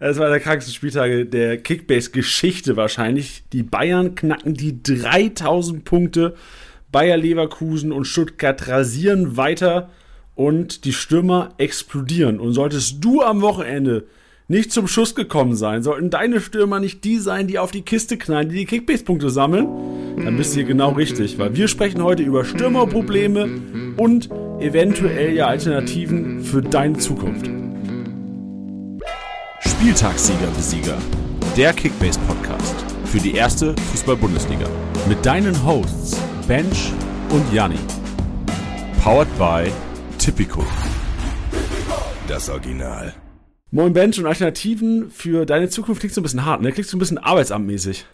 Das war der krankste Spieltag der Kickbase-Geschichte wahrscheinlich. Die Bayern knacken die 3000 Punkte. Bayer Leverkusen und Stuttgart rasieren weiter und die Stürmer explodieren. Und solltest du am Wochenende nicht zum Schuss gekommen sein, sollten deine Stürmer nicht die sein, die auf die Kiste knallen, die die Kickbase-Punkte sammeln, dann bist du hier genau richtig, weil wir sprechen heute über Stürmerprobleme und eventuell ja Alternativen für deine Zukunft. Spieltagssieger Besieger, der Kickbase Podcast für die erste Fußball-Bundesliga mit deinen Hosts Bench und Janni. Powered by Tipico. Das Original. Moin Bench und Alternativen für deine Zukunft klingt so ein bisschen hart, ne? Klingt so ein bisschen arbeitsamtmäßig.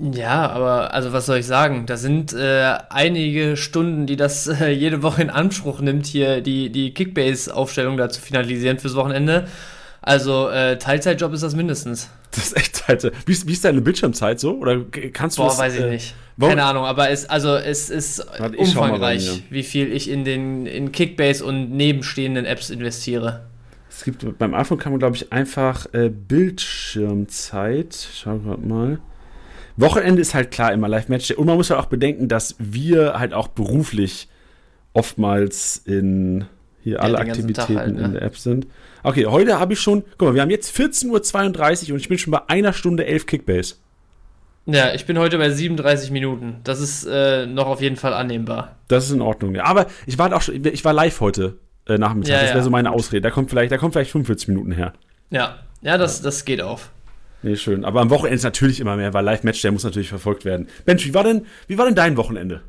Ja, aber also was soll ich sagen? Da sind äh, einige Stunden, die das äh, jede Woche in Anspruch nimmt, hier die, die Kickbase-Aufstellung da zu finalisieren fürs Wochenende. Also äh, Teilzeitjob ist das mindestens. Das ist echt Teilzeit. Wie ist, wie ist deine Bildschirmzeit so? Oder kannst du Boah, das, weiß ich äh, nicht. warum- Keine Ahnung, aber es, also es ist Warte, ich umfangreich, mir. wie viel ich in den in Kickbase und nebenstehenden Apps investiere. Es gibt beim iPhone kann man, glaube ich, einfach äh, Bildschirmzeit. Schau gerade mal. Wochenende ist halt klar immer Live-Match. Und man muss halt auch bedenken, dass wir halt auch beruflich oftmals in hier alle ganzen Tag Aktivitäten halt, ne? in der App sind. Okay, heute habe ich schon, guck mal, wir haben jetzt 14.32 Uhr und ich bin schon bei einer Stunde 11 Kickbase. Ja, ich bin heute bei 37 Minuten. Das ist äh, noch auf jeden Fall annehmbar. Das ist in Ordnung. Ja. Aber ich war auch schon, ich war live heute äh, Nachmittag. Ja, das wäre ja. so meine Ausrede. Da kommt vielleicht, da kommt vielleicht 45 Minuten her. Ja, ja, das, das geht auf. Nee, schön. Aber am Wochenende ist natürlich immer mehr, weil Live-Match, der muss natürlich verfolgt werden. Bench, wie war denn, wie war denn dein Wochenende?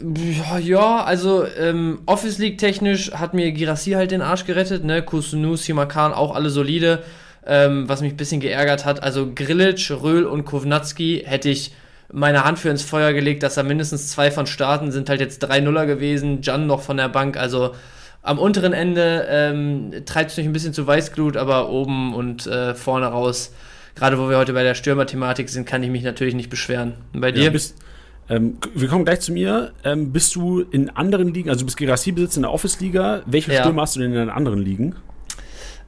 Ja, ja also ähm, Office League technisch hat mir Girassi halt den Arsch gerettet, ne? Kusunu, Simakan auch alle solide. Ähm, was mich ein bisschen geärgert hat, also Grilic, Röhl und Kovnatski hätte ich meine Hand für ins Feuer gelegt, dass da mindestens zwei von starten, sind halt jetzt 3-0er gewesen, Jan noch von der Bank, also am unteren Ende ähm, treibt es mich ein bisschen zu Weißglut, aber oben und äh, vorne raus, gerade wo wir heute bei der Stürmer-Thematik sind, kann ich mich natürlich nicht beschweren. Und bei dir? Ja, bist, ähm, wir kommen gleich zu mir. Ähm, bist du in anderen Ligen, also du bist Gerassi-Besitzer in der Office-Liga. Welche Ja. Stürmer hast du denn in den anderen Ligen?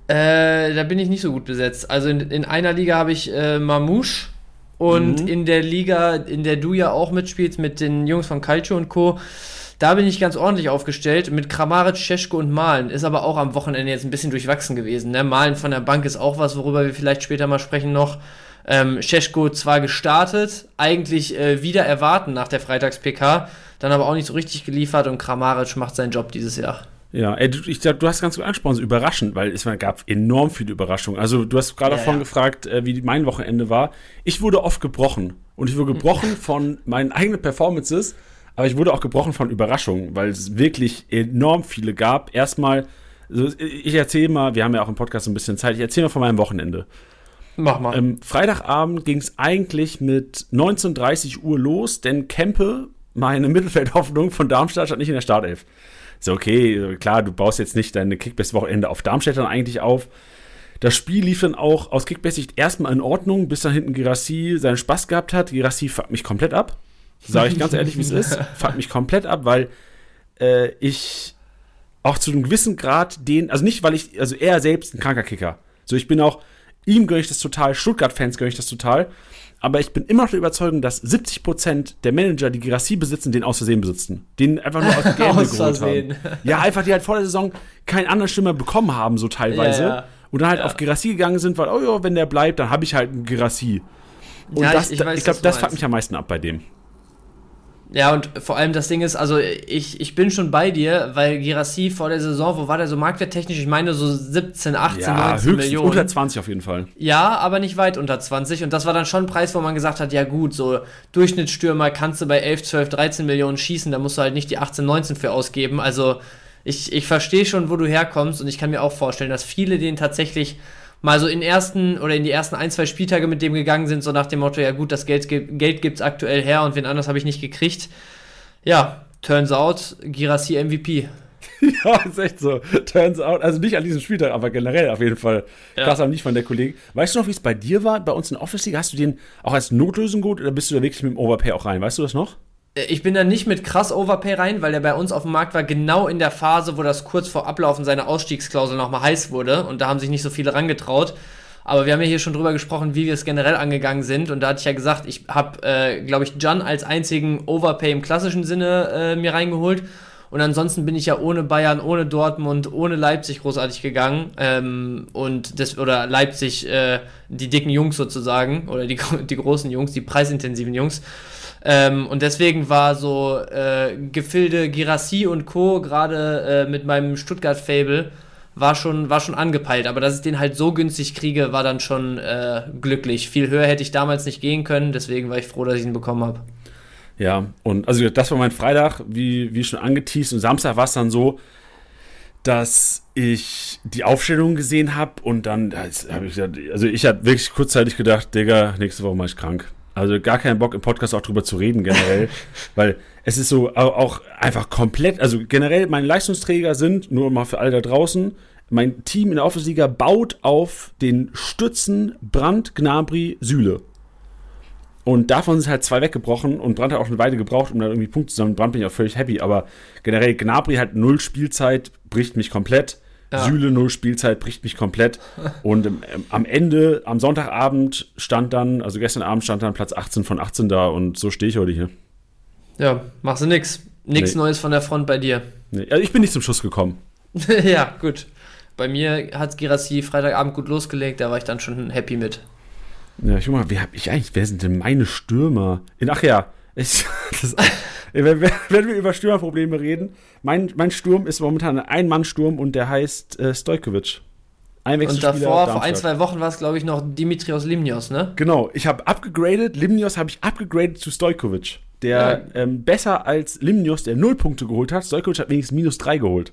Äh, da bin ich nicht so gut besetzt. Also in, in einer Liga habe ich äh, Mamouche und Mhm. in der Liga, in der du ja auch mitspielst mit den Jungs von Calcio und Co., da bin ich ganz ordentlich aufgestellt mit Kramaric, Cesko und Malen. Ist aber auch am Wochenende jetzt ein bisschen durchwachsen gewesen. Ne? Malen von der Bank ist auch was, worüber wir vielleicht später mal sprechen noch. Ähm, Cesko zwar gestartet, eigentlich äh, wieder erwarten nach der Freitags-PK, dann aber auch nicht so richtig geliefert und Kramaric macht seinen Job dieses Jahr. Ja, ey, du, ich du hast ganz gut angesprochen, so überraschend, weil es gab enorm viele Überraschungen. Also du hast gerade Ja, davon ja. gefragt, äh, wie mein Wochenende war. Ich wurde oft gebrochen. Und ich wurde gebrochen von meinen eigenen Performances, aber ich wurde auch gebrochen von Überraschungen, weil es wirklich enorm viele gab. Erstmal, also ich erzähle mal, wir haben ja auch im Podcast ein bisschen Zeit, ich erzähle mal von meinem Wochenende. Mach mal. Ähm, Freitagabend ging es eigentlich mit 19.30 Uhr los, denn Kempe, meine Mittelfeldhoffnung von Darmstadt, stand nicht in der Startelf. So, okay, klar, du baust jetzt nicht deine Kickbase-Wochenende auf Darmstadt dann eigentlich auf. Das Spiel lief dann auch aus Kickbase-Sicht erstmal in Ordnung, bis dann hinten Girassi seinen Spaß gehabt hat. Girassi fuckt mich komplett ab. Sage ich ganz ehrlich, wie es ist. Fuckt mich komplett ab, weil äh, ich auch zu einem gewissen Grad den, also nicht, weil ich, also er selbst ein kranker Kicker. So, ich bin auch, ihm gönne ich das total, Stuttgart-Fans gönne ich das total. Aber ich bin immer noch der Überzeugung, dass 70% der Manager, die Girassi besitzen, den aus Versehen besitzen. Den einfach nur aus dem Aus Versehen. haben. Ja, einfach, die halt vor der Saison keinen anderen Stürmer bekommen haben, so teilweise. Ja, ja. Und dann halt Ja. auf Girassi gegangen sind, weil, oh ja, wenn der bleibt, dann habe ich halt einen Girassi. Und Ja, das, ich- ich, ich glaube, das fuckt mich am meisten ab bei dem. Ja, und vor allem das Ding ist, also ich, ich bin schon bei dir, weil Girassi vor der Saison, wo war der so marktwerttechnisch? Ich meine so 17, 18, Ja, 19 höchstens Millionen. unter 20 auf jeden Fall. Ja, aber nicht weit unter 20. Und das war dann schon ein Preis, wo man gesagt hat, ja gut, so Durchschnittsstürmer kannst du bei 11, 12, 13 Millionen schießen, da musst du halt nicht die 18, 19 für ausgeben. Also ich, ich verstehe schon, wo du herkommst und ich kann mir auch vorstellen, dass viele den tatsächlich mal so in ersten oder in die ersten ein, zwei Spieltage mit dem gegangen sind, so nach dem Motto, ja gut, das Geld, gibt- Geld gibt's aktuell her und wen anders habe ich nicht gekriegt. Ja, turns out, Girassi MVP. Ja, ist echt so. Turns out, also nicht an diesem Spieltag, aber generell auf jeden Fall. Ja. Krass am nicht von der Kollegin. Weißt du noch, wie es bei dir war, bei uns in Office League? Hast du den auch als Notlösung gut oder bist du da wirklich mit dem Overpay auch rein? Weißt du das noch? Äh, Ich bin da nicht mit krass Overpay rein, weil der bei uns auf dem Markt war, genau in der Phase, wo das kurz vor Ablaufen seiner Ausstiegsklausel nochmal heiß wurde und da haben sich nicht so viele rangetraut. Aber wir haben ja hier schon drüber gesprochen, wie wir es generell angegangen sind. Und da hatte ich ja gesagt, ich habe, äh, glaube ich, Jan als einzigen Overpay im klassischen Sinne äh, mir reingeholt. Und ansonsten bin ich ja ohne Bayern, ohne Dortmund, ohne Leipzig großartig gegangen. Ähm, und das, oder Leipzig, äh, die dicken Jungs sozusagen, oder die, die großen Jungs, die preisintensiven Jungs. Ähm, und deswegen war so äh, Gefilde Girassi und Co. gerade äh, mit meinem Stuttgart-Fable war schon, war schon angepeilt. Aber dass ich den halt so günstig kriege, war dann schon äh, glücklich. Viel höher hätte ich damals nicht gehen können, deswegen war ich froh, dass ich ihn bekommen habe. Ja, und also das war mein Freitag, wie, wie schon angeteased. Und Samstag war es dann so, dass ich die Aufstellung gesehen habe und dann habe ich gesagt, also ich habe wirklich kurzzeitig gedacht, Digga, nächste Woche mache ich krank. Also gar keinen Bock im Podcast auch drüber zu reden generell, weil es ist so auch einfach komplett, also generell meine Leistungsträger sind, nur mal für alle da draußen, mein Team in der Offensliga baut auf den Stützen Brand, Gnabry, Sühle. Und davon sind halt zwei weggebrochen und Brand hat auch eine Weile gebraucht, um da irgendwie Punkte zu sammeln. Brand bin ich auch völlig happy, aber generell Gnabry hat null Spielzeit, bricht mich komplett. Ja. Süle null Spielzeit, bricht mich komplett. und ähm, am Ende, am Sonntagabend stand dann, also gestern Abend stand dann Platz 18 von 18 da und so stehe ich heute hier. Ja, machst du nix. Nichts nee. Neues von der Front bei dir. Nee, also ich bin nicht zum Schuss gekommen. ja, gut. Bei mir hat Girassi Freitagabend gut losgelegt, da war ich dann schon happy mit. Ja, ich guck mal, wer hab ich eigentlich? Wer sind denn meine Stürmer? Ach ja, ich, das, wenn, wenn, wir über Stürmerprobleme reden, mein, mein Sturm ist momentan ein Ein-Mann-Sturm und der heißt äh, Stojkovic. Und davor, vor ein, zwei Wochen war es, glaube ich, noch Dimitrios Limnios, ne? Genau, ich habe abgegradet, Limnios habe ich abgegradet zu Stojkovic. Der ja. ähm, besser als Limnios, der null Punkte geholt hat. Stojkovic hat wenigstens minus drei geholt.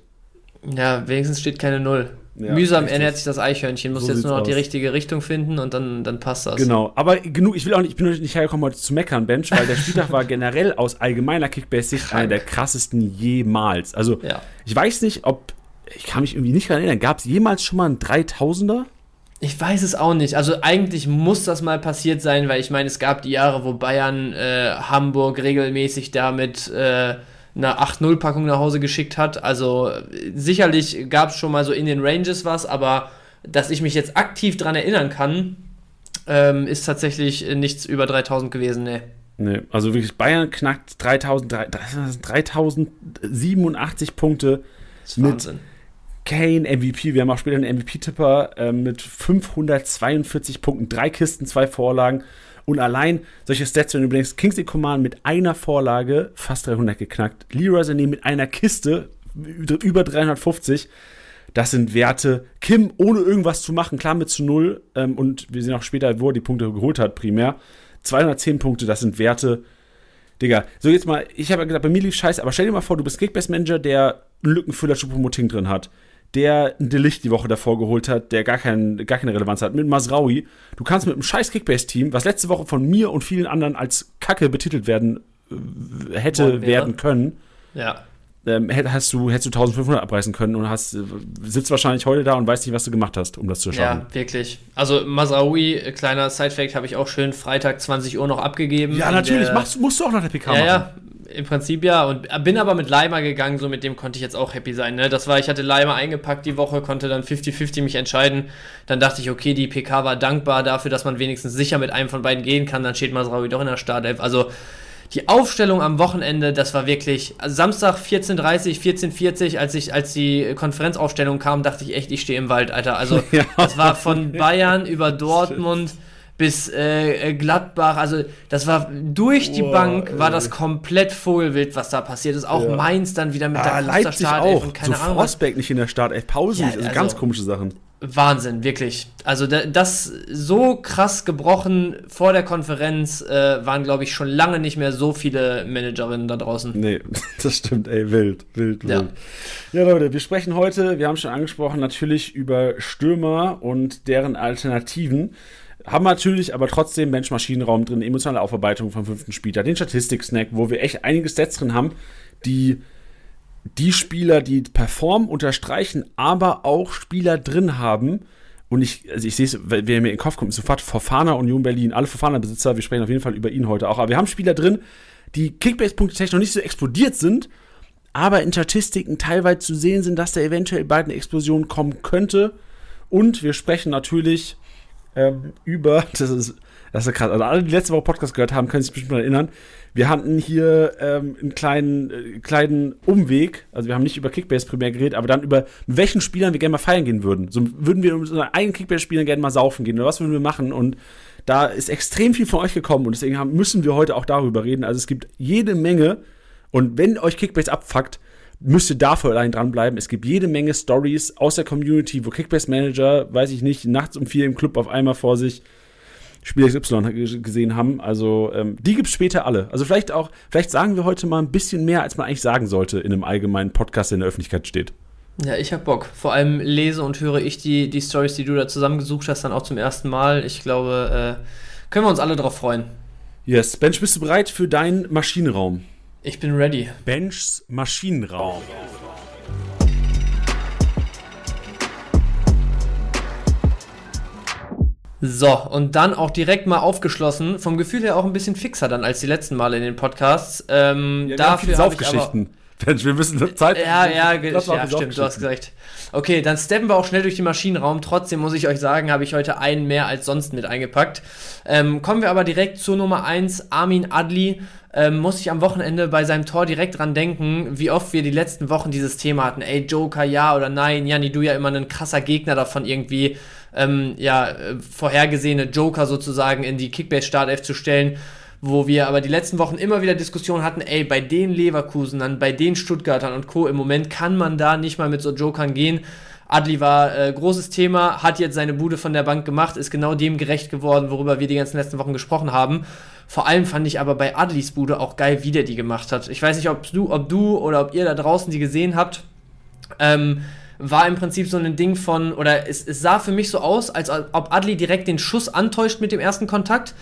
Ja, wenigstens steht keine Null. Ja, Mühsam richtig. ernährt sich das Eichhörnchen, muss so jetzt nur noch aus. die richtige Richtung finden und dann, dann passt das. Genau, aber genug, ich will auch nicht, ich bin nicht hergekommen heute zu meckern, Bench, weil der Spieltag war generell aus allgemeiner Kickbase-Sicht einer der krassesten jemals. Also, ja. ich weiß nicht, ob, ich kann mich irgendwie nicht daran erinnern, gab es jemals schon mal einen 3000er? Ich weiß es auch nicht. Also eigentlich muss das mal passiert sein, weil ich meine, es gab die Jahre, wo Bayern äh, Hamburg regelmäßig damit äh, eine 8-0-Packung nach Hause geschickt hat. Also sicherlich gab es schon mal so in den Ranges was, aber dass ich mich jetzt aktiv daran erinnern kann, ähm, ist tatsächlich nichts über 3000 gewesen, ne. Nee, also wirklich Bayern knackt 3000, 3087 Punkte. Das ist Wahnsinn. Kane MVP, wir haben auch später einen MVP-Tipper äh, mit 542 Punkten, drei Kisten, zwei Vorlagen und allein solche Stats, wenn du überdenkst, Kingsley Coman mit einer Vorlage fast 300 geknackt, Leroy Sané mit einer Kiste über 350. Das sind Werte. Kim ohne irgendwas zu machen, klar mit zu null. Ähm, und wir sehen auch später, wo er die Punkte geholt hat, primär. 210 Punkte, das sind Werte. Digga, so jetzt mal, ich habe ja gesagt, bei mir lief scheiße, aber stell dir mal vor, du bist Kickbase-Manager, der einen Lückenfüller Choupo-Moting drin hat der ein Delicht die Woche davor geholt hat, der gar, kein, gar keine Relevanz hat, mit Masraui. Du kannst mit einem scheiß Kickbase-Team, was letzte Woche von mir und vielen anderen als Kacke betitelt werden äh, hätte werden können, ja. ähm, hast du, hättest du 1500 abreißen können und hast, sitzt wahrscheinlich heute da und weißt nicht, was du gemacht hast, um das zu schaffen. Ja, wirklich. Also Masraui, äh, kleiner Sidefact, habe ich auch schön Freitag 20 Uhr noch abgegeben. Ja, natürlich, machst, musst du auch nach der PK ja, machen. Ja, im Prinzip ja. Und bin aber mit Leimer gegangen, so mit dem konnte ich jetzt auch happy sein. Ne? Das war, ich hatte Leimer eingepackt die Woche, konnte dann 50-50 mich entscheiden. Dann dachte ich, okay, die PK war dankbar dafür, dass man wenigstens sicher mit einem von beiden gehen kann. Dann steht Masraoui doch in der Startelf. Also die Aufstellung am Wochenende, das war wirklich. Also Samstag 14.30, 14.40, als ich, als die Konferenzaufstellung kam, dachte ich echt, ich stehe im Wald, Alter. Also, ja. das war von Bayern über Dortmund bis äh, äh, Gladbach. Also das war durch die oh, Bank war das komplett Vogelwild, was da passiert ist. Auch ja. Mainz dann wieder mit ah, der Leipzig auch. Keine so Ahnung. Frostbeck nicht in der Startelf, Pause ja, nicht. Also, also ganz komische Sachen. Wahnsinn, wirklich. Also das so krass gebrochen vor der Konferenz äh, waren, glaube ich, schon lange nicht mehr so viele Managerinnen da draußen. Nee, das stimmt, ey, wild, wild, wild. Ja. ja, Leute, wir sprechen heute, wir haben schon angesprochen, natürlich über Stürmer und deren Alternativen. Haben natürlich aber trotzdem Mensch-Maschinenraum drin, emotionale Aufarbeitung vom fünften Spieltag, den Statistik-Snack, wo wir echt einige Stats drin haben, die die Spieler, die performen, unterstreichen, aber auch Spieler drin haben. Und ich, also ich sehe es, wer mir in den Kopf kommt, sofort Fofana, Union Berlin, alle Fofana-Besitzer, wir sprechen auf jeden Fall über ihn heute auch. Aber wir haben Spieler drin, die Kickbase-Punkte technisch noch nicht so explodiert sind, aber in Statistiken teilweise zu sehen sind, dass da eventuell bald eine Explosion kommen könnte. Und wir sprechen natürlich ähm, über, das ist, das ist krass, also alle, die letzte Woche Podcast gehört haben, können sich bestimmt erinnern. Wir hatten hier ähm, einen kleinen, äh, kleinen Umweg, also wir haben nicht über Kickbase primär geredet, aber dann über welchen Spielern wir gerne mal feiern gehen würden. So würden wir mit unseren eigenen Kickbase-Spielern gerne mal saufen gehen oder was würden wir machen und da ist extrem viel von euch gekommen und deswegen haben, müssen wir heute auch darüber reden. Also es gibt jede Menge und wenn euch Kickbase abfuckt, müsst ihr dafür allein dranbleiben. Es gibt jede Menge Stories aus der Community, wo Kickbase Manager, weiß ich nicht, nachts um vier im Club auf einmal vor sich Spiel XY gesehen haben. Also ähm, die es später alle. Also vielleicht auch, vielleicht sagen wir heute mal ein bisschen mehr, als man eigentlich sagen sollte in einem allgemeinen Podcast, der in der Öffentlichkeit steht. Ja, ich hab Bock. Vor allem lese und höre ich die, die Stories, die du da zusammengesucht hast, dann auch zum ersten Mal. Ich glaube, äh, können wir uns alle drauf freuen. Yes. Bench, bist du bereit für deinen Maschinenraum? Ich bin ready. Benchs Maschinenraum. So, und dann auch direkt mal aufgeschlossen, vom Gefühl her auch ein bisschen fixer dann als die letzten Male in den Podcasts. Ähm, ja, dafür Saufgeschichten. Mensch, wir müssen Zeit. Ja, ja, ja stimmt, du hast gesagt. Okay, dann steppen wir auch schnell durch den Maschinenraum. Trotzdem muss ich euch sagen, habe ich heute einen mehr als sonst mit eingepackt. Ähm, kommen wir aber direkt zur Nummer 1, Armin Adli. Ähm, muss ich am Wochenende bei seinem Tor direkt dran denken, wie oft wir die letzten Wochen dieses Thema hatten. Ey, Joker, ja oder nein? Janni, du ja immer ein krasser Gegner davon irgendwie ähm, ja, äh, vorhergesehene Joker sozusagen in die Kickbase-Startelf zu stellen wo wir aber die letzten Wochen immer wieder Diskussionen hatten, ey, bei den Leverkusenern, bei den Stuttgartern und Co. im Moment kann man da nicht mal mit so Jokern gehen. Adli war äh, großes Thema, hat jetzt seine Bude von der Bank gemacht, ist genau dem gerecht geworden, worüber wir die ganzen letzten Wochen gesprochen haben. Vor allem fand ich aber bei Adlis Bude auch geil, wie der die gemacht hat. Ich weiß nicht, ob du, ob du oder ob ihr da draußen die gesehen habt. Ähm, war im Prinzip so ein Ding von, oder es, es sah für mich so aus, als ob Adli direkt den Schuss antäuscht mit dem ersten Kontakt,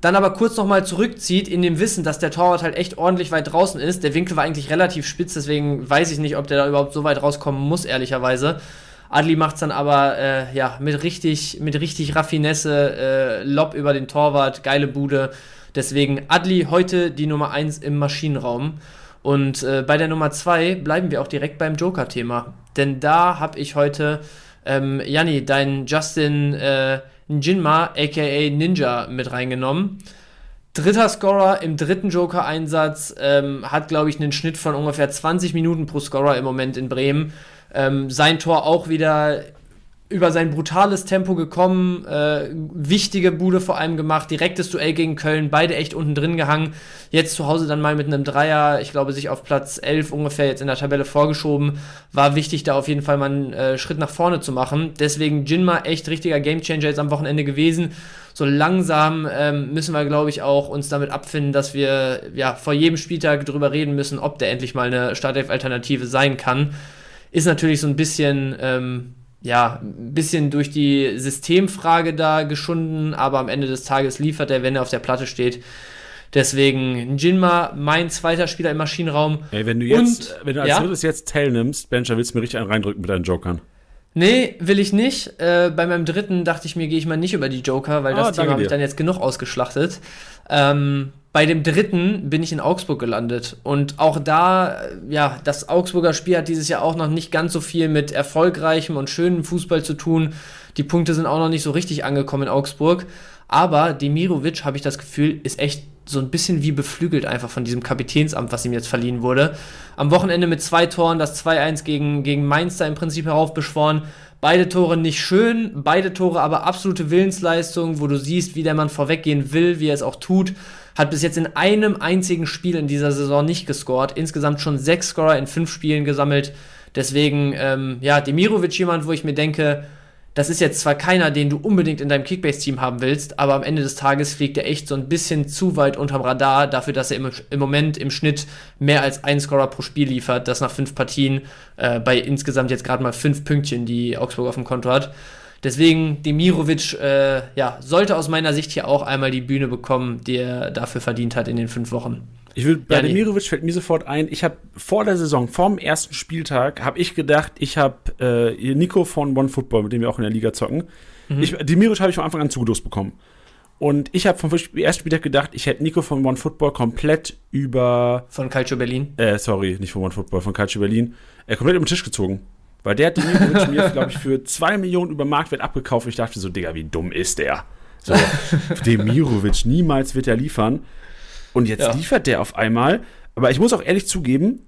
dann aber kurz nochmal zurückzieht in dem Wissen, dass der Torwart halt echt ordentlich weit draußen ist. Der Winkel war eigentlich relativ spitz, deswegen weiß ich nicht, ob der da überhaupt so weit rauskommen muss, ehrlicherweise. Adli macht es dann aber äh, ja, mit richtig, mit richtig Raffinesse, äh, Lob über den Torwart, geile Bude. Deswegen Adli heute die Nummer 1 im Maschinenraum. Und äh, bei der Nummer 2 bleiben wir auch direkt beim Joker-Thema. Denn da habe ich heute, ähm, Janni, deinen Justin äh, Jinma, aka Ninja, mit reingenommen. Dritter Scorer im dritten Joker-Einsatz, ähm, hat, glaube ich, einen Schnitt von ungefähr 20 Minuten pro Scorer im Moment in Bremen. Ähm, sein Tor auch wieder über sein brutales Tempo gekommen, äh, wichtige Bude vor allem gemacht, direktes Duell gegen Köln, beide echt unten drin gehangen. Jetzt zu Hause dann mal mit einem Dreier, ich glaube, sich auf Platz 11 ungefähr jetzt in der Tabelle vorgeschoben. War wichtig, da auf jeden Fall mal einen äh, Schritt nach vorne zu machen. Deswegen Jinma echt richtiger Gamechanger jetzt am Wochenende gewesen. So langsam ähm, müssen wir, glaube ich, auch uns damit abfinden, dass wir ja vor jedem Spieltag drüber reden müssen, ob der endlich mal eine Startelf-Alternative sein kann. Ist natürlich so ein bisschen ähm, ja, ein bisschen durch die Systemfrage da geschunden, aber am Ende des Tages liefert er, wenn er auf der Platte steht. Deswegen Jinma, mein zweiter Spieler im Maschinenraum. Ey, wenn du jetzt, Und, wenn du als ja? drittes jetzt teilnimmst, Bencher, willst du mir richtig einen reindrücken mit deinen Jokern? Nee, will ich nicht. Äh, bei meinem dritten dachte ich mir, gehe ich mal nicht über die Joker, weil ah, das Thema habe ich dann jetzt genug ausgeschlachtet. Ähm, bei dem dritten bin ich in Augsburg gelandet. Und auch da, ja, das Augsburger Spiel hat dieses Jahr auch noch nicht ganz so viel mit erfolgreichem und schönem Fußball zu tun. Die Punkte sind auch noch nicht so richtig angekommen in Augsburg. Aber Demirovic, habe ich das Gefühl, ist echt so ein bisschen wie beflügelt einfach von diesem Kapitänsamt, was ihm jetzt verliehen wurde. Am Wochenende mit zwei Toren, das 2-1 gegen, gegen Mainz da im Prinzip heraufbeschworen. Beide Tore nicht schön, beide Tore aber absolute Willensleistung, wo du siehst, wie der Mann vorweggehen will, wie er es auch tut. Hat bis jetzt in einem einzigen Spiel in dieser Saison nicht gescored. Insgesamt schon sechs Scorer in fünf Spielen gesammelt. Deswegen, ähm, ja, Demirovic jemand, wo ich mir denke, das ist jetzt zwar keiner, den du unbedingt in deinem Kickbase-Team haben willst, aber am Ende des Tages fliegt er echt so ein bisschen zu weit unterm Radar dafür, dass er im, im Moment im Schnitt mehr als ein Scorer pro Spiel liefert, das nach fünf Partien äh, bei insgesamt jetzt gerade mal fünf Pünktchen, die Augsburg auf dem Konto hat. Deswegen, Demirovic äh, ja, sollte aus meiner Sicht hier auch einmal die Bühne bekommen, die er dafür verdient hat in den fünf Wochen. Ich will, bei ja, Demirovic fällt mir sofort ein, ich habe vor der Saison, vor dem ersten Spieltag, habe ich gedacht, ich habe äh, Nico von One Football, mit dem wir auch in der Liga zocken. Mhm. Ich, Demirovic habe ich von Anfang an zugelost bekommen. Und ich habe vom ersten Spieltag gedacht, ich hätte Nico von One Football komplett über. Von Calcio Berlin? Äh, sorry, nicht von One Football, von Calcio Berlin. Äh, komplett über den Tisch gezogen. Weil der hat Demirovic mir, glaube ich, für 2 Millionen über Marktwert abgekauft. Und ich dachte so, Digga, wie dumm ist der? So, Demirovic, niemals wird er liefern. Und jetzt ja. liefert der auf einmal. Aber ich muss auch ehrlich zugeben,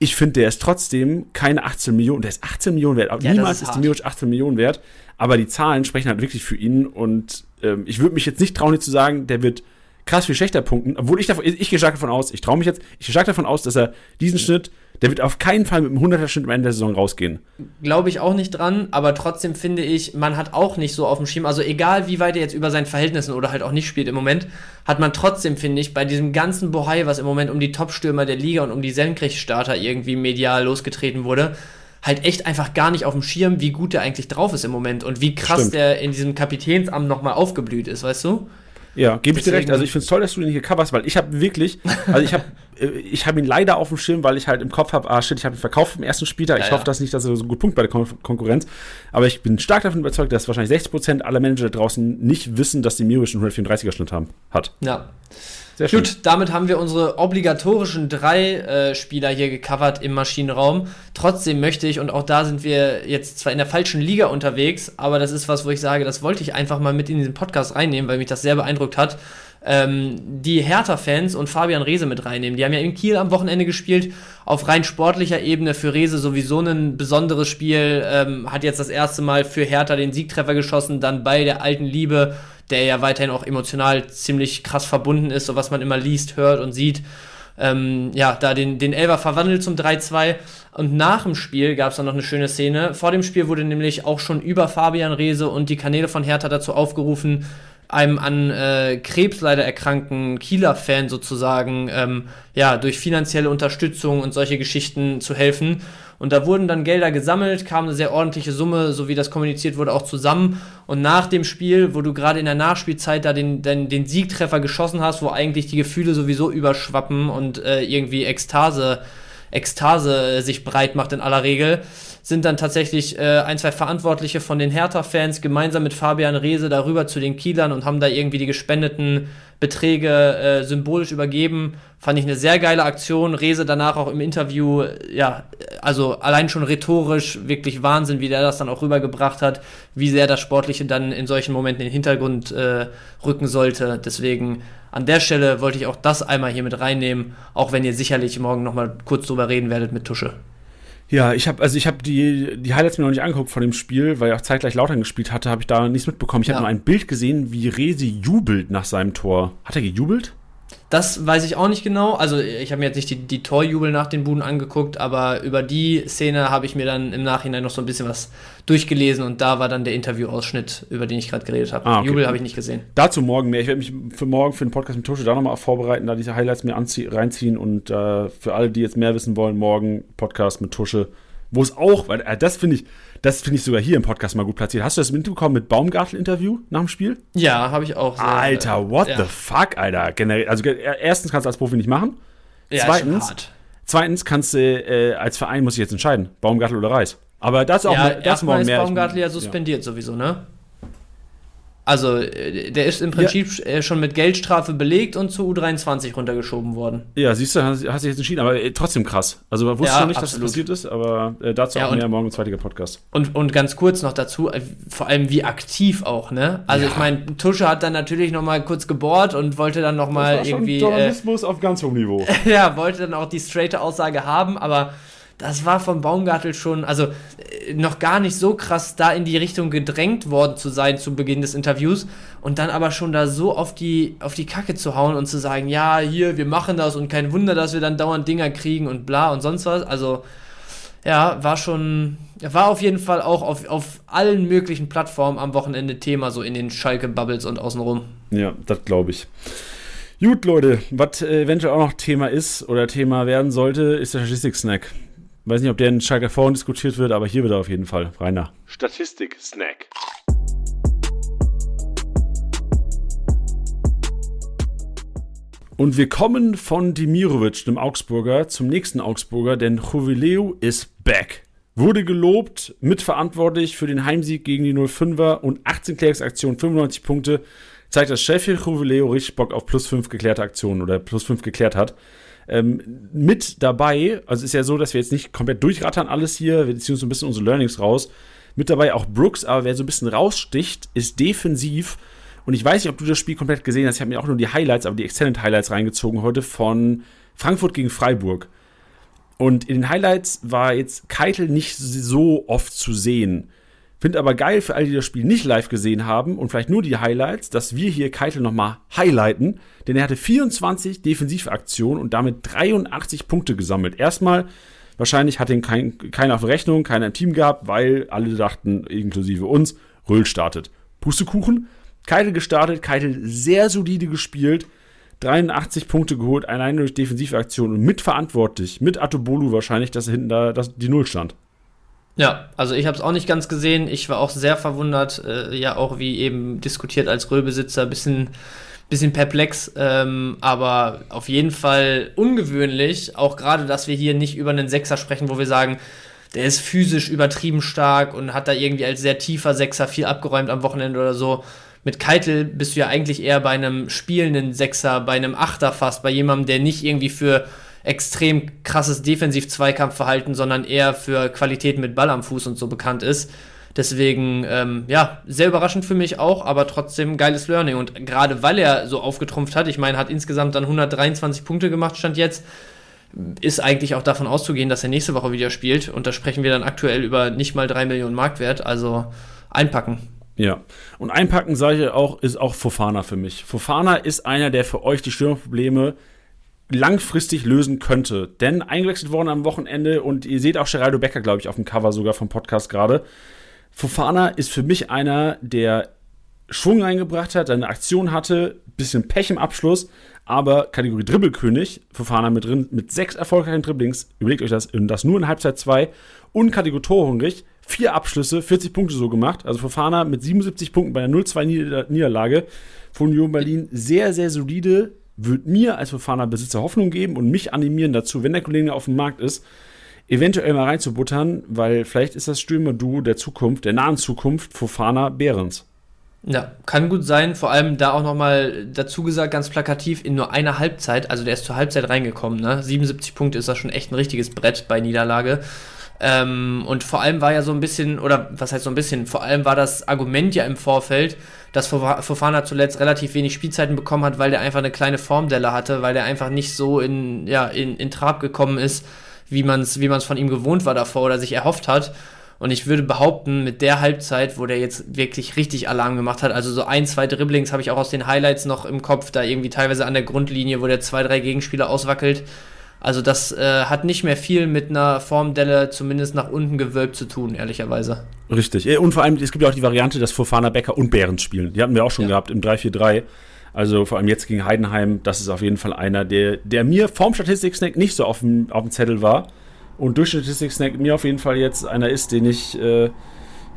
ich finde, der ist trotzdem keine 18 Millionen. Der ist 18 Millionen wert. Ja, Niemals ist, ist Demirovic 18 Millionen wert. Aber die Zahlen sprechen halt wirklich für ihn. Und ähm, ich würde mich jetzt nicht trauen, zu sagen, der wird krass viel schlechter punkten. Obwohl ich davon, ich gehe stark davon aus, ich traue mich jetzt, ich gehe stark davon aus, dass er diesen Schnitt der wird auf keinen Fall mit einem 100er Schnitt am Ende der Saison rausgehen. Glaube ich auch nicht dran, aber trotzdem finde ich, man hat auch nicht so auf dem Schirm, also egal wie weit er jetzt über seinen Verhältnissen oder halt auch nicht spielt im Moment, hat man trotzdem, finde ich, bei diesem ganzen Bohai, was im Moment um die Topstürmer der Liga und um die Senkrechtstarter irgendwie medial losgetreten wurde, halt echt einfach gar nicht auf dem Schirm, wie gut er eigentlich drauf ist im Moment und wie krass Stimmt. der in diesem Kapitänsamt nochmal aufgeblüht ist, weißt du? Ja, gebe ich dir recht. Also ich finde es toll, dass du ihn hier coverst, weil ich habe wirklich, also ich habe ich habe ihn leider auf dem Schirm, weil ich halt im Kopf habe, ah shit, ich habe ihn verkauft im ersten Spieltag. Ja, ich ja. hoffe das nicht, dass er so gut punkt bei der Kon Konkurrenz. Aber ich bin stark davon überzeugt, dass wahrscheinlich 60% aller Manager da draußen nicht wissen, dass die Miro schon 134er Schnitt haben, hat. Ja. Sehr schön. Gut, damit haben wir unsere obligatorischen drei äh, Spieler hier gecovert im Maschinenraum. Trotzdem möchte ich, und auch da sind wir jetzt zwar in der falschen Liga unterwegs, aber das ist was, wo ich sage, das wollte ich einfach mal mit in diesen Podcast reinnehmen, weil mich das sehr beeindruckt hat. Ähm, die Hertha-Fans und Fabian Rehse mit reinnehmen. Die haben ja in Kiel am Wochenende gespielt. Auf rein sportlicher Ebene für Rehse sowieso ein besonderes Spiel. Ähm, hat jetzt das erste Mal für Hertha den Siegtreffer geschossen, dann bei der alten Liebe der ja weiterhin auch emotional ziemlich krass verbunden ist, so was man immer liest, hört und sieht. Ähm, ja, da den, den Elver verwandelt zum 3-2. Und nach dem Spiel gab es dann noch eine schöne Szene. Vor dem Spiel wurde nämlich auch schon über Fabian Rehse und die Kanäle von Hertha dazu aufgerufen, einem an äh, Krebs leider erkrankten Kieler-Fan sozusagen ähm, ja, durch finanzielle Unterstützung und solche Geschichten zu helfen. Und da wurden dann Gelder gesammelt, kam eine sehr ordentliche Summe, so wie das kommuniziert wurde, auch zusammen. Und nach dem Spiel, wo du gerade in der Nachspielzeit da den, den, den Siegtreffer geschossen hast, wo eigentlich die Gefühle sowieso überschwappen und äh, irgendwie Ekstase, Ekstase sich breit macht in aller Regel, sind dann tatsächlich äh, ein, zwei Verantwortliche von den Hertha-Fans gemeinsam mit Fabian Reese darüber zu den Kielern und haben da irgendwie die gespendeten Beträge äh, symbolisch übergeben. Fand ich eine sehr geile Aktion. Rese danach auch im Interview, ja, also allein schon rhetorisch wirklich Wahnsinn, wie der das dann auch rübergebracht hat, wie sehr das Sportliche dann in solchen Momenten in den Hintergrund äh, rücken sollte. Deswegen an der Stelle wollte ich auch das einmal hier mit reinnehmen, auch wenn ihr sicherlich morgen nochmal kurz drüber reden werdet mit Tusche. Ja, ich habe also ich habe die die Highlights mir noch nicht angeguckt von dem Spiel, weil er auch zeitgleich Lautern gespielt hatte, habe ich da nichts mitbekommen. Ich ja. habe nur ein Bild gesehen, wie Resi jubelt nach seinem Tor. Hat er gejubelt? Das weiß ich auch nicht genau. Also ich habe mir jetzt nicht die, die Torjubel nach den Buden angeguckt, aber über die Szene habe ich mir dann im Nachhinein noch so ein bisschen was durchgelesen und da war dann der Interviewausschnitt, über den ich gerade geredet habe. Ah, okay. Jubel habe ich nicht gesehen. Dazu morgen mehr. Ich werde mich für morgen für den Podcast mit Tusche da nochmal vorbereiten, da diese Highlights mir reinziehen und äh, für alle, die jetzt mehr wissen wollen, morgen Podcast mit Tusche wo es auch, weil äh, das finde ich, das finde ich sogar hier im Podcast mal gut platziert. Hast du das mitbekommen mit Baumgartel-Interview nach dem Spiel? Ja, habe ich auch. Sehr, Alter, äh, what ja. the fuck, Alter. Generell, also erstens kannst du als Profi nicht machen. Ja, zweitens, zweitens kannst du äh, als Verein muss ich jetzt entscheiden, Baumgartel oder Reis. Aber das auch ja, das morgen ist mehr. Baumgartel ja suspendiert ja. sowieso, ne? Also, äh, der ist im Prinzip ja. Äh, schon mit Geldstrafe belegt und zu U23 runtergeschoben worden. Ja, siehst du, hast, hast dich jetzt entschieden, aber äh, trotzdem krass. Also, man wusste ja, schon nicht, absolut. dass das passiert ist, aber äh, dazu ja, auch mehr morgen im zweiten Podcast. Und, und ganz kurz noch dazu, vor allem wie aktiv auch, ne? Also, ja. ich meine, Tusche hat dann natürlich nochmal kurz gebohrt und wollte dann nochmal irgendwie. Journalismus äh, auf ganz hohem Niveau. ja, wollte dann auch die straighte Aussage haben, aber das war von Baumgartel schon, also äh, noch gar nicht so krass da in die Richtung gedrängt worden zu sein zu Beginn des Interviews und dann aber schon da so auf die, auf die Kacke zu hauen und zu sagen, ja, hier, wir machen das und kein Wunder, dass wir dann dauernd Dinger kriegen und bla und sonst was. Also, ja, war schon, war auf jeden Fall auch auf, auf allen möglichen Plattformen am Wochenende Thema, so in den Schalke-Bubbles und außenrum. Ja, das glaube ich. Gut, Leute, was äh, eventuell auch noch Thema ist oder Thema werden sollte, ist der Statistik-Snack. Weiß nicht, ob der in Schalke Forum diskutiert wird, aber hier wird er auf jeden Fall. Rainer. Statistik-Snack. Und wir kommen von Dimirovic, dem Augsburger, zum nächsten Augsburger, denn Juvileu ist back. Wurde gelobt, mitverantwortlich für den Heimsieg gegen die 05er und 18 Klärungsaktionen, 95 Punkte. Zeigt, dass Sheffield Juvileu richtig Bock auf plus 5 geklärte Aktionen oder plus 5 geklärt hat. Ähm, mit dabei, also ist ja so, dass wir jetzt nicht komplett durchrattern alles hier, wir ziehen uns so ein bisschen unsere Learnings raus. Mit dabei auch Brooks, aber wer so ein bisschen raussticht, ist defensiv. Und ich weiß nicht, ob du das Spiel komplett gesehen hast. Ich habe mir auch nur die Highlights, aber die Extended Highlights reingezogen heute von Frankfurt gegen Freiburg. Und in den Highlights war jetzt Keitel nicht so oft zu sehen. Finde aber geil für alle, die das Spiel nicht live gesehen haben und vielleicht nur die Highlights, dass wir hier Keitel nochmal highlighten, denn er hatte 24 Defensivaktionen und damit 83 Punkte gesammelt. Erstmal, wahrscheinlich hat ihn kein, keiner auf Rechnung, keiner im Team gehabt, weil alle dachten, inklusive uns, Röhl startet. Pustekuchen, Keitel gestartet, Keitel sehr solide gespielt, 83 Punkte geholt, allein durch Defensivaktionen und mitverantwortlich, mit Atobolu wahrscheinlich, dass er hinten da dass die Null stand. Ja, also ich habe es auch nicht ganz gesehen. Ich war auch sehr verwundert, äh, ja auch wie eben diskutiert als Röhlbesitzer, bisschen, bisschen perplex, ähm, aber auf jeden Fall ungewöhnlich. Auch gerade, dass wir hier nicht über einen Sechser sprechen, wo wir sagen, der ist physisch übertrieben stark und hat da irgendwie als sehr tiefer Sechser viel abgeräumt am Wochenende oder so. Mit Keitel bist du ja eigentlich eher bei einem spielenden Sechser, bei einem Achter fast, bei jemandem, der nicht irgendwie für extrem krasses Defensiv-Zweikampfverhalten, sondern eher für Qualität mit Ball am Fuß und so bekannt ist. Deswegen, ähm, ja, sehr überraschend für mich auch, aber trotzdem geiles Learning. Und gerade weil er so aufgetrumpft hat, ich meine, hat insgesamt dann 123 Punkte gemacht, stand jetzt, ist eigentlich auch davon auszugehen, dass er nächste Woche wieder spielt. Und da sprechen wir dann aktuell über nicht mal 3 Millionen Marktwert. Also einpacken. Ja, und einpacken, sage ich auch, ist auch Fofana für mich. Fofana ist einer, der für euch die Stürmerprobleme langfristig lösen könnte. Denn eingewechselt worden am Wochenende und ihr seht auch Geraldo Becker, glaube ich, auf dem Cover sogar vom Podcast gerade. Fofana ist für mich einer, der Schwung reingebracht hat, eine Aktion hatte, bisschen Pech im Abschluss, aber Kategorie Dribbelkönig, Fofana mit drin, mit sechs erfolgreichen Dribblings, überlegt euch das, das nur in Halbzeit 2 und Kategorie Torhungrig, vier Abschlüsse, 40 Punkte so gemacht. Also Fofana mit 77 Punkten bei einer 0-2 Niederlage von Union Berlin sehr, sehr solide wird mir als Fofana-Besitzer Hoffnung geben und mich animieren dazu, wenn der Kollege auf dem Markt ist, eventuell mal reinzubuttern, weil vielleicht ist das Stürmer-Duo der Zukunft, der nahen Zukunft, Fofana Behrens. Ja, kann gut sein. Vor allem da auch nochmal dazu gesagt, ganz plakativ, in nur einer Halbzeit, also der ist zur Halbzeit reingekommen, ne? 77 Punkte ist das schon echt ein richtiges Brett bei Niederlage. Ähm, und vor allem war ja so ein bisschen, oder was heißt so ein bisschen, vor allem war das Argument ja im Vorfeld, dass Fofana zuletzt relativ wenig Spielzeiten bekommen hat, weil der einfach eine kleine Formdelle hatte, weil der einfach nicht so in, ja, in, in Trab gekommen ist, wie man es wie man's von ihm gewohnt war davor oder sich erhofft hat. Und ich würde behaupten, mit der Halbzeit, wo der jetzt wirklich richtig Alarm gemacht hat, also so ein, zwei Dribblings habe ich auch aus den Highlights noch im Kopf, da irgendwie teilweise an der Grundlinie, wo der zwei, drei Gegenspieler auswackelt also das äh, hat nicht mehr viel mit einer Formdelle zumindest nach unten gewölbt zu tun, ehrlicherweise. Richtig. Und vor allem, es gibt ja auch die Variante, dass Fofana Becker und Behrens spielen. Die hatten wir auch schon ja. gehabt im 3-4-3. Also vor allem jetzt gegen Heidenheim, das ist auf jeden Fall einer, der, der mir vorm Statistik-Snack nicht so auf dem, auf dem Zettel war. Und durch Statistik-Snack mir auf jeden Fall jetzt einer ist, den ich, äh, ich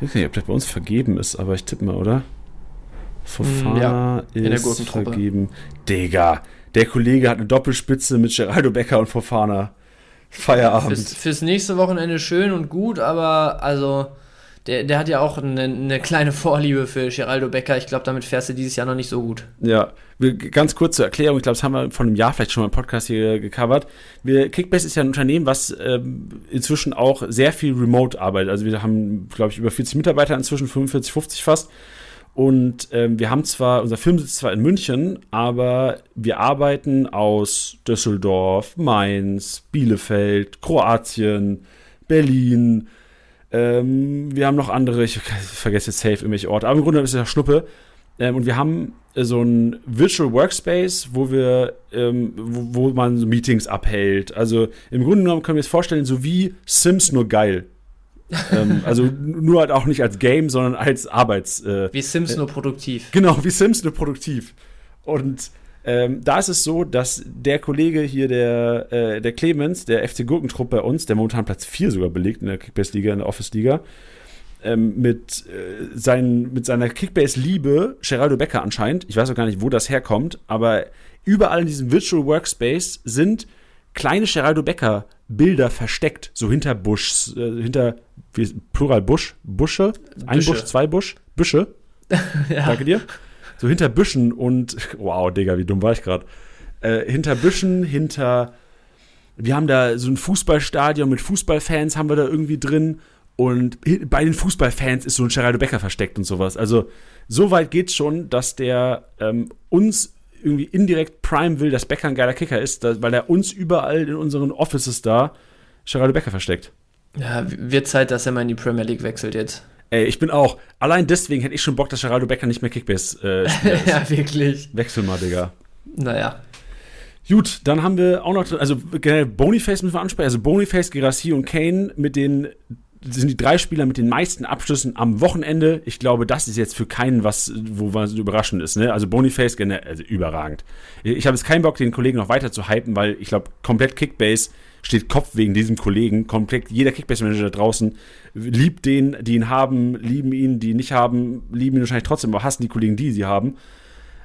weiß nicht, ob das bei uns vergeben ist, aber ich tippe mal, oder? Fofana mm, ja, ist vergeben. Digga, der Kollege hat eine Doppelspitze mit Geraldo Becker und Fofana. Feierabend. Fürs, fürs, nächste Wochenende schön und gut, aber also der, der hat ja auch eine, eine kleine Vorliebe für Geraldo Becker. Ich glaube, damit fährst du dieses Jahr noch nicht so gut. Ja, ganz kurz zur Erklärung. Ich glaube, das haben wir vor einem Jahr vielleicht schon mal im Podcast hier gecovert. Wir, Kickbase ist ja ein Unternehmen, was ähm, inzwischen auch sehr viel remote arbeitet. Also wir haben, glaube ich, über 40 Mitarbeiter inzwischen, 45, 50 fast. Und ähm, wir haben zwar, unser Film sitzt zwar in München, aber wir arbeiten aus Düsseldorf, Mainz, Bielefeld, Kroatien, Berlin. Ähm, wir haben noch andere, ich vergesse jetzt safe irgendwelche Orte, aber im Grunde ist es ja Schnuppe. Ähm, und wir haben äh, so ein Virtual Workspace, wo wir, ähm, wo, wo, man so Meetings abhält. Also im Grunde genommen können wir es vorstellen, so wie Sims nur geil ähm, also nur halt auch nicht als Game, sondern als Arbeits. Äh, wie Sims äh, nur produktiv. Genau, wie Sims nur produktiv. Und ähm, da ist es so, dass der Kollege hier, der, äh, der Clemens, der FC Gurkentrupp bei uns, der momentan Platz 4 sogar belegt in der Kickbase-Liga, in der Office-Liga, ähm, mit, äh, sein, mit seiner Kickbase-Liebe, Geraldo Becker anscheinend, ich weiß auch gar nicht, wo das herkommt, aber überall in diesem Virtual Workspace sind kleine Geraldo Becker Bilder versteckt, so hinter Busch, äh, hinter wie, Plural Busch, Busche, ein Busch, zwei Busch, Büsche. ja. Danke dir. So hinter Büschen und wow, Digga, wie dumm war ich gerade. Äh, hinter Büschen, hinter Wir haben da so ein Fußballstadion mit Fußballfans haben wir da irgendwie drin. Und bei den Fußballfans ist so ein Geraldo Becker versteckt und sowas. Also so weit geht's schon, dass der ähm, uns irgendwie indirekt Prime will, dass Becker ein geiler Kicker ist, weil er uns überall in unseren Offices da Geraldo Becker versteckt. Ja, wird Zeit, dass er mal in die Premier League wechselt jetzt. Ey, ich bin auch. Allein deswegen hätte ich schon Bock, dass Geraldo Becker nicht mehr Kickbase äh, Ja, wirklich. Wechsel mal, Digga. Naja. Gut, dann haben wir auch noch, also generell Boniface müssen wir ansprechen. Also Boniface, Gerassi und Kane mit den sind die drei Spieler mit den meisten Abschlüssen am Wochenende. Ich glaube, das ist jetzt für keinen was, wo was überraschend ist. Ne? Also Boniface, also überragend. Ich habe jetzt keinen Bock, den Kollegen noch weiter zu hypen, weil ich glaube, komplett Kickbase steht Kopf wegen diesem Kollegen. Komplett jeder Kickbase-Manager da draußen liebt den, die ihn haben, lieben ihn, die ihn nicht haben, lieben ihn wahrscheinlich trotzdem, aber hassen die Kollegen, die sie haben.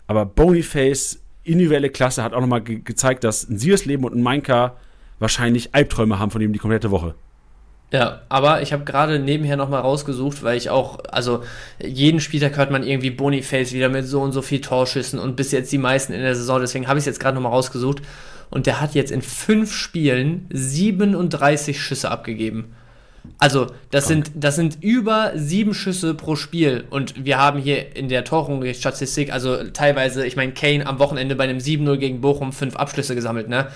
Aber Boniface, individuelle Klasse, hat auch nochmal ge gezeigt, dass ein Siersleben und ein Mainka wahrscheinlich Albträume haben von ihm die komplette Woche. Ja, aber ich habe gerade nebenher nochmal rausgesucht, weil ich auch, also jeden Spieltag hört man irgendwie Boniface wieder mit so und so viel Torschüssen und bis jetzt die meisten in der Saison, deswegen habe ich es jetzt gerade nochmal rausgesucht. Und der hat jetzt in fünf Spielen 37 Schüsse abgegeben. Also, das sind, das sind über sieben Schüsse pro Spiel. Und wir haben hier in der Torung-Statistik, also teilweise, ich meine, Kane am Wochenende bei einem 7-0 gegen Bochum fünf Abschlüsse gesammelt, ne?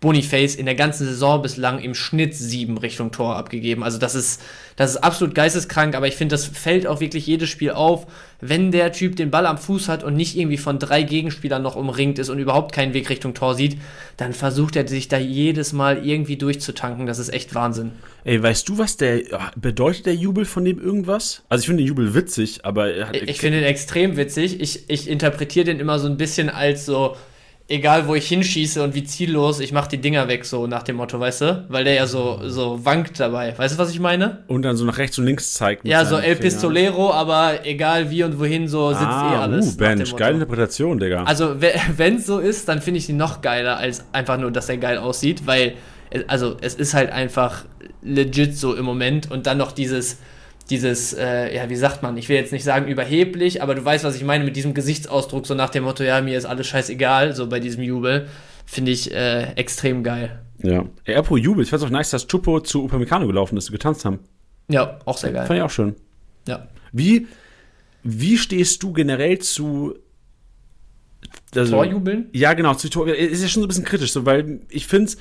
Boniface in der ganzen Saison bislang im Schnitt sieben Richtung Tor abgegeben. Also das ist, das ist absolut geisteskrank, aber ich finde, das fällt auch wirklich jedes Spiel auf, wenn der Typ den Ball am Fuß hat und nicht irgendwie von drei Gegenspielern noch umringt ist und überhaupt keinen Weg Richtung Tor sieht, dann versucht er sich da jedes Mal irgendwie durchzutanken. Das ist echt Wahnsinn. Ey, weißt du, was der bedeutet der Jubel von dem irgendwas? Also ich finde den Jubel witzig, aber ich, ich finde ihn extrem witzig. Ich, ich interpretiere den immer so ein bisschen als so egal wo ich hinschieße und wie ziellos, ich mache die Dinger weg, so nach dem Motto, weißt du? Weil der ja so, so wankt dabei. Weißt du, was ich meine? Und dann so nach rechts und links zeigt. Ja, so El Pistolero, aber egal wie und wohin, so sitzt ah, eh alles. Uh, Bench, geile Interpretation, Digga. Also, wenn es so ist, dann finde ich ihn noch geiler, als einfach nur, dass er geil aussieht, weil, also, es ist halt einfach legit so im Moment und dann noch dieses dieses, äh, ja, wie sagt man, ich will jetzt nicht sagen überheblich, aber du weißt, was ich meine mit diesem Gesichtsausdruck, so nach dem Motto, ja, mir ist alles scheißegal, so bei diesem Jubel, finde ich äh, extrem geil. Ja. Ey, apropos Jubel, ich fand es auch nice, dass Chupo zu Upamecano gelaufen ist, getanzt haben. Ja, auch sehr geil. Fand ich auch schön. Ja. Wie, wie stehst du generell zu also, Torjubeln? Ja, genau, zu Tor. Ist ja schon so ein bisschen kritisch, so, weil ich finde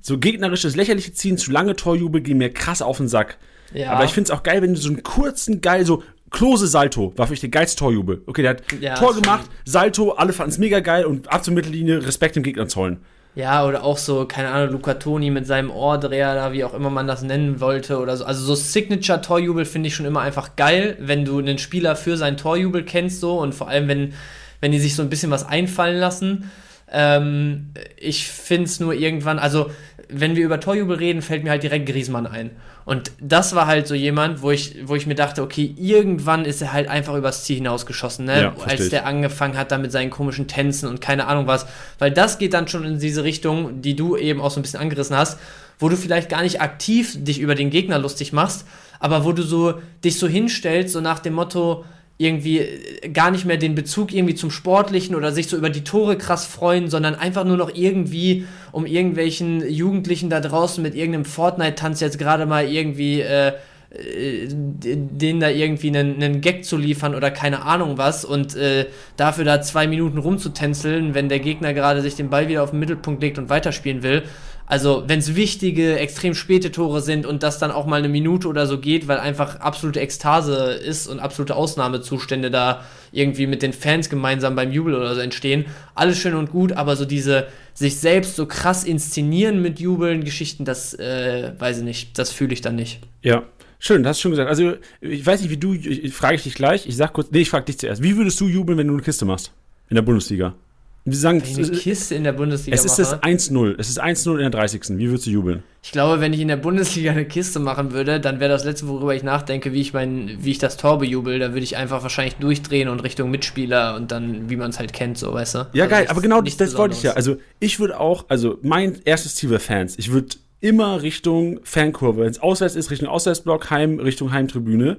so gegnerisches, lächerliche Ziehen, zu lange Torjubel gehen mir krass auf den Sack. Ja. Aber ich finde es auch geil, wenn du so einen kurzen, geil, so Klose Salto war für mich der geilste Torjubel. Okay, der hat ja, Tor gemacht, Salto, alle fanden es mega geil und ab zur Mittellinie Respekt dem Gegner zollen. Ja, oder auch so, keine Ahnung, Luca Toni mit seinem Ohrdreher da, wie auch immer man das nennen wollte oder so. Also so Signature-Torjubel finde ich schon immer einfach geil, wenn du einen Spieler für seinen Torjubel kennst so und vor allem, wenn, wenn die sich so ein bisschen was einfallen lassen. Ähm, ich finde es nur irgendwann, also wenn wir über Torjubel reden, fällt mir halt direkt Griesmann ein. Und das war halt so jemand, wo ich, wo ich mir dachte, okay, irgendwann ist er halt einfach übers Ziel hinausgeschossen, ne? Ja, als der angefangen hat da mit seinen komischen Tänzen und keine Ahnung was. Weil das geht dann schon in diese Richtung, die du eben auch so ein bisschen angerissen hast, wo du vielleicht gar nicht aktiv dich über den Gegner lustig machst, aber wo du so dich so hinstellst, so nach dem Motto, irgendwie äh, gar nicht mehr den Bezug irgendwie zum Sportlichen oder sich so über die Tore krass freuen, sondern einfach nur noch irgendwie um irgendwelchen Jugendlichen da draußen mit irgendeinem Fortnite-Tanz jetzt gerade mal irgendwie äh, äh denen da irgendwie einen, einen Gag zu liefern oder keine Ahnung was und äh, dafür da zwei Minuten rumzutänzeln, wenn der Gegner gerade sich den Ball wieder auf den Mittelpunkt legt und weiterspielen will. Also, wenn es wichtige, extrem späte Tore sind und das dann auch mal eine Minute oder so geht, weil einfach absolute Ekstase ist und absolute Ausnahmezustände da irgendwie mit den Fans gemeinsam beim Jubel oder so entstehen, alles schön und gut, aber so diese sich selbst so krass inszenieren mit Jubeln, Geschichten, das äh, weiß ich nicht, das fühle ich dann nicht. Ja, Schön, das hast du schon gesagt. Also, ich weiß nicht, wie du, ich, frage ich dich gleich. Ich sag kurz, nee, ich frage dich zuerst. Wie würdest du jubeln, wenn du eine Kiste machst? In der Bundesliga? Wir sagen, wenn ich eine Kiste in der Bundesliga Es ist mache, das 1-0. Es ist 1-0 in der 30. Wie würdest du jubeln? Ich glaube, wenn ich in der Bundesliga eine Kiste machen würde, dann wäre das letzte, worüber ich nachdenke, wie ich mein, wie ich das Tor bejubel. Da würde ich einfach wahrscheinlich durchdrehen und Richtung Mitspieler und dann, wie man es halt kennt, so, weißt du? Ja, also geil, aber genau das, das wollte ich ja. Also, ich würde auch, also mein erstes Ziel wäre Fans. Ich würde immer Richtung Fankurve. Wenn es auswärts ist, Richtung Auswärtsblock, Heim, Richtung Heimtribüne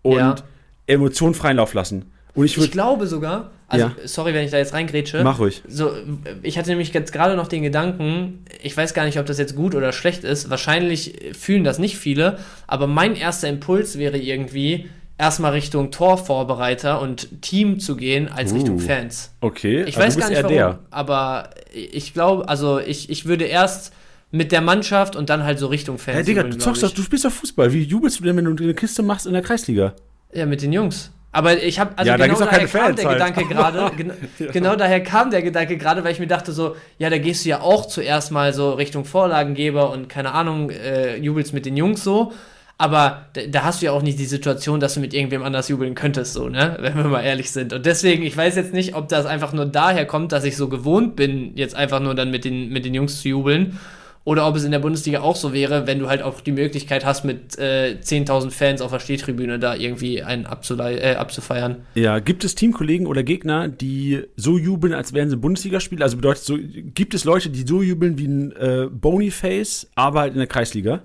und ja. Emotionen freien Lauf lassen. Und ich, ich glaube sogar, Also, Ja. sorry, wenn ich da jetzt reingrätsche. Mach ruhig. So, ich hatte nämlich jetzt gerade noch den Gedanken, ich weiß gar nicht, ob das jetzt gut oder schlecht ist. Wahrscheinlich fühlen das nicht viele, aber mein erster Impuls wäre irgendwie, erstmal Richtung Torvorbereiter und Team zu gehen, als Uh. Richtung Fans. Okay, Ich also weiß gar nicht warum, aber ich glaube, also ich, ich würde erst mit der Mannschaft und dann halt so Richtung Fans. Hey, Digga, du zockst doch, du spielst doch Fußball. Wie jubelst du denn, wenn du eine Kiste machst in der Kreisliga? Ja, mit den Jungs. Aber ich habe, also Ja, da genau auch daher kam Fans der halt. Gedanke gerade, gen genau daher kam der Gedanke gerade, weil ich mir dachte so, ja, da gehst du ja auch zuerst mal so Richtung Vorlagengeber und keine Ahnung, äh, jubelst mit den Jungs so. Aber da, da hast du ja auch nicht die Situation, dass du mit irgendwem anders jubeln könntest, so, ne? Wenn wir mal ehrlich sind. Und deswegen, ich weiß jetzt nicht, ob das einfach nur daher kommt, dass ich so gewohnt bin, jetzt einfach nur dann mit den, mit den Jungs zu jubeln. Oder ob es in der Bundesliga auch so wäre, wenn du halt auch die Möglichkeit hast, mit äh, 10.000 Fans auf der Stehtribüne da irgendwie einen äh, abzufeiern. Ja, gibt es Teamkollegen oder Gegner, die so jubeln, als wären sie Bundesligaspieler? Also bedeutet so, gibt es Leute, die so jubeln wie ein äh, Boniface, aber halt in der Kreisliga?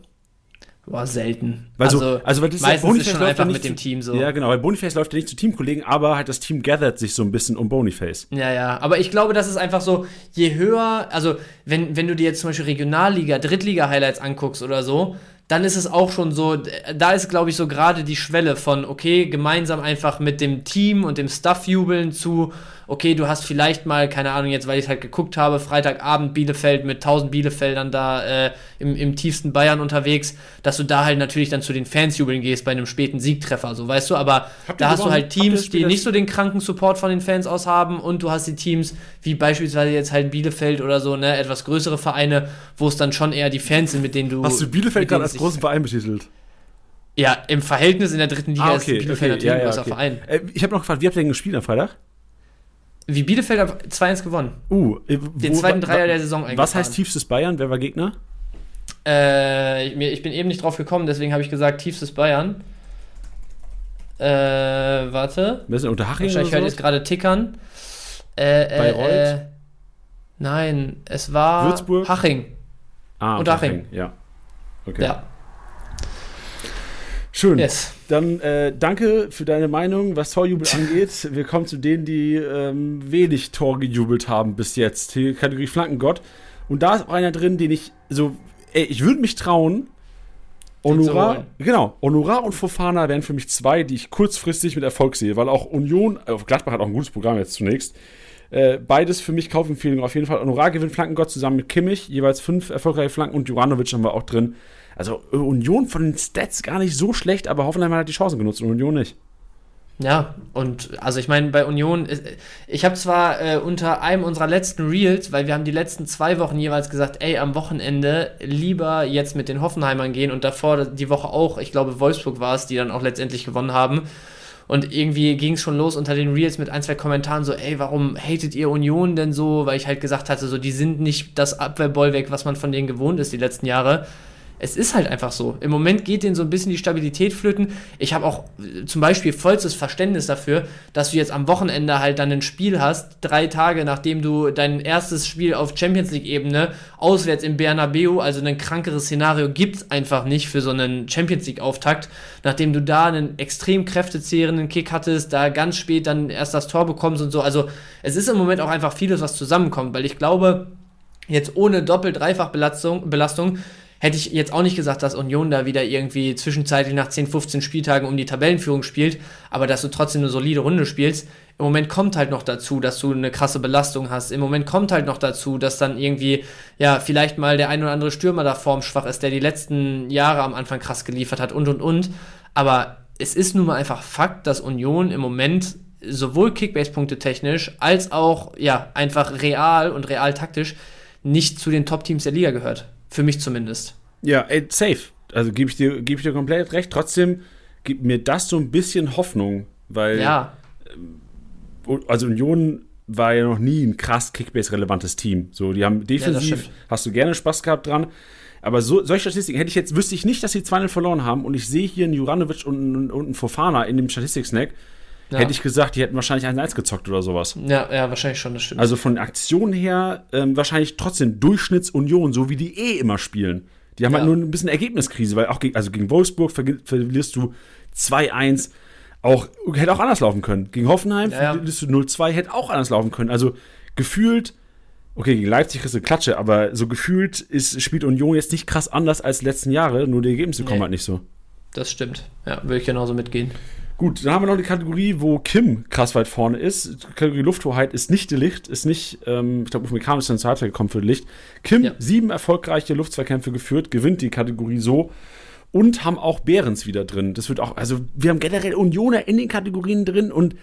Boah, selten. Weil so- also, weil das ist ja- meistens ist Boniface schon läuft einfach ja mit dem zu- Team so. Ja, genau, weil Boniface läuft ja nicht zu Teamkollegen, aber halt das Team gathert sich so ein bisschen um Boniface. Ja, ja, aber ich glaube, das ist einfach so, je höher, also wenn, wenn du dir jetzt zum Beispiel Regionalliga, Drittliga-Highlights anguckst oder so, dann ist es auch schon so, da ist, glaube ich, so gerade die Schwelle von, okay, gemeinsam einfach mit dem Team und dem Staff jubeln zu, okay, du hast vielleicht mal, keine Ahnung, jetzt, weil ich halt geguckt habe, Freitagabend Bielefeld mit 1000 Bielefeldern da äh, im, im tiefsten Bayern unterwegs, dass du da halt natürlich dann zu den Fans jubeln gehst bei einem späten Siegtreffer, so, weißt du, aber Habt da hast du halt Teams, die nicht so den kranken Support von den Fans aus haben und du hast die Teams, wie beispielsweise jetzt halt Bielefeld oder so, ne, etwas größere Vereine, wo es dann schon eher die Fans sind, mit denen du. Hast du Bielefeld gerade als großen Verein betitelt? Ja, im Verhältnis in der dritten Liga Ah, ist Bielefeld natürlich ein großer Verein. Äh, ich habe noch gefragt, wie habt ihr denn gespielt am Freitag? Wie Bielefeld hat 2-1 gewonnen. Uh, äh, Den wo- zweiten Dreier der Saison Was eingefahren. heißt tiefstes Bayern? Wer war Gegner? Äh, ich, ich bin eben nicht drauf gekommen, deswegen habe ich gesagt, tiefstes Bayern. Äh, warte. Wer ist denn unter Haching Wahrscheinlich hört jetzt gerade tickern. Äh, äh, Bayreuth? äh, nein, es war Würzburg? Haching. Ah, unter Haching. Ja. Okay. Ja, Schön. yes. Dann äh, danke für deine Meinung, was Torjubel angeht. Wir kommen zu denen, die ähm, wenig Tor gejubelt haben bis jetzt. Die Kategorie Flankengott. Und da ist auch einer drin, den ich so, ey, ich würde mich trauen. Honorar, genau, Honorar und Fofana wären für mich zwei, die ich kurzfristig mit Erfolg sehe, weil auch Union, äh, Gladbach hat auch ein gutes Programm jetzt zunächst. Äh, beides für mich Kaufempfehlungen auf jeden Fall. Honorar gewinnt Flankengott zusammen mit Kimmich, jeweils fünf erfolgreiche Flanken und Juranovic haben wir auch drin. Also äh, Union von den Stats gar nicht so schlecht, aber Hoffenheim hat die Chancen genutzt und Union nicht. Ja, und also ich meine, bei Union, ist- ich habe zwar äh, unter einem unserer letzten Reels, weil wir haben die letzten zwei Wochen jeweils gesagt, ey, am Wochenende lieber jetzt mit den Hoffenheimern gehen und davor die Woche auch, ich glaube Wolfsburg war es, die dann auch letztendlich gewonnen haben. Und irgendwie ging es schon los unter den Reels mit ein, zwei Kommentaren so, ey, warum hatet ihr Union denn so? Weil ich halt gesagt hatte, so, die sind nicht das Abwehrbollwerk, was man von denen gewohnt ist die letzten Jahre. Es ist halt einfach so. Im Moment geht denen so ein bisschen die Stabilität flöten. Ich habe auch äh, zum Beispiel vollstes Verständnis dafür, dass du jetzt am Wochenende halt dann ein Spiel hast, drei Tage nachdem du dein erstes Spiel auf Champions League-Ebene auswärts im Bernabeu, also ein krankeres Szenario gibt's einfach nicht für so einen Champions League-Auftakt, nachdem du da einen extrem kräftezehrenden Kick hattest, da ganz spät dann erst das Tor bekommst und so. Also es ist im Moment auch einfach vieles, was zusammenkommt, weil ich glaube, jetzt ohne Doppel-Dreifach-Belastung Belastung, hätte ich jetzt auch nicht gesagt, dass Union da wieder irgendwie zwischenzeitlich nach 10, 15 Spieltagen um die Tabellenführung spielt, aber dass du trotzdem eine solide Runde spielst. Im Moment kommt halt noch dazu, dass du eine krasse Belastung hast. Im Moment kommt halt noch dazu, dass dann irgendwie, ja, vielleicht mal der ein oder andere Stürmer da formschwach ist, der die letzten Jahre am Anfang krass geliefert hat und und und. Aber es ist nun mal einfach Fakt, dass Union im Moment sowohl Kickbase-Punkte technisch als auch, ja, einfach real und real taktisch nicht zu den Top-Teams der Liga gehört. Für mich zumindest. Ja, ey, safe. Also gebe ich, dir- geb ich dir komplett recht. Trotzdem gibt mir das so ein bisschen Hoffnung, weil Ja, also Union war ja noch nie ein krass Kickbase-relevantes Team. So, die haben defensiv, stimmt. hast du gerne Spaß gehabt dran. Aber so, solche Statistiken hätte ich jetzt, wüsste ich nicht, dass sie 2-0 verloren haben und ich sehe hier einen Juranovic und, und, und einen Fofana in dem Statistik-Snack, ja. hätte ich gesagt, die hätten wahrscheinlich 1-1 gezockt oder sowas. ja, ja, wahrscheinlich schon, das stimmt. Also von Aktion her ähm, wahrscheinlich trotzdem Durchschnittsunion, so wie die eh immer spielen. Die haben Ja. halt nur ein bisschen Ergebniskrise, weil auch gegen, also gegen Wolfsburg vergi- verlierst du 2-1. Auch, hätte auch anders laufen können. Gegen Hoffenheim, Ja, verlierst du 0-2, hätte auch anders laufen können. Also gefühlt, okay, gegen Leipzig kriegst du Klatsche, aber so gefühlt ist, spielt Union jetzt nicht krass anders als letzten Jahre, nur die Ergebnisse kommen Nee. halt nicht so. Das stimmt. Ja, würde ich genauso mitgehen. Gut, dann haben wir noch die Kategorie, wo Kim krass weit vorne ist. Die Kategorie Lufthoheit ist nicht Licht, ist nicht, ähm, ich glaube, Upamecano ist dann zur Halbzeit gekommen für Licht. Kim, Ja. sieben erfolgreiche Luftzweikämpfe geführt, gewinnt die Kategorie so und haben auch Behrens wieder drin. Das wird auch, also wir haben generell Unioner in den Kategorien drin und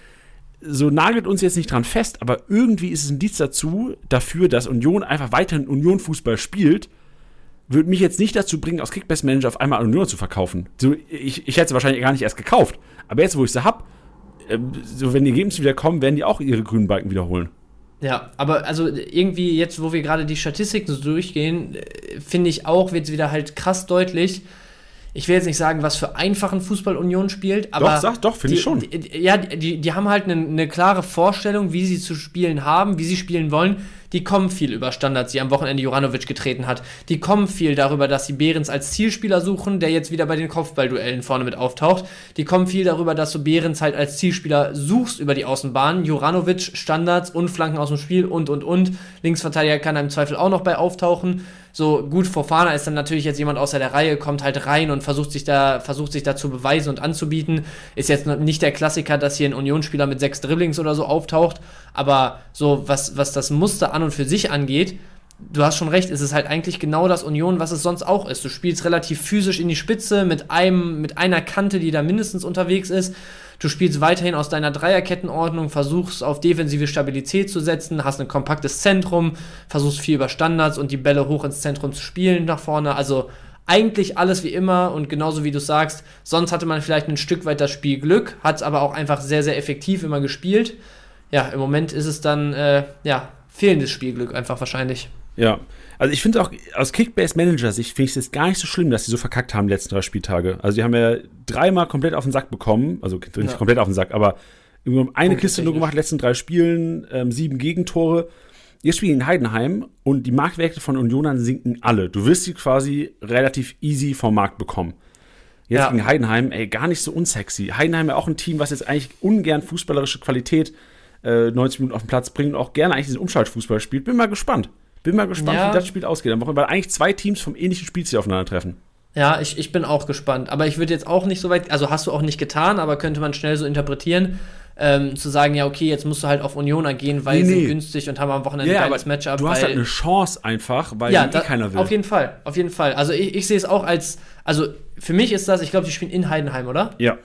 so nagelt uns jetzt nicht dran fest, aber irgendwie ist es ein Indiz dazu, dafür, dass Union einfach weiterhin Union-Fußball spielt, würde mich jetzt nicht dazu bringen, aus Kickbase Manager auf einmal Union zu verkaufen. So, ich, ich hätte sie wahrscheinlich gar nicht erst gekauft. Aber jetzt, wo ich sie hab, ähm, so wenn die Ergebnisse wieder kommen, werden die auch ihre grünen Balken wiederholen. Ja, aber also irgendwie jetzt, wo wir gerade die Statistiken so durchgehen, äh, finde ich auch, wird es wieder halt krass deutlich. Ich will jetzt nicht sagen, was für einfachen Fußball Union spielt, aber. Doch, sag- doch, finde ich die- schon. Die, ja, die, die haben halt eine, eine klare Vorstellung, wie sie zu spielen haben, wie sie spielen wollen. Die kommen viel über Standards, die am Wochenende Juranovic getreten hat. Die kommen viel darüber, dass sie Behrens als Zielspieler suchen, der jetzt wieder bei den Kopfballduellen vorne mit auftaucht. Die kommen viel darüber, dass du Behrens halt als Zielspieler suchst über die Außenbahn. Juranovic, Standards und Flanken aus dem Spiel und, und, und. Linksverteidiger kann da im Zweifel auch noch bei auftauchen. So gut, Fofana ist dann natürlich jetzt jemand außer der Reihe, kommt halt rein und versucht sich da, versucht sich da zu beweisen und anzubieten. Ist jetzt nicht der Klassiker, dass hier ein Unionsspieler mit sechs Dribblings oder so auftaucht. Aber so, was, was das Muster an und für sich angeht, du hast schon recht, es ist halt eigentlich genau das Union, was es sonst auch ist. Du spielst relativ physisch in die Spitze mit einem, mit einer Kante, die da mindestens unterwegs ist. Du spielst weiterhin aus deiner Dreierkettenordnung, versuchst auf defensive Stabilität zu setzen, hast ein kompaktes Zentrum, versuchst viel über Standards und die Bälle hoch ins Zentrum zu spielen nach vorne. Also eigentlich alles wie immer und genauso wie du sagst, sonst hatte man vielleicht ein Stück weit das Spiel Glück, hat es aber auch einfach sehr, sehr effektiv immer gespielt. Ja, im Moment ist es dann, äh, ja, fehlendes Spielglück einfach wahrscheinlich. Ja. Also ich finde auch, aus Kickbase-Manager-Sicht finde ich es jetzt gar nicht so schlimm, dass sie so verkackt haben die letzten drei Spieltage. Also die haben ja dreimal komplett auf den Sack bekommen, also nicht Ja. komplett auf den Sack, aber eine Kiste nur gemacht, letzten drei Spielen, ähm, sieben Gegentore. Jetzt spielen in Heidenheim und die Marktwerte von Unionern sinken alle. Du wirst sie quasi relativ easy vom Markt bekommen. Jetzt Ja. gegen Heidenheim, ey, gar nicht so unsexy. Heidenheim ja auch ein Team, was jetzt eigentlich ungern fußballerische Qualität äh, 90 Minuten auf den Platz bringt und auch gerne eigentlich diesen Umschaltfußball spielt. Bin mal gespannt. Bin mal gespannt, Ja. wie das Spiel ausgeht. Weil eigentlich zwei Teams vom ähnlichen Spielstil aufeinandertreffen. Ja, ich, ich bin auch gespannt. Aber ich würde jetzt auch nicht so weit, also hast du auch nicht getan, aber könnte man schnell so interpretieren, ähm, zu sagen, ja, okay, jetzt musst du halt auf Unioner gehen, weil Nee, sie nee. sind günstig und haben am Wochenende Ja, ein geiles Matchup. du hast halt eine Chance einfach, weil ja, die eh da, keiner will. auf jeden Fall, auf jeden Fall. Also ich, ich sehe es auch als, also für mich ist das, ich glaube, die spielen in Heidenheim, oder? ja.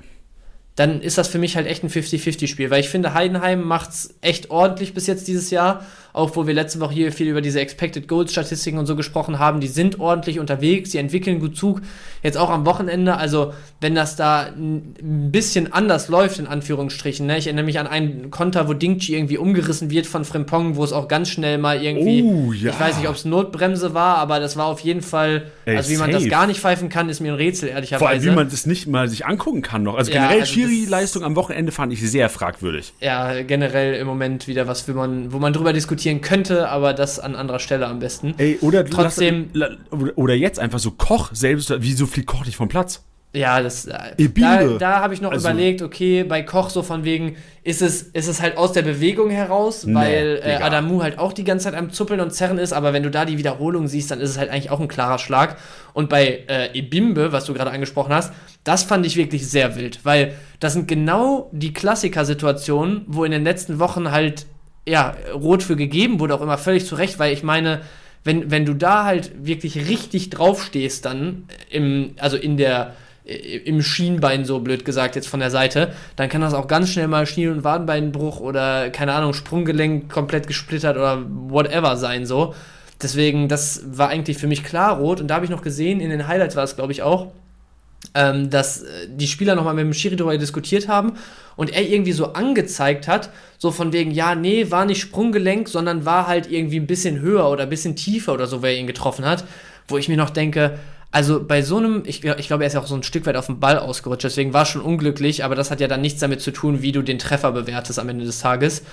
dann ist das für mich halt echt ein 50-50-Spiel, weil ich finde, Heidenheim macht's echt ordentlich bis jetzt dieses Jahr, auch wo wir letzte Woche hier viel über diese Expected Goals Statistiken und so gesprochen haben, die sind ordentlich unterwegs, die entwickeln gut Zug, jetzt auch am Wochenende, also wenn das da ein bisschen anders läuft, in Anführungsstrichen, ne? ich erinnere mich an einen Konter, wo Dingchi irgendwie umgerissen wird von Frimpong, wo es auch ganz schnell mal irgendwie, Oh, ja. ich weiß nicht, ob es Notbremse war, aber das war auf jeden Fall, Ey, also wie man das safe. gar nicht pfeifen kann, ist mir ein Rätsel, ehrlicherweise. Vor allem, wie man das nicht mal sich angucken kann noch. Also Ja, generell also das- Schiri-Leistung am Wochenende fand ich sehr fragwürdig. ja, generell im Moment wieder was, wo man, wo man drüber diskutieren könnte, aber das an anderer Stelle am besten. Ey, oder du Trotzdem- lass- la- oder- jetzt einfach so Koch selbst, wieso fliegt Koch nicht vom Platz? Ja, das, äh, Ebimbe. da, da habe ich noch Also- überlegt, okay, bei Koch so von wegen, ist es, ist es halt aus der Bewegung heraus, Nee, weil äh, Digga. Adamu halt auch die ganze Zeit am Zuppeln und Zerren ist, aber wenn du da die Wiederholung siehst, dann ist es halt eigentlich auch ein klarer Schlag. Und bei äh, Ebimbe, was du gerade angesprochen hast, das fand ich wirklich sehr wild, weil das sind genau die Klassikersituationen, wo in den letzten Wochen halt, ja, rot für gegeben wurde, auch immer völlig zu Recht, weil ich meine, wenn, wenn du da halt wirklich richtig draufstehst, dann im, also in der, im Schienbein, so blöd gesagt, jetzt von der Seite, dann kann das auch ganz schnell mal Schien- und Wadenbeinbruch oder, keine Ahnung, Sprunggelenk komplett gesplittert oder whatever sein, so. Deswegen, das war eigentlich für mich klar rot. Und da habe ich noch gesehen, in den Highlights war es, glaube ich, auch, ähm, dass äh, die Spieler nochmal mit dem Schiri darüber diskutiert haben und er irgendwie so angezeigt hat, so von wegen, ja, nee, war nicht Sprunggelenk, sondern war halt irgendwie ein bisschen höher oder ein bisschen tiefer oder so, wer ihn getroffen hat, wo ich mir noch denke, also bei so einem, ich, ich glaube, er ist ja auch so ein Stück weit auf den Ball ausgerutscht, deswegen war schon unglücklich, aber das hat ja dann nichts damit zu tun, wie du den Treffer bewertest am Ende des Tages.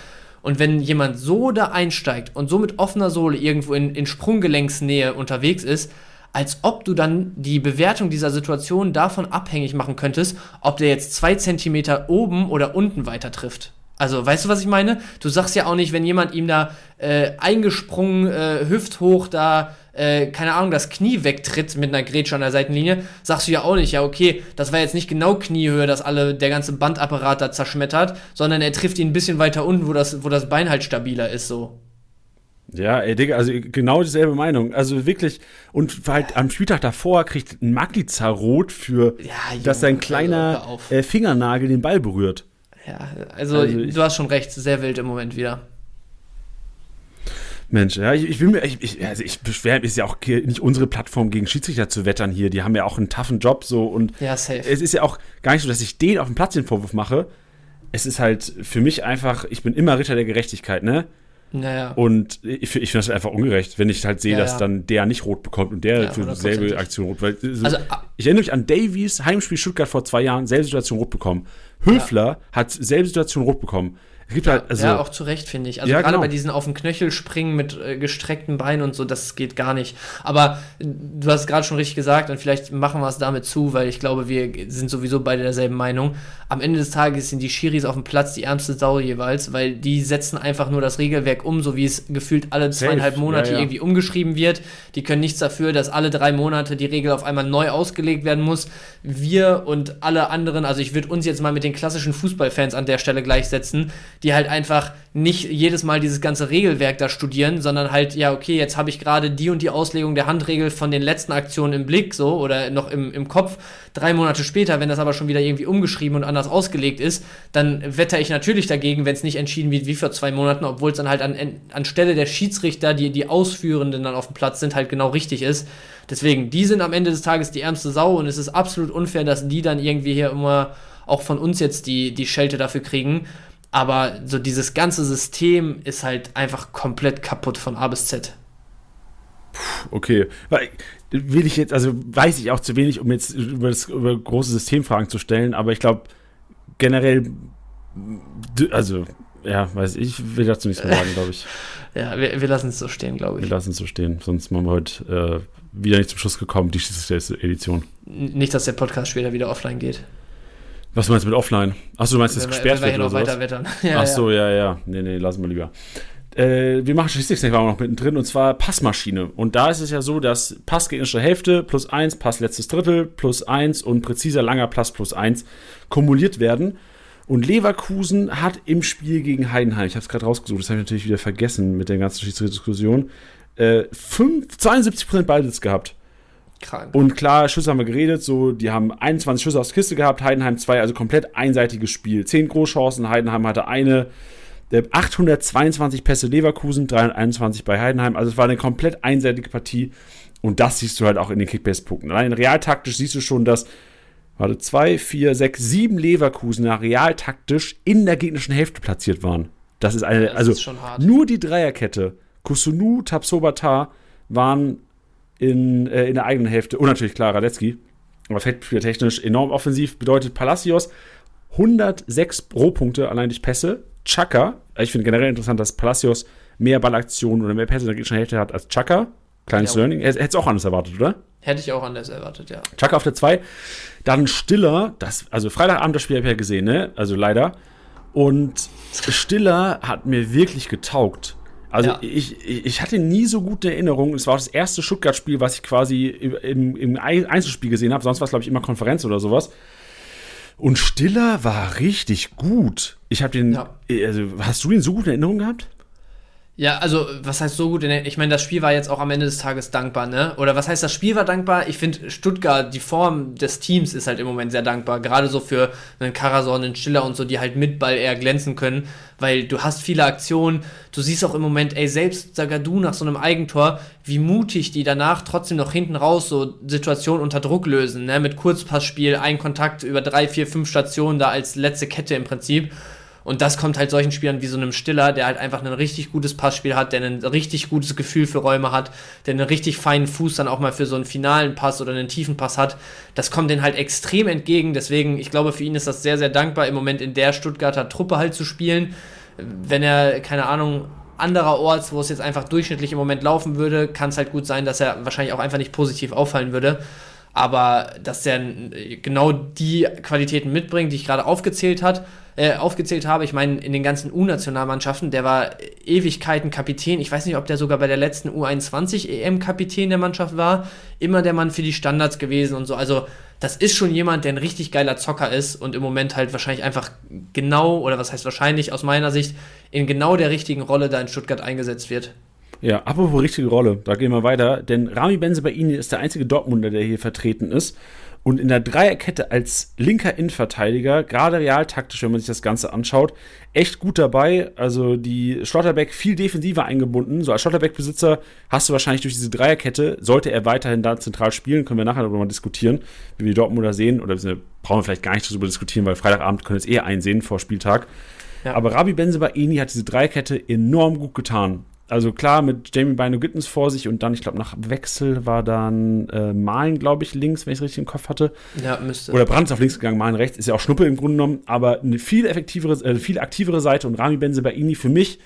Und wenn jemand so da einsteigt und so mit offener Sohle irgendwo in, in Sprunggelenksnähe unterwegs ist, als ob du dann die Bewertung dieser Situation davon abhängig machen könntest, ob der jetzt zwei Zentimeter oben oder unten weiter trifft. Also, weißt du, was ich meine? Du sagst ja auch nicht, wenn jemand ihm da äh, eingesprungen, äh, hüfthoch da, äh, keine Ahnung, das Knie wegtritt mit einer Grätsche an der Seitenlinie, sagst du ja auch nicht, ja, okay, das war jetzt nicht genau Kniehöhe, dass alle, der ganze Bandapparat da zerschmettert, sondern er trifft ihn ein bisschen weiter unten, wo das, wo das Bein halt stabiler ist, so. Ja, ey, Digga, also genau dieselbe Meinung. Also wirklich, und halt am Spieltag davor kriegt ein Magliza rot für, ja, Junge, dass sein kleiner also, äh, Fingernagel den Ball berührt. Ja, also, also ich, du hast schon recht, sehr wild im Moment wieder. Mensch, ja, ich, ich will mir, ich, ich, also ich beschwere, ist ja auch nicht unsere Plattform gegen Schiedsrichter zu wettern hier. Die haben ja auch einen toughen Job so und ja, safe. es ist ja auch gar nicht so, dass ich denen auf dem Platz den Vorwurf mache. Es ist halt für mich einfach, ich bin immer Ritter der Gerechtigkeit, ne? Naja. Und ich, ich finde das einfach ungerecht, wenn ich halt sehe, ja, dass ja. dann der nicht rot bekommt und der ja, für dieselbe Aktion rot. Weil, also, ich erinnere mich an Davies, Heimspiel Stuttgart vor zwei Jahren, selbe Situation rot bekommen. Höfler hat selbe Situation rot bekommen. Es gibt ja, halt, also, ja, auch zu Recht, finde ich. Also ja, gerade genau. bei diesen auf den Knöchel springen mit äh, gestreckten Beinen und so, das geht gar nicht. Aber äh, du hast gerade schon richtig gesagt und vielleicht machen wir es damit zu, weil ich glaube, wir sind sowieso beide derselben Meinung. Am Ende des Tages sind die Schiris auf dem Platz die ärmste Sau jeweils, weil die setzen einfach nur das Regelwerk um, so wie es gefühlt alle zweieinhalb Safe. Monate ja, irgendwie umgeschrieben wird. Die können nichts dafür, dass alle drei Monate die Regel auf einmal neu ausgelegt werden muss. Wir und alle anderen, also ich würde uns jetzt mal mit den klassischen Fußballfans an der Stelle gleichsetzen, die halt einfach nicht jedes Mal dieses ganze Regelwerk da studieren, sondern halt, ja, okay, jetzt habe ich gerade die und die Auslegung der Handregel von den letzten Aktionen im Blick, so, oder noch im, im Kopf. Drei Monate später, wenn das aber schon wieder irgendwie umgeschrieben und anders ausgelegt ist, dann wetter ich natürlich dagegen, wenn es nicht entschieden wird wie vor zwei Monaten, obwohl es dann halt an, anstelle der Schiedsrichter, die, die Ausführenden dann auf dem Platz sind, halt genau richtig ist. Deswegen, die sind am Ende des Tages die ärmste Sau und es ist absolut unfair, dass die dann irgendwie hier immer auch von uns jetzt die, die Schelte dafür kriegen. Aber so dieses ganze System ist halt einfach komplett kaputt von A bis Z. Okay, weil will ich jetzt, also weiß ich auch zu wenig, um jetzt über, das, über große Systemfragen zu stellen, aber ich glaube generell, also ja, weiß ich, will dazu nichts mehr sagen, glaube ich. ja, wir, wir lassen es so stehen, glaube ich. Wir lassen es so stehen, sonst machen wir heute äh, wieder nicht zum Schluss gekommen, die Edition. Nicht, dass der Podcast später wieder offline geht. Was meinst du mit offline? Achso, du meinst, dass gesperrt wird oder noch weiter. Ja, Achso, ja. ja, ja. Nee, nee, lassen wir lieber. Äh, wir machen Statistics waren noch mittendrin und zwar Passmaschine. Und da ist es ja so, dass Pass gegnerische Hälfte plus 1, Pass letztes Drittel plus 1 und präziser langer Pass plus 1 kumuliert werden. Und Leverkusen hat im Spiel gegen Heidenheim, ich habe es gerade rausgesucht, das habe ich natürlich wieder vergessen mit der ganzen Schiedsrichterdiskussion, äh, 72% Ballsitz gehabt. Krank. Und klar, Schüsse haben wir geredet, so, die haben 21 Schüsse aus Kiste gehabt, Heidenheim 2, also komplett einseitiges Spiel. 10 Großchancen, Heidenheim hatte eine. 822 Pässe Leverkusen, 321 bei Heidenheim. Also es war eine komplett einseitige Partie. Und das siehst du halt auch in den Kickbase-Punkten. Allein realtaktisch siehst du schon, dass, warte, 2, 4, 6, 7 Leverkusener realtaktisch in der gegnerischen Hälfte platziert waren. Das ist eine, das also ist nur die Dreierkette, Kusunu, Tapsobata waren in, äh, in der eigenen Hälfte. Und natürlich klar, Radetzky. Aber technisch enorm offensiv. Bedeutet Palacios 106 Rohpunkte allein durch Pässe. Chaka, ich finde generell interessant, dass Palacios mehr Ballaktionen oder mehr Pässe in der gegnerischen Hälfte hat als Chaka. Kleines ja. Learning. Hätte es auch anders erwartet, oder? Hätte ich auch anders erwartet, ja. Chaka auf der 2. Dann Stiller, das, also Freitagabend das Spiel habe ich ja gesehen, ne? Also leider. Und Stiller hat mir wirklich getaugt. Also ja. ich, ich hatte nie so gute Erinnerungen. Es war das erste Stuttgart-Spiel, was ich quasi im, im Einzelspiel gesehen habe. Sonst war es, glaube ich, immer Konferenz oder sowas. Und Stiller war richtig gut. Ich habe den. Ja. Also, hast du den so gut in Erinnerung gehabt? Ja, also was heißt so gut? Ich meine, das Spiel war jetzt auch am Ende des Tages dankbar, ne? Oder was heißt das Spiel war dankbar? Ich finde Stuttgart, die Form des Teams ist halt im Moment sehr dankbar. Gerade so für einen Karason, einen Stiller und so, die halt mit Ball eher glänzen können, weil du hast viele Aktionen. Du siehst auch im Moment, ey, selbst Sagadu nach so einem Eigentor, wie mutig die danach trotzdem noch hinten raus so Situationen unter Druck lösen, ne? Mit Kurzpassspiel, ein Kontakt über drei, vier, fünf Stationen da als letzte Kette im Prinzip. Und das kommt halt solchen Spielern wie so einem Stiller, der halt einfach ein richtig gutes Passspiel hat, der ein richtig gutes Gefühl für Räume hat, der einen richtig feinen Fuß dann auch mal für so einen finalen Pass oder einen tiefen Pass hat. Das kommt denen halt extrem entgegen. Deswegen, ich glaube, für ihn ist das sehr, sehr dankbar, im Moment in der Stuttgarter Truppe halt zu spielen. Wenn er, keine Ahnung, andererorts, wo es jetzt einfach durchschnittlich im Moment laufen würde, kann es halt gut sein, dass er wahrscheinlich auch einfach nicht positiv auffallen würde. Aber dass er genau die Qualitäten mitbringt, die ich gerade aufgezählt hat, äh, aufgezählt habe. Ich meine, in den ganzen U-Nationalmannschaften, der war Ewigkeiten Kapitän. Ich weiß nicht, ob der sogar bei der letzten U21 EM Kapitän der Mannschaft war. Immer der Mann für die Standards gewesen und so. Also, das ist schon jemand, der ein richtig geiler Zocker ist und im Moment halt wahrscheinlich einfach genau, oder was heißt wahrscheinlich aus meiner Sicht, in genau der richtigen Rolle da in Stuttgart eingesetzt wird. Ja, apropos richtige Rolle, da gehen wir weiter, denn Rami Benzebaini ist der einzige Dortmunder, der hier vertreten ist. Und in der Dreierkette als linker Innenverteidiger, gerade realtaktisch, wenn man sich das Ganze anschaut, echt gut dabei. Also die Schlotterbeck viel defensiver eingebunden. So als Schlotterbeck-Besitzer hast du wahrscheinlich durch diese Dreierkette, sollte er weiterhin da zentral spielen, können wir nachher darüber mal diskutieren, wie wir die Dortmunder sehen. Oder brauchen wir vielleicht gar nicht darüber diskutieren, weil Freitagabend können wir es eh einsehen vor Spieltag. Ja. Aber Rabi Benzema-Eni hat diese Dreierkette enorm gut getan also klar, mit Jamie Bino Gittens vor sich und dann, ich glaube, nach Wechsel war dann äh, Malen, glaube ich, links, wenn ich es richtig im Kopf hatte. Ja, müsste. Oder Brandt auf links gegangen, Malen rechts. Ist ja auch Schnuppe im Grunde genommen, aber eine viel effektivere, äh, viel aktivere Seite und Rami Benzebaini für mich,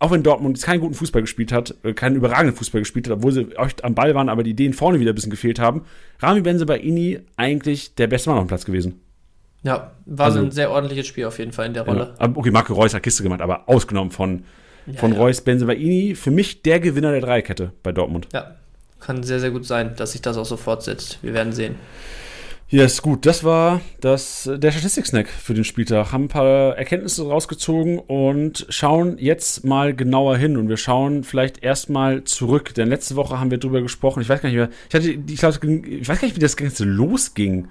auch wenn Dortmund jetzt keinen guten Fußball gespielt hat, äh, keinen überragenden Fußball gespielt hat, obwohl sie echt am Ball waren, aber die Ideen vorne wieder ein bisschen gefehlt haben, Rami Benzebaini eigentlich der beste Mann auf dem Platz gewesen. Ja, war also, ein sehr ordentliches Spiel auf jeden Fall in der Rolle. Ja, okay, Marco Reus hat Kiste gemacht, aber ausgenommen von von ja. Reus Benzemaini. Für mich der Gewinner der Dreierkette bei Dortmund. Ja, kann sehr, sehr gut sein, dass sich das auch so fortsetzt. Wir werden sehen. Ja, ist gut. Das war das, der Statistik-Snack für den Spieltag. Haben ein paar Erkenntnisse rausgezogen und schauen jetzt mal genauer hin. Und wir schauen vielleicht erstmal zurück. Denn letzte Woche haben wir drüber gesprochen. Ich weiß gar nicht mehr. Ich, hatte, ich, glaub, ich weiß gar nicht, wie das Ganze losging.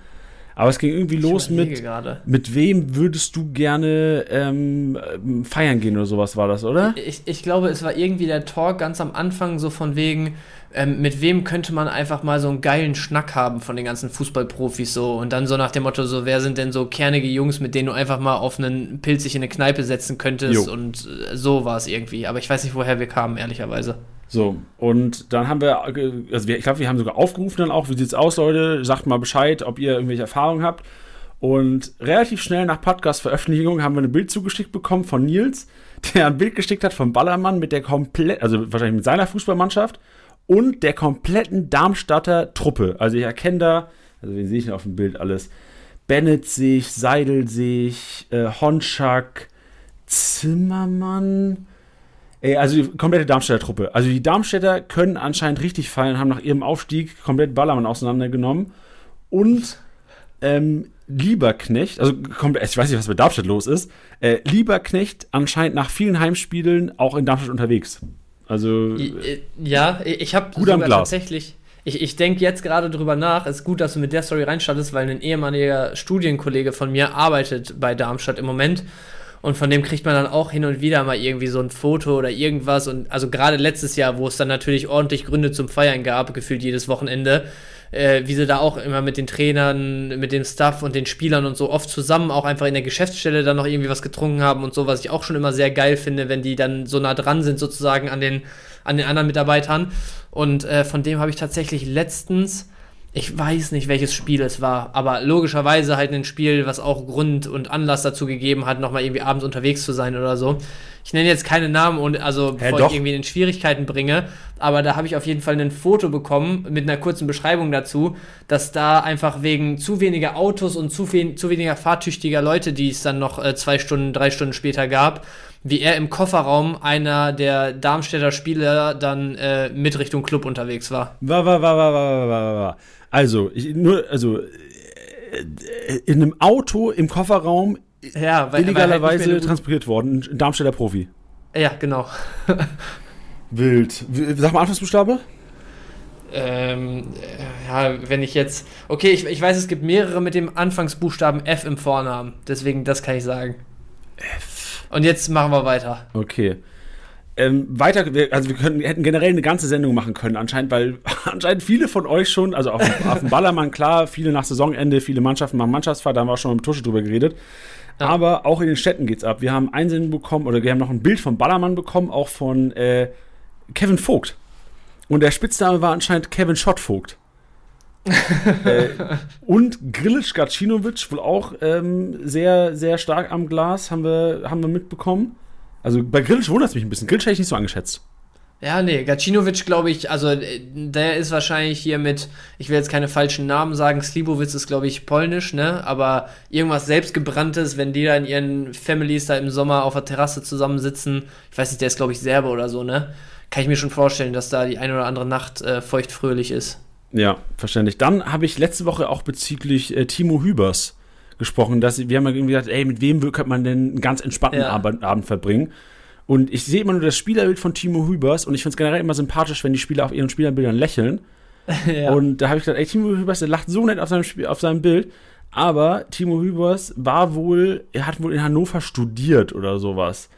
Aber es ging irgendwie los mit, grade. mit wem würdest du gerne ähm, feiern gehen oder sowas war das, oder? Ich, ich glaube, es war irgendwie der Talk ganz am Anfang so von wegen, ähm, mit wem könnte man einfach mal so einen geilen Schnack haben von den ganzen Fußballprofis so und dann so nach dem Motto so, wer sind denn so kernige Jungs, mit denen du einfach mal auf einen Pilz sich in eine Kneipe setzen könntest jo. und äh, so war es irgendwie. Aber ich weiß nicht, woher wir kamen, ehrlicherweise. So, und dann haben wir, also wir, ich glaube, wir haben sogar aufgerufen dann auch, wie sieht's aus, Leute, sagt mal Bescheid, ob ihr irgendwelche Erfahrungen habt. Und relativ schnell nach Podcast-Veröffentlichung haben wir ein Bild zugeschickt bekommen von Nils, der ein Bild geschickt hat von Ballermann mit der komplett, also wahrscheinlich mit seiner Fußballmannschaft und der kompletten Darmstadter Truppe. Also ich erkenne da, also wie sehe ich denn auf dem Bild alles? Bennett sich, Seidel sich, äh, Honschak, Zimmermann, Ey, also die komplette Darmstädter Truppe. Also die Darmstädter können anscheinend richtig fallen, haben nach ihrem Aufstieg komplett Ballermann auseinandergenommen. Und ähm, Lieberknecht, also komplett, ich weiß nicht, was mit Darmstadt los ist, äh, Lieberknecht anscheinend nach vielen Heimspielen auch in Darmstadt unterwegs. Also äh, ja, ich habe tatsächlich ich, ich denke jetzt gerade drüber nach, es ist gut, dass du mit der Story reinstartest, weil ein ehemaliger Studienkollege von mir arbeitet bei Darmstadt im Moment und von dem kriegt man dann auch hin und wieder mal irgendwie so ein Foto oder irgendwas. Und also gerade letztes Jahr, wo es dann natürlich ordentlich Gründe zum Feiern gab, gefühlt jedes Wochenende, äh, wie sie da auch immer mit den Trainern, mit dem Staff und den Spielern und so oft zusammen auch einfach in der Geschäftsstelle dann noch irgendwie was getrunken haben und so, was ich auch schon immer sehr geil finde, wenn die dann so nah dran sind sozusagen an den, an den anderen Mitarbeitern. Und äh, von dem habe ich tatsächlich letztens ich weiß nicht, welches Spiel es war, aber logischerweise halt ein Spiel, was auch Grund und Anlass dazu gegeben hat, nochmal irgendwie abends unterwegs zu sein oder so. Ich nenne jetzt keine Namen und also bevor ich irgendwie in Schwierigkeiten bringe, aber da habe ich auf jeden Fall ein Foto bekommen mit einer kurzen Beschreibung dazu, dass da einfach wegen zu weniger Autos und zu, viel, zu weniger fahrtüchtiger Leute, die es dann noch äh, zwei Stunden, drei Stunden später gab, wie er im Kofferraum einer der Darmstädter Spieler dann äh, mit Richtung Club unterwegs war. War, war, war, war, war, war, war. Also, ich, nur, also, äh, in einem Auto im Kofferraum ja, weil, illegalerweise halt transportiert worden, ein Darmstädter Profi. Ja, genau. Wild. Sag mal Anfangsbuchstabe. Ähm, ja, wenn ich jetzt. Okay, ich, ich weiß, es gibt mehrere mit dem Anfangsbuchstaben F im Vornamen. Deswegen, das kann ich sagen. F. Und jetzt machen wir weiter. Okay. Ähm, weiter, also wir können, hätten generell eine ganze Sendung machen können, anscheinend, weil anscheinend viele von euch schon, also auf, auf dem Ballermann, klar, viele nach Saisonende, viele Mannschaften machen Mannschaftsfahrt, da haben wir auch schon mit Tusche drüber geredet. Ja. Aber auch in den Städten geht's ab. Wir haben Einsendung bekommen, oder wir haben noch ein Bild von Ballermann bekommen, auch von äh, Kevin Vogt. Und der Spitzname war anscheinend Kevin Schottvogt. äh, und Grilic Gacinovic, wohl auch ähm, sehr, sehr stark am Glas, haben wir, haben wir mitbekommen. Also bei Grilic wundert es mich ein bisschen. Grilic hätte ich nicht so angeschätzt. Ja, nee, Gacinovic, glaube ich, also äh, der ist wahrscheinlich hier mit, ich will jetzt keine falschen Namen sagen, Slibowitz ist, glaube ich, polnisch, ne? Aber irgendwas selbstgebranntes, wenn die da in ihren Families da im Sommer auf der Terrasse zusammensitzen, ich weiß nicht, der ist, glaube ich, Serbe oder so, ne? Kann ich mir schon vorstellen, dass da die eine oder andere Nacht äh, feuchtfröhlich ist. Ja, verständlich. Dann habe ich letzte Woche auch bezüglich äh, Timo Hübers gesprochen, dass wir haben ja irgendwie gesagt, ey, mit wem könnte man denn einen ganz entspannten ja. Abend, Abend verbringen? Und ich sehe immer nur das Spielerbild von Timo Hübers und ich finde es generell immer sympathisch, wenn die Spieler auf ihren Spielerbildern lächeln. ja. Und da habe ich gedacht, ey, Timo Hübers, der lacht so nett auf seinem, Spiel, auf seinem Bild. Aber Timo Hübers war wohl, er hat wohl in Hannover studiert oder sowas.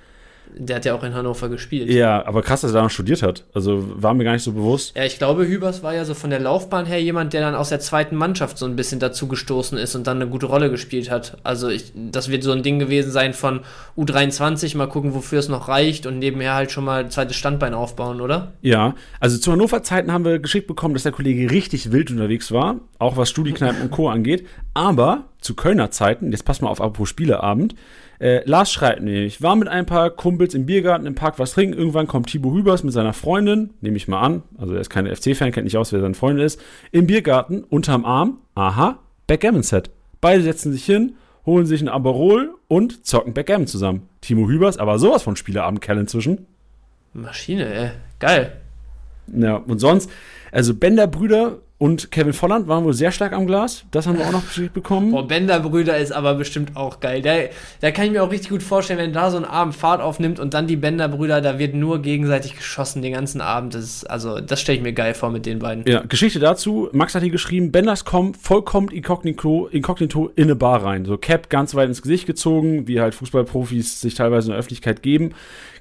Der hat ja auch in Hannover gespielt. Ja, aber krass, dass er da noch studiert hat. Also war mir gar nicht so bewusst. Ja, ich glaube, Hübers war ja so von der Laufbahn her jemand, der dann aus der zweiten Mannschaft so ein bisschen dazu gestoßen ist und dann eine gute Rolle gespielt hat. Also ich, das wird so ein Ding gewesen sein von U23, mal gucken, wofür es noch reicht und nebenher halt schon mal ein zweites Standbein aufbauen, oder? Ja, also zu Hannover-Zeiten haben wir geschickt bekommen, dass der Kollege richtig wild unterwegs war, auch was Studiekneipen und Co. angeht. Aber zu Kölner Zeiten, jetzt pass mal auf, apropos Spieleabend, äh, Lars schreibt nämlich, war mit ein paar Kumpels im Biergarten im Park was trinken. Irgendwann kommt Thibaut Hübers mit seiner Freundin, nehme ich mal an, also er ist kein FC-Fan, kennt nicht aus, wer seine Freundin ist, im Biergarten unterm Arm, aha, Backgammon-Set. Beide setzen sich hin, holen sich ein Aperol und zocken Backgammon zusammen. Timo Hübers, aber sowas von Spieleabendkerl inzwischen. Maschine, ey. Geil. Ja, und sonst, also Bender-Brüder und Kevin Volland waren wohl sehr stark am Glas. Das haben wir auch noch bestätigt bekommen. Boah, Bender-Brüder ist aber bestimmt auch geil. Da, da kann ich mir auch richtig gut vorstellen, wenn da so ein Abend Fahrt aufnimmt und dann die Bender-Brüder, da wird nur gegenseitig geschossen den ganzen Abend. Das ist, also, das stelle ich mir geil vor mit den beiden. Ja, Geschichte dazu. Max hat hier geschrieben, Benders kommen vollkommen inkognito, inkognito in eine Bar rein. So Cap ganz weit ins Gesicht gezogen, wie halt Fußballprofis sich teilweise in der Öffentlichkeit geben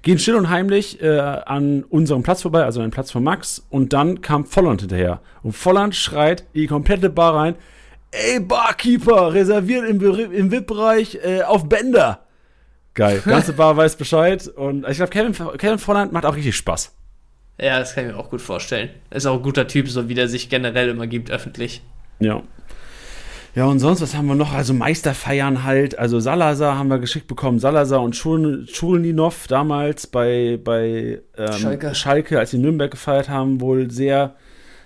gehen still und heimlich äh, an unserem Platz vorbei, also an den Platz von Max, und dann kam Volland hinterher. Und Volland schreit in die komplette Bar rein: Ey, Barkeeper, reserviert im, im VIP-Bereich äh, auf Bänder. Geil. Ganze Bar weiß Bescheid. Und ich glaube, Kevin, Kevin Volland macht auch richtig Spaß. Ja, das kann ich mir auch gut vorstellen. Ist auch ein guter Typ, so wie der sich generell immer gibt, öffentlich. Ja. Ja, und sonst, was haben wir noch? Also Meisterfeiern halt. Also Salazar haben wir geschickt bekommen. Salazar und Schulninov damals bei, bei ähm, Schalke. Schalke, als sie Nürnberg gefeiert haben, wohl sehr,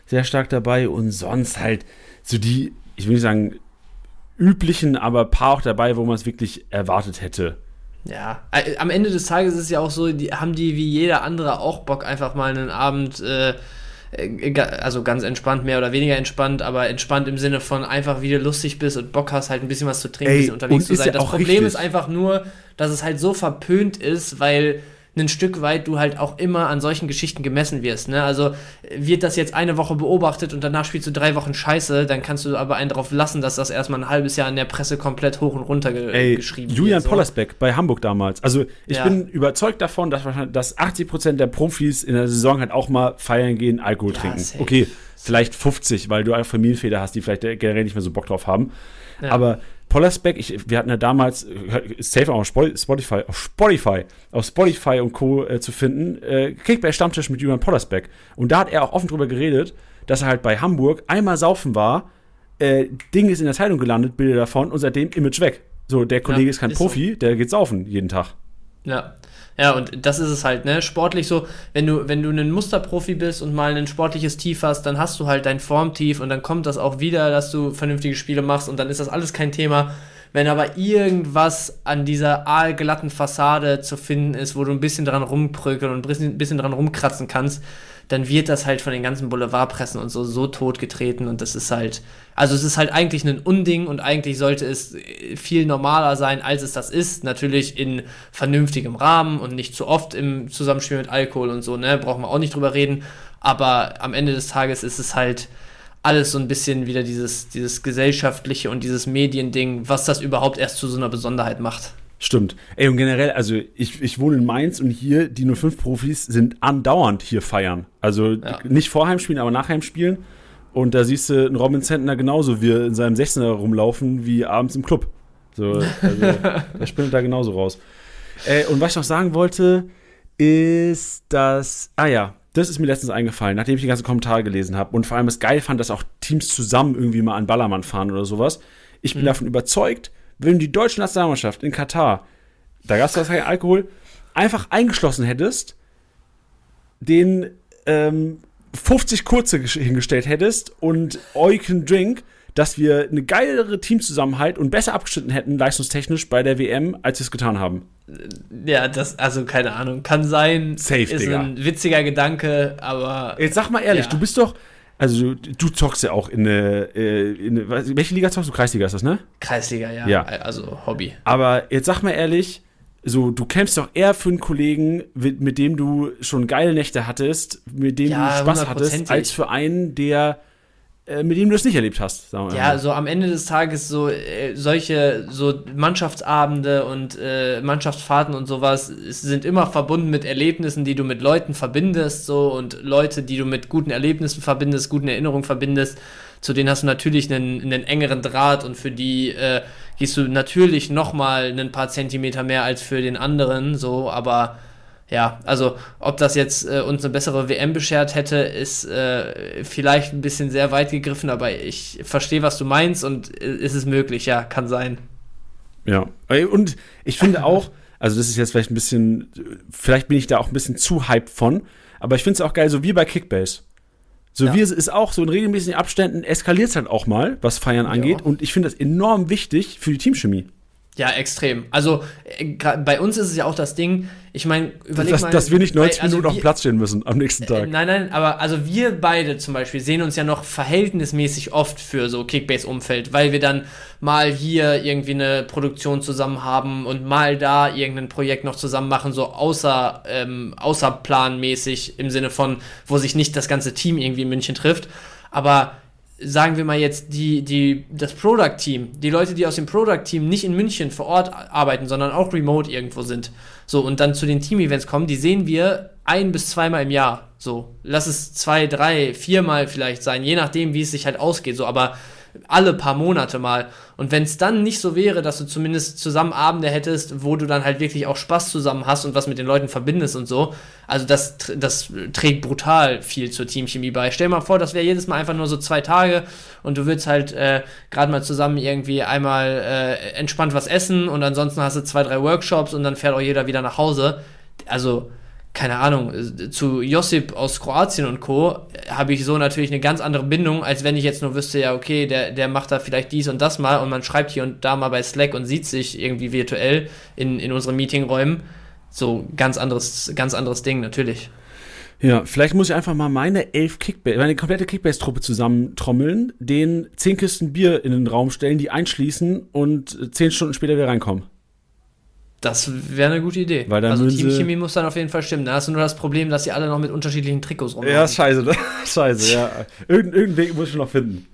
sehr stark dabei. Und sonst halt so die, ich will nicht sagen, üblichen, aber paar auch dabei, wo man es wirklich erwartet hätte. Ja, am Ende des Tages ist es ja auch so, die, haben die wie jeder andere auch Bock, einfach mal einen Abend äh, äh, also ganz entspannt, mehr oder weniger entspannt, aber entspannt im Sinne von einfach, wie du lustig bist und Bock hast, halt ein bisschen was zu trinken, ein bisschen unterwegs zu sein. Das Problem richtig. ist einfach nur, dass es halt so verpönt ist, weil ein Stück weit du halt auch immer an solchen Geschichten gemessen wirst. Ne? Also wird das jetzt eine Woche beobachtet und danach spielst du drei Wochen Scheiße, dann kannst du aber einen darauf lassen, dass das erstmal ein halbes Jahr in der Presse komplett hoch und runter ge Ey, geschrieben Julian wird. Julian so. Pollersbeck bei Hamburg damals. Also ich ja. bin überzeugt davon, dass, dass 80% der Profis in der Saison halt auch mal feiern gehen, Alkohol ja, trinken. Safe. Okay, vielleicht 50, weil du einfach Familienväter hast, die vielleicht generell nicht mehr so Bock drauf haben. Ja. Aber Pollersbeck, ich, wir hatten ja damals, safe auch auf Spotify, auf Spotify, auf Spotify und Co. Äh, zu finden, äh, Kickback Stammtisch mit Julian Pollersbeck. Und da hat er auch offen drüber geredet, dass er halt bei Hamburg einmal saufen war, äh, Ding ist in der Zeitung gelandet, Bilder davon und seitdem Image weg. So, der Kollege ja, ist kein ist Profi, so. der geht saufen jeden Tag. Ja. Ja, und das ist es halt, ne? Sportlich so, wenn du, wenn du ein Musterprofi bist und mal ein sportliches Tief hast, dann hast du halt dein Formtief und dann kommt das auch wieder, dass du vernünftige Spiele machst und dann ist das alles kein Thema. Wenn aber irgendwas an dieser aalglatten Fassade zu finden ist, wo du ein bisschen dran rumprügeln und ein bisschen dran rumkratzen kannst, dann wird das halt von den ganzen Boulevardpressen und so so totgetreten und das ist halt, also es ist halt eigentlich ein Unding und eigentlich sollte es viel normaler sein, als es das ist. Natürlich in vernünftigem Rahmen und nicht zu oft im Zusammenspiel mit Alkohol und so, ne, brauchen wir auch nicht drüber reden. Aber am Ende des Tages ist es halt alles so ein bisschen wieder dieses, dieses gesellschaftliche und dieses Mediending, was das überhaupt erst zu so einer Besonderheit macht. Stimmt. Ey, und generell, also ich, ich wohne in Mainz und hier, die 05-Profis sind andauernd hier feiern. Also ja. nicht vor Heimspielen, aber nach Heimspielen. Und da siehst du einen Robin Zentner genauso wie in seinem 16er rumlaufen wie abends im Club. So, also, der springt da genauso raus. Äh, und was ich noch sagen wollte, ist, dass, ah ja, das ist mir letztens eingefallen, nachdem ich die ganzen Kommentare gelesen habe und vor allem es geil fand, dass auch Teams zusammen irgendwie mal an Ballermann fahren oder sowas. Ich bin mhm. davon überzeugt, wenn die deutsche Nationalmannschaft in Katar, da gab es keinen Alkohol, einfach eingeschlossen hättest, den ähm, 50 kurze hingestellt hättest und All Can Drink, dass wir eine geilere Teamzusammenhalt und besser abgeschnitten hätten, leistungstechnisch bei der WM, als wir es getan haben. Ja, das, also keine Ahnung, kann sein. Safe, ist Digga. ein witziger Gedanke, aber. Jetzt sag mal ehrlich, Ja. du bist doch, also du, zockst ja auch in eine, äh, in eine welche Liga zockst du? Kreisliga ist das, ne? Kreisliga, ja. Ja. Also Hobby. Aber jetzt sag mal ehrlich, so, du kämpfst doch eher für einen Kollegen, mit, mit dem du schon geile Nächte hattest, mit dem Ja, du Spaß hattest, als für einen, der, mit dem du es nicht erlebt hast, sagen wir Ja, so am Ende des Tages so äh, solche so Mannschaftsabende und äh, Mannschaftsfahrten und sowas sind immer verbunden mit Erlebnissen, die du mit Leuten verbindest, so und Leute, die du mit guten Erlebnissen verbindest, guten Erinnerungen verbindest. Zu denen hast du natürlich einen, einen engeren Draht und für die äh, gehst du natürlich noch mal ein paar Zentimeter mehr als für den anderen, so, aber ja, also ob das jetzt äh, uns eine bessere WM beschert hätte, ist äh, vielleicht ein bisschen sehr weit gegriffen, aber ich verstehe, was du meinst und äh, ist es möglich, ja, kann sein. Ja. Und ich finde auch, also das ist jetzt vielleicht ein bisschen, vielleicht bin ich da auch ein bisschen zu hyped von, aber ich finde es auch geil, so wie bei Kickbase. So Ja. wie es ist auch so in regelmäßigen Abständen eskaliert es halt auch mal, was Feiern angeht. Und ich finde das enorm wichtig für die Teamchemie. Ja, extrem. Also äh, bei uns ist es ja auch das Ding, ich meine, überleg Dass, mal. dass wir nicht 90 bei- also Minuten auf dem Platz stehen müssen am nächsten Äh, Tag. Nein, nein, aber also wir beide zum Beispiel sehen uns ja noch verhältnismäßig oft für so Kickbase-Umfeld, weil wir dann mal hier irgendwie eine Produktion zusammen haben und mal da irgendein Projekt noch zusammen machen, so außer, ähm, außerplanmäßig im Sinne von, wo sich nicht das ganze Team irgendwie in München trifft. Aber sagen wir mal jetzt die, die, das Product-Team, die Leute, die aus dem Product-Team nicht in München vor Ort arbeiten, sondern auch remote irgendwo sind, so und dann zu den Team-Events kommen, die sehen wir ein bis zweimal im Jahr. So, lass es zwei, drei, viermal vielleicht sein, je nachdem, wie es sich halt ausgeht. So, aber alle paar Monate mal. Und wenn es dann nicht so wäre, dass du zumindest zusammen Abende hättest, wo du dann halt wirklich auch Spaß zusammen hast und was mit den Leuten verbindest und so, also das, das trägt brutal viel zur Teamchemie bei. Stell dir mal vor, das wäre jedes Mal einfach nur so zwei Tage und du würdest halt äh, gerade mal zusammen irgendwie einmal äh, entspannt was essen und ansonsten hast du zwei, drei Workshops und dann fährt auch jeder wieder nach Hause. Also keine Ahnung, äh, zu Josip aus Kroatien und Co. habe ich so natürlich eine ganz andere Bindung, als wenn ich jetzt nur wüsste, ja, okay, der, der macht da vielleicht dies und das mal und man schreibt hier und da mal bei Slack und sieht sich irgendwie virtuell in, in unseren Meetingräumen. So ganz anderes, ganz anderes Ding, natürlich. Ja, vielleicht muss ich einfach mal meine elf Kickbase, meine komplette Kickbase-Truppe zusammentrommeln, den zehn Kisten Bier in den Raum stellen, die einschließen und äh, zehn Stunden später wieder reinkommen. Das wäre eine gute Idee. Weil dann also Teamchemie muss dann auf jeden Fall stimmen. Da hast du nur das Problem, dass sie alle noch mit unterschiedlichen Trikots rumlaufen. Ja, scheiße, ne? scheiße, ja. Irgend, irgendeinen Weg muss ich noch finden.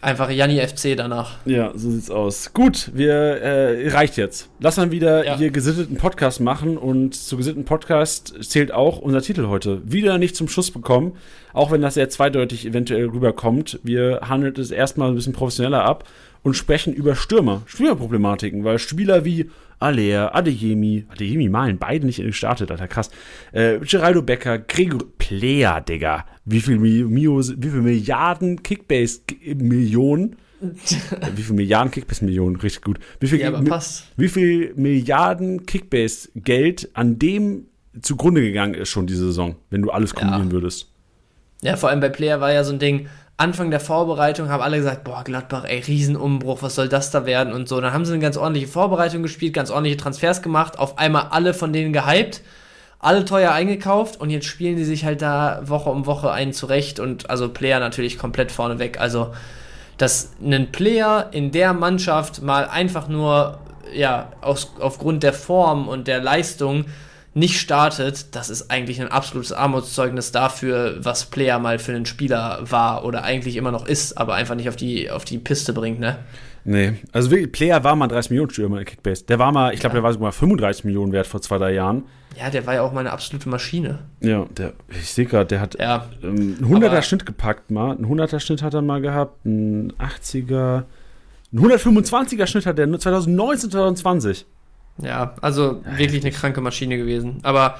Einfach Janni FC danach. Ja, so sieht's aus. Gut, wir äh, reicht jetzt. Lass mal wieder Ja. hier gesitteten Podcast machen und zu gesitteten Podcast zählt auch unser Titel heute. Wieder nicht zum Schuss bekommen, auch wenn das sehr zweideutig eventuell rüberkommt. Wir handeln es erstmal ein bisschen professioneller ab und sprechen über Stürmer, Stürmerproblematiken, weil Spieler wie Aller, Adeyemi, Adeyemi malen beide nicht gestartet, Alter, krass. Äh, Geraldo Becker, Gregor Player, Digga. Wie viel, Mi- Mios, wie viel Milliarden Kickbase-Millionen wie viel Milliarden Kickbase-Millionen, richtig gut. Wie viel, Ja, mi- wie viel Milliarden Kickbase-Geld an dem zugrunde gegangen ist schon diese Saison, wenn du alles kombinieren würdest? Ja, vor allem bei Player war ja so ein Ding, Anfang der Vorbereitung haben alle gesagt, boah, Gladbach, ey, Riesenumbruch, was soll das da werden und so. Dann haben sie eine ganz ordentliche Vorbereitung gespielt, ganz ordentliche Transfers gemacht, auf einmal alle von denen gehypt, alle teuer eingekauft und jetzt spielen die sich halt da Woche um Woche einen zurecht und also Player natürlich komplett vorneweg. Also, dass ein Player in der Mannschaft mal einfach nur, ja, aus, aufgrund der Form und der Leistung nicht startet, das ist eigentlich ein absolutes Armutszeugnis dafür, was Player mal für einen Spieler war oder eigentlich immer noch ist, aber einfach nicht auf die, auf die Piste bringt, ne? Nee, also wirklich, Player war mal 30 Millionen Stürmer in Kickbase. Der war mal, ich glaube, Ja. der war sogar 35 Millionen wert vor zwei, drei Jahren. Ja, der war ja auch mal eine absolute Maschine. Ja, der, ich sehe gerade, der hat Ja, ähm, einen 100er Aber- Schnitt gepackt mal. Einen 100er Schnitt hat er mal gehabt, einen 80er, einen 125er Schnitt hat er nur 2019, 2020. ja, also wirklich eine kranke Maschine gewesen. Aber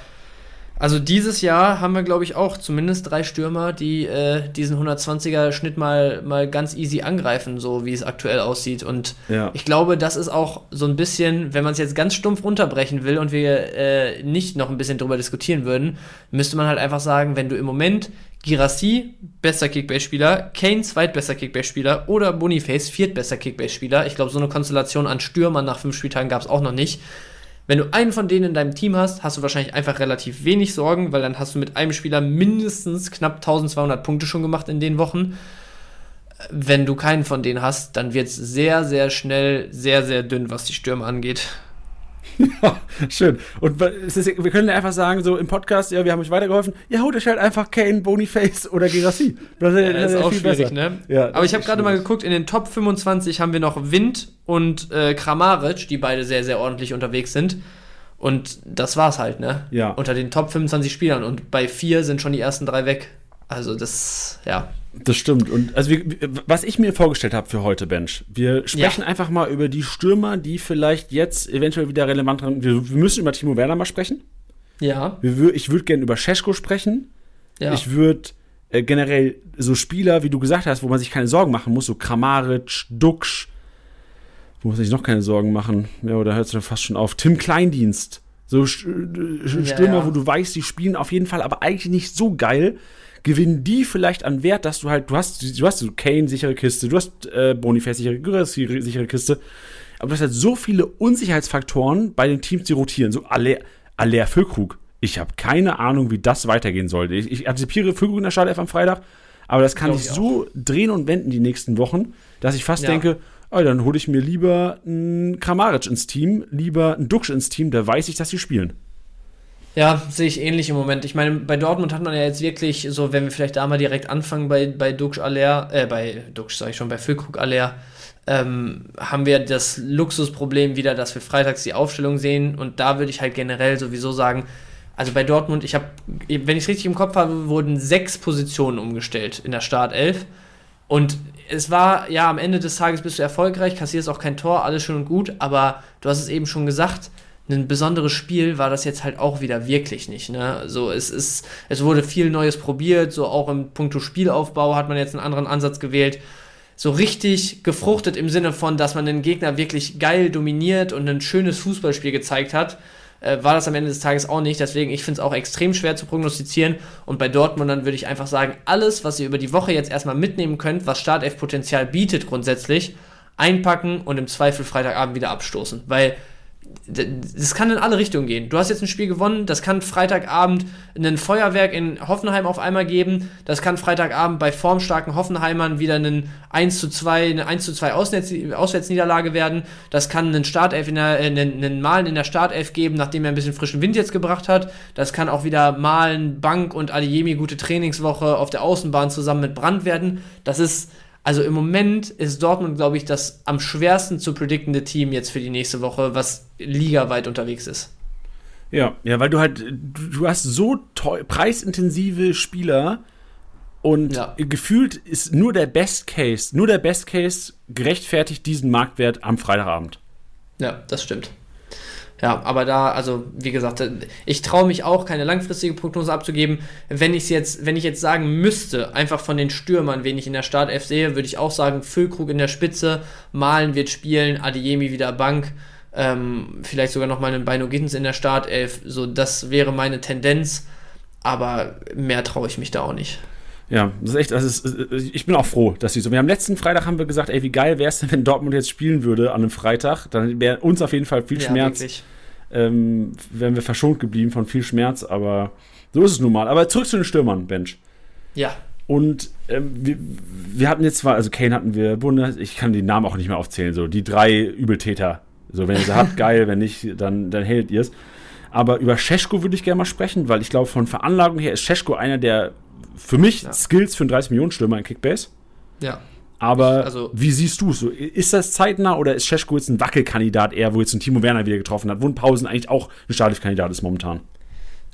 Also dieses Jahr haben wir, glaube ich, auch zumindest drei Stürmer, die äh, diesen 120er Schnitt mal, mal ganz easy angreifen, so wie es aktuell aussieht. Und ja. ich glaube, das ist auch so ein bisschen, wenn man es jetzt ganz stumpf runterbrechen will und wir äh, nicht noch ein bisschen drüber diskutieren würden, müsste man halt einfach sagen, wenn du im Moment Girassi, bester Kickbase-Spieler, Kane, zweitbester Kickbase-Spieler oder Boniface, viertbester Kickbase-Spieler. Ich glaube, so eine Konstellation an Stürmern nach fünf Spieltagen gab es auch noch nicht. Wenn du einen von denen in deinem Team hast, hast du wahrscheinlich einfach relativ wenig Sorgen, weil dann hast du mit einem Spieler mindestens knapp 1200 Punkte schon gemacht in den Wochen. Wenn du keinen von denen hast, dann wird es sehr, sehr schnell sehr, sehr dünn, was die Stürme angeht. Ja, schön. Und ist, wir können einfach sagen, so im Podcast, ja, wir haben euch weitergeholfen, ja, holt euch halt einfach Kane, Boniface oder Gerassi. Das, ja, das ist auch schwierig, besser. ne? Ja, Aber ich habe gerade mal geguckt, in den Top 25 haben wir noch Wind und äh, Kramaric, die beide sehr, sehr ordentlich unterwegs sind. Und das war's halt, ne? Ja. Unter den Top 25 Spielern. Und bei vier sind schon die ersten drei weg. Also das, ja. Das stimmt. Und also wir, was ich mir vorgestellt habe für heute, Bench, wir sprechen ja. einfach mal über die Stürmer, die vielleicht jetzt eventuell wieder relevant sind. Wir, wir, müssen über Timo Werner mal sprechen. Ja. Wir, ich würde gerne über Scheschko sprechen. Ja. Ich würde äh, generell so Spieler, wie du gesagt hast, wo man sich keine Sorgen machen muss, so Kramaric, Duxch, wo muss ich noch keine Sorgen machen? Ja, oder hört es fast schon auf. Tim Kleindienst. So Stürmer, ja, ja. wo du weißt, die spielen auf jeden Fall, aber eigentlich nicht so geil gewinnen die vielleicht an Wert, dass du halt, du hast, du hast so Kane sichere Kiste, du hast äh, Boniface sichere, sichere Kiste, aber du hast halt so viele Unsicherheitsfaktoren bei den Teams, die rotieren. So Aller, Aller Füllkrug. Ich habe keine Ahnung, wie das weitergehen sollte. Ich, ich antizipiere Füllkrug in der Startelf am Freitag, aber das kann sich so drehen und wenden die nächsten Wochen, dass ich fast ja. denke, oh, dann hole ich mir lieber einen Kramaric ins Team, lieber einen Duxch ins Team, da weiß ich, dass sie spielen. Ja, sehe ich ähnlich im Moment. Ich meine, bei Dortmund hat man ja jetzt wirklich, so wenn wir vielleicht da mal direkt anfangen bei, bei Dux Aller, äh, bei Dux sage ich schon, bei Füllkrug Aller, ähm, haben wir das Luxusproblem wieder, dass wir freitags die Aufstellung sehen. Und da würde ich halt generell sowieso sagen, also bei Dortmund, ich habe, wenn ich es richtig im Kopf habe, wurden sechs Positionen umgestellt in der Startelf. Und es war, ja, am Ende des Tages bist du erfolgreich, kassierst auch kein Tor, alles schön und gut, aber du hast es eben schon gesagt, ein besonderes Spiel war das jetzt halt auch wieder wirklich nicht. Ne? So, es ist, es wurde viel Neues probiert, so auch im Punkto Spielaufbau hat man jetzt einen anderen Ansatz gewählt. So richtig gefruchtet im Sinne von, dass man den Gegner wirklich geil dominiert und ein schönes Fußballspiel gezeigt hat, äh, war das am Ende des Tages auch nicht. Deswegen, ich finde es auch extrem schwer zu prognostizieren. Und bei Dortmund dann würde ich einfach sagen, alles, was ihr über die Woche jetzt erstmal mitnehmen könnt, was Startelf-Potenzial bietet grundsätzlich, einpacken und im Zweifel Freitagabend wieder abstoßen. Weil das kann in alle Richtungen gehen. Du hast jetzt ein Spiel gewonnen, das kann Freitagabend ein Feuerwerk in Hoffenheim auf einmal geben, das kann Freitagabend bei formstarken Hoffenheimern wieder ein 1 zu 2, eine 1 zu 2 Auswärtsniederlage werden, das kann einen Startelf in der, äh, einen, einen Malen in der Startelf geben, nachdem er ein bisschen frischen Wind jetzt gebracht hat, das kann auch wieder Malen, Bank und Adiemi gute Trainingswoche auf der Außenbahn zusammen mit Brand werden, das ist also im Moment ist Dortmund, glaube ich, das am schwersten zu prediktende Team jetzt für die nächste Woche, was ligaweit unterwegs ist. Ja, ja, weil du halt, du, hast so preisintensive Spieler und ja. gefühlt ist nur der Best Case, nur der Best Case gerechtfertigt diesen Marktwert am Freitagabend. Ja, das stimmt. Ja, aber da, also wie gesagt, ich traue mich auch, keine langfristige Prognose abzugeben. Wenn ich jetzt, wenn ich jetzt sagen müsste, einfach von den Stürmern, wen ich in der Startelf sehe, würde ich auch sagen, Füllkrug in der Spitze, Malen wird spielen, Adiemi wieder Bank, ähm, vielleicht sogar noch mal einen Beino Gittens in der Startelf. So, das wäre meine Tendenz, aber mehr traue ich mich da auch nicht. Ja, das ist echt, also ist, ich bin auch froh, dass sie so. Wir haben letzten Freitag haben wir gesagt, ey, wie geil wäre es denn, wenn Dortmund jetzt spielen würde an einem Freitag? Dann wäre uns auf jeden Fall viel ja, Schmerz. Ähm, wären wir verschont geblieben von viel Schmerz, aber so ist es nun mal. Aber zurück zu den Stürmern, Bench. Ja. Und ähm, wir, wir, hatten jetzt zwar, also Kane hatten wir, Bundes, ich kann die Namen auch nicht mehr aufzählen, so die drei Übeltäter. So, wenn ihr sie habt, geil, wenn nicht, dann, dann hält ihr es. Aber über Scheschko würde ich gerne mal sprechen, weil ich glaube, von Veranlagung her ist Scheschko einer der für mich ja. Skills für einen 30 Millionen Stürmer in Kickbase. Ja. Aber also, wie siehst du es? So, ist das zeitnah oder ist Scheschko jetzt ein Wackelkandidat eher, wo jetzt ein Timo Werner wieder getroffen hat, wo ein Pausen eigentlich auch ein Startelf-Kandidat ist momentan?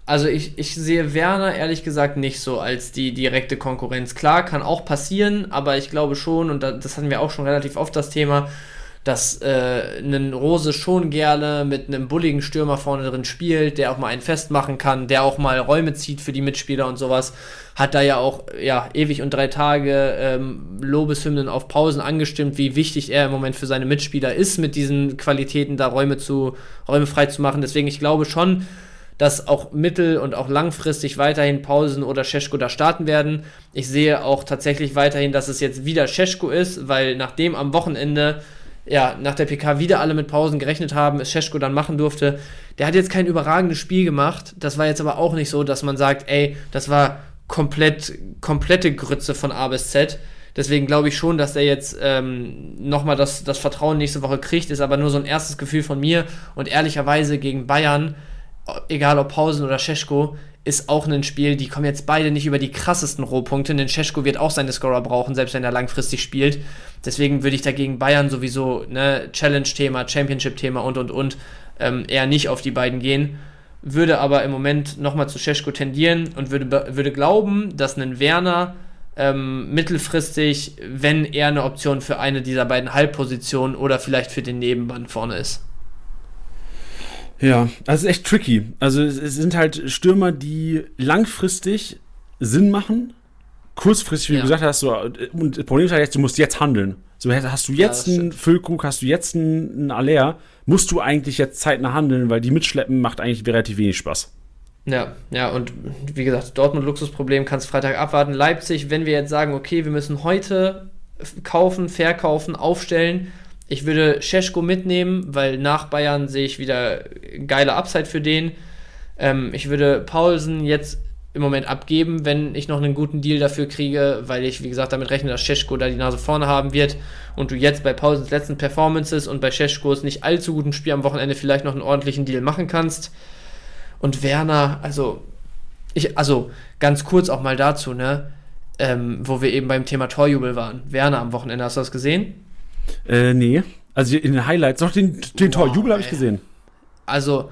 Also ich, ich sehe Werner ehrlich gesagt nicht so als die direkte Konkurrenz. Klar, kann auch passieren, aber ich glaube schon, und das hatten wir auch schon relativ oft das Thema, dass äh, ein Rose schon gerne mit einem bulligen Stürmer vorne drin spielt, der auch mal einen festmachen kann, der auch mal Räume zieht für die Mitspieler und sowas. Hat da ja auch ja, ewig und drei Tage ähm, Lobeshymnen auf Pausen angestimmt, wie wichtig er im Moment für seine Mitspieler ist, mit diesen Qualitäten da Räume, zu, Räume frei zu machen. Deswegen, ich glaube schon, dass auch mittel- und auch langfristig weiterhin Pausen oder Scheschko da starten werden. Ich sehe auch tatsächlich weiterhin, dass es jetzt wieder Scheschko ist, weil nachdem am Wochenende ja, nach der PK wieder alle mit Pausen gerechnet haben, es Scheschko dann machen durfte. Der hat jetzt kein überragendes Spiel gemacht. Das war jetzt aber auch nicht so, dass man sagt, ey, das war komplett, komplette Grütze von A bis Z. Deswegen glaube ich schon, dass er jetzt ähm, nochmal das, das Vertrauen nächste Woche kriegt, ist aber nur so ein erstes Gefühl von mir. Und ehrlicherweise gegen Bayern, egal ob Pausen oder Scheschko, ist auch ein Spiel, die kommen jetzt beide nicht über die krassesten Rohpunkte, denn Scheschko wird auch seine Scorer brauchen, selbst wenn er langfristig spielt. Deswegen würde ich dagegen Bayern sowieso, ne, Challenge-Thema, Championship-Thema und und und, ähm, eher nicht auf die beiden gehen. Würde aber im Moment nochmal zu Scheschko tendieren und würde, würde glauben, dass ein Werner ähm, mittelfristig, wenn er eine Option für eine dieser beiden Halbpositionen oder vielleicht für den Nebenband vorne ist. Ja, das ist echt tricky. Also es sind halt Stürmer, die langfristig Sinn machen. Kurzfristig, wie ja. du gesagt hast, so, und das Problem ist halt jetzt, du musst jetzt handeln. So hast du jetzt ja, einen Füllkrug, hast du jetzt einen, einen Aller, musst du eigentlich jetzt zeitnah handeln, weil die mitschleppen macht eigentlich relativ wenig Spaß. Ja, ja, und wie gesagt, Dortmund Luxusproblem kannst Freitag abwarten. Leipzig, wenn wir jetzt sagen, okay, wir müssen heute kaufen, verkaufen, aufstellen, ich würde Scheschko mitnehmen, weil nach Bayern sehe ich wieder geile Upside für den. Ähm, ich würde Paulsen jetzt im Moment abgeben, wenn ich noch einen guten Deal dafür kriege, weil ich, wie gesagt, damit rechne, dass Scheschko da die Nase vorne haben wird und du jetzt bei Paulsens letzten Performances und bei Scheschkos nicht allzu guten Spiel am Wochenende vielleicht noch einen ordentlichen Deal machen kannst. Und Werner, also, ich, also ganz kurz auch mal dazu, ne, ähm, wo wir eben beim Thema Torjubel waren. Werner am Wochenende, hast du das gesehen? Äh, nee. Also in den Highlights, doch den, den wow, Torjubel habe ich gesehen. Also,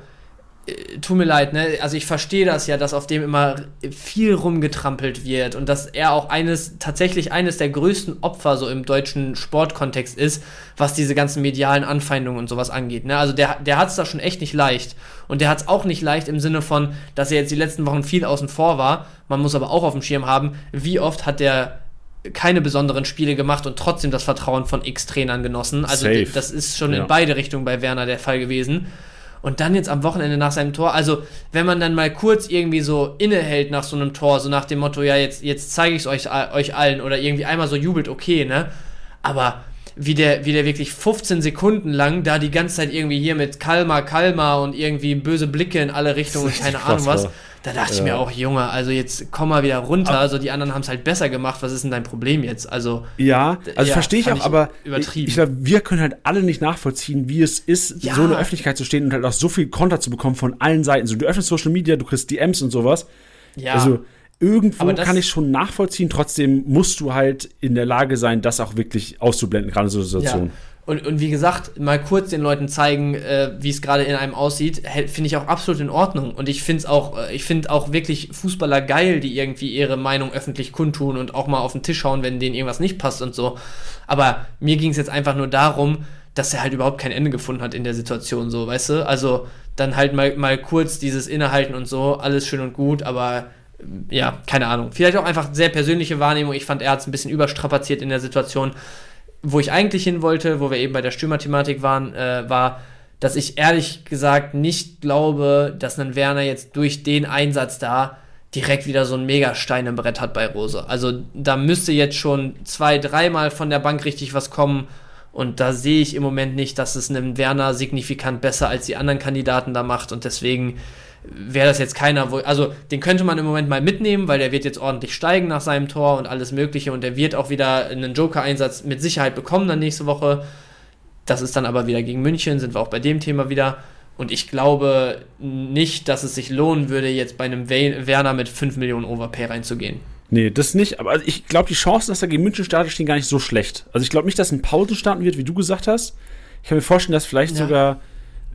äh, tut mir leid, ne? Also ich verstehe das ja, dass auf dem immer viel rumgetrampelt wird und dass er auch eines, tatsächlich eines der größten Opfer so im deutschen Sportkontext ist, was diese ganzen medialen Anfeindungen und sowas angeht. Ne? Also der, der hat es da schon echt nicht leicht. Und der hat es auch nicht leicht im Sinne von, dass er jetzt die letzten Wochen viel außen vor war. Man muss aber auch auf dem Schirm haben, wie oft hat der keine besonderen Spiele gemacht und trotzdem das Vertrauen von X-Trainern genossen. Also Safe. das ist schon ja. in beide Richtungen bei Werner der Fall gewesen. Und dann jetzt am Wochenende nach seinem Tor, also wenn man dann mal kurz irgendwie so innehält nach so einem Tor, so nach dem Motto, ja, jetzt, jetzt zeige ich es euch, euch allen oder irgendwie einmal so jubelt, okay, ne? Aber wie der, wie der wirklich 15 Sekunden lang da die ganze Zeit irgendwie hier mit Kalma, Kalma und irgendwie böse Blicke in alle Richtungen und keine Ahnung was. Da dachte ja. ich mir auch, Junge, also jetzt komm mal wieder runter. Also die anderen haben es halt besser gemacht. Was ist denn dein Problem jetzt? Also ja, also ja, verstehe ich auch, ich aber übertrieben. ich glaube, wir können halt alle nicht nachvollziehen, wie es ist, ja. so in der Öffentlichkeit zu stehen und halt auch so viel Konter zu bekommen von allen Seiten. So, du öffnest Social Media, du kriegst DMs und sowas. Ja. Also irgendwo kann ich schon nachvollziehen. Trotzdem musst du halt in der Lage sein, das auch wirklich auszublenden, gerade in so Situationen. Ja. Und, und wie gesagt, mal kurz den Leuten zeigen, äh, wie es gerade in einem aussieht, finde ich auch absolut in Ordnung. Und ich finde es auch, äh, ich finde auch wirklich Fußballer geil, die irgendwie ihre Meinung öffentlich kundtun und auch mal auf den Tisch hauen, wenn denen irgendwas nicht passt und so. Aber mir ging es jetzt einfach nur darum, dass er halt überhaupt kein Ende gefunden hat in der Situation, so, weißt du? Also dann halt mal, mal kurz dieses Innehalten und so, alles schön und gut, aber ja, keine Ahnung. Vielleicht auch einfach sehr persönliche Wahrnehmung. Ich fand, er hat es ein bisschen überstrapaziert in der Situation wo ich eigentlich hin wollte, wo wir eben bei der Stürmerthematik waren, äh, war, dass ich ehrlich gesagt nicht glaube, dass ein Werner jetzt durch den Einsatz da direkt wieder so ein Megastein im Brett hat bei Rose. Also da müsste jetzt schon zwei, dreimal von der Bank richtig was kommen. Und da sehe ich im Moment nicht, dass es einem Werner signifikant besser als die anderen Kandidaten da macht. Und deswegen wäre das jetzt keiner, wo, also den könnte man im Moment mal mitnehmen, weil der wird jetzt ordentlich steigen nach seinem Tor und alles Mögliche und der wird auch wieder einen Joker-Einsatz mit Sicherheit bekommen dann nächste Woche. Das ist dann aber wieder gegen München, sind wir auch bei dem Thema wieder. Und ich glaube nicht, dass es sich lohnen würde, jetzt bei einem Werner mit 5 Millionen Overpay reinzugehen. Nee, das nicht. Aber ich glaube, die Chancen, dass er gegen München startet, stehen gar nicht so schlecht. Also ich glaube nicht, dass ein Pausen starten wird, wie du gesagt hast. Ich kann mir vorstellen, dass vielleicht ja. sogar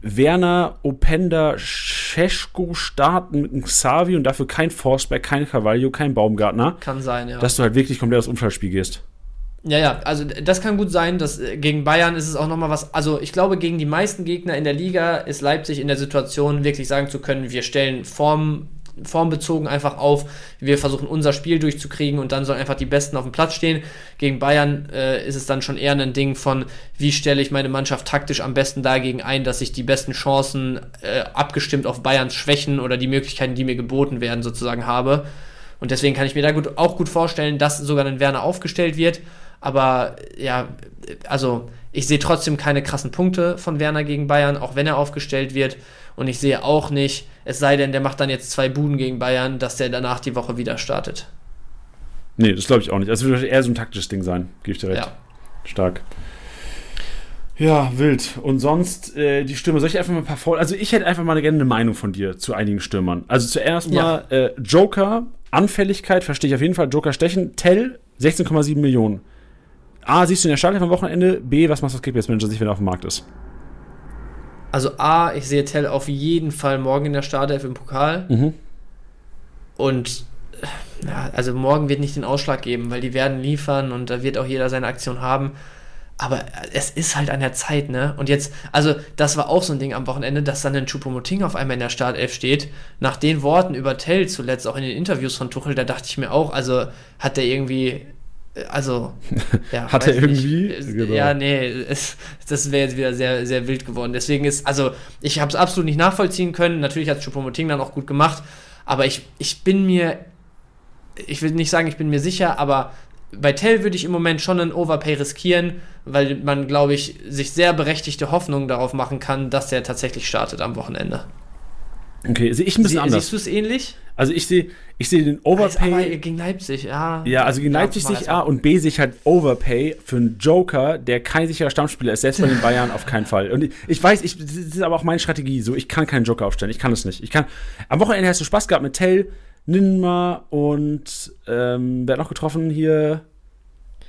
Werner, Openda, Scheschko starten mit einem Xavi und dafür kein Forsberg, kein Carvalho, kein Baumgartner. Kann sein, ja. Dass du halt wirklich komplett aufs Unfallspiel gehst. Ja, ja, also das kann gut sein, dass äh, gegen Bayern ist es auch nochmal was, also ich glaube, gegen die meisten Gegner in der Liga ist Leipzig in der Situation, wirklich sagen zu können, wir stellen Form, formbezogen einfach auf, wir versuchen unser Spiel durchzukriegen und dann sollen einfach die Besten auf dem Platz stehen. Gegen Bayern äh, ist es dann schon eher ein Ding von, wie stelle ich meine Mannschaft taktisch am besten dagegen ein, dass ich die besten Chancen äh, abgestimmt auf Bayerns Schwächen oder die Möglichkeiten, die mir geboten werden, sozusagen habe. Und deswegen kann ich mir da gut, auch gut vorstellen, dass sogar ein Werner aufgestellt wird. Aber ja, also ich sehe trotzdem keine krassen Punkte von Werner gegen Bayern, auch wenn er aufgestellt wird. Und ich sehe auch nicht, es sei denn, der macht dann jetzt zwei Buden gegen Bayern, dass der danach die Woche wieder startet. Nee, das glaube ich auch nicht. Also wird eher so ein taktisches Ding sein, gebe ich dir recht. Ja. Stark. Ja, wild. Und sonst äh, die Stürmer. Soll ich einfach mal ein paar voll. Also ich hätte einfach mal gerne eine Meinung von dir zu einigen Stürmern. Also zuerst mal ja. äh, Joker, Anfälligkeit, verstehe ich auf jeden Fall. Joker stechen. Tell, 16,7 Millionen. A, siehst du in der Startelf am Wochenende? B, was machst du als Kickbase-Manager sich, wenn er auf dem Markt ist? Also A, ich sehe Tell auf jeden Fall morgen in der Startelf im Pokal. Mhm. Und ja, also morgen wird nicht den Ausschlag geben, weil die werden liefern und da wird auch jeder seine Aktion haben. Aber es ist halt an der Zeit, ne? Und jetzt, also das war auch so ein Ding am Wochenende, dass dann ein Choupo-Moting auf einmal in der Startelf steht. Nach den Worten über Tell zuletzt, auch in den Interviews von Tuchel, da dachte ich mir auch, also hat der irgendwie also, ja, hat er irgendwie? Genau. Ja, nee, es, das wäre jetzt wieder sehr, sehr wild geworden. Deswegen ist, also, ich habe es absolut nicht nachvollziehen können. Natürlich hat Choupo-Moting dann auch gut gemacht, aber ich, ich bin mir, ich will nicht sagen, ich bin mir sicher, aber bei Tell würde ich im Moment schon einen Overpay riskieren, weil man, glaube ich, sich sehr berechtigte Hoffnungen darauf machen kann, dass der tatsächlich startet am Wochenende. Okay, sehe ich ein bisschen Sie, anders. Siehst du es ähnlich? Also ich sehe ich sehe den Overpay. Aber gegen Leipzig, ja. Ja, also gegen Leipzig sich A und B sich halt Overpay für einen Joker, der kein sicherer Stammspieler ist, selbst bei den Bayern auf keinen Fall. Und ich weiß, ich, das ist aber auch meine Strategie. So, ich kann keinen Joker aufstellen. Ich kann es nicht. Ich kann. Am Wochenende hast du Spaß gehabt mit Tell, Ninma und ähm, wer hat noch getroffen hier?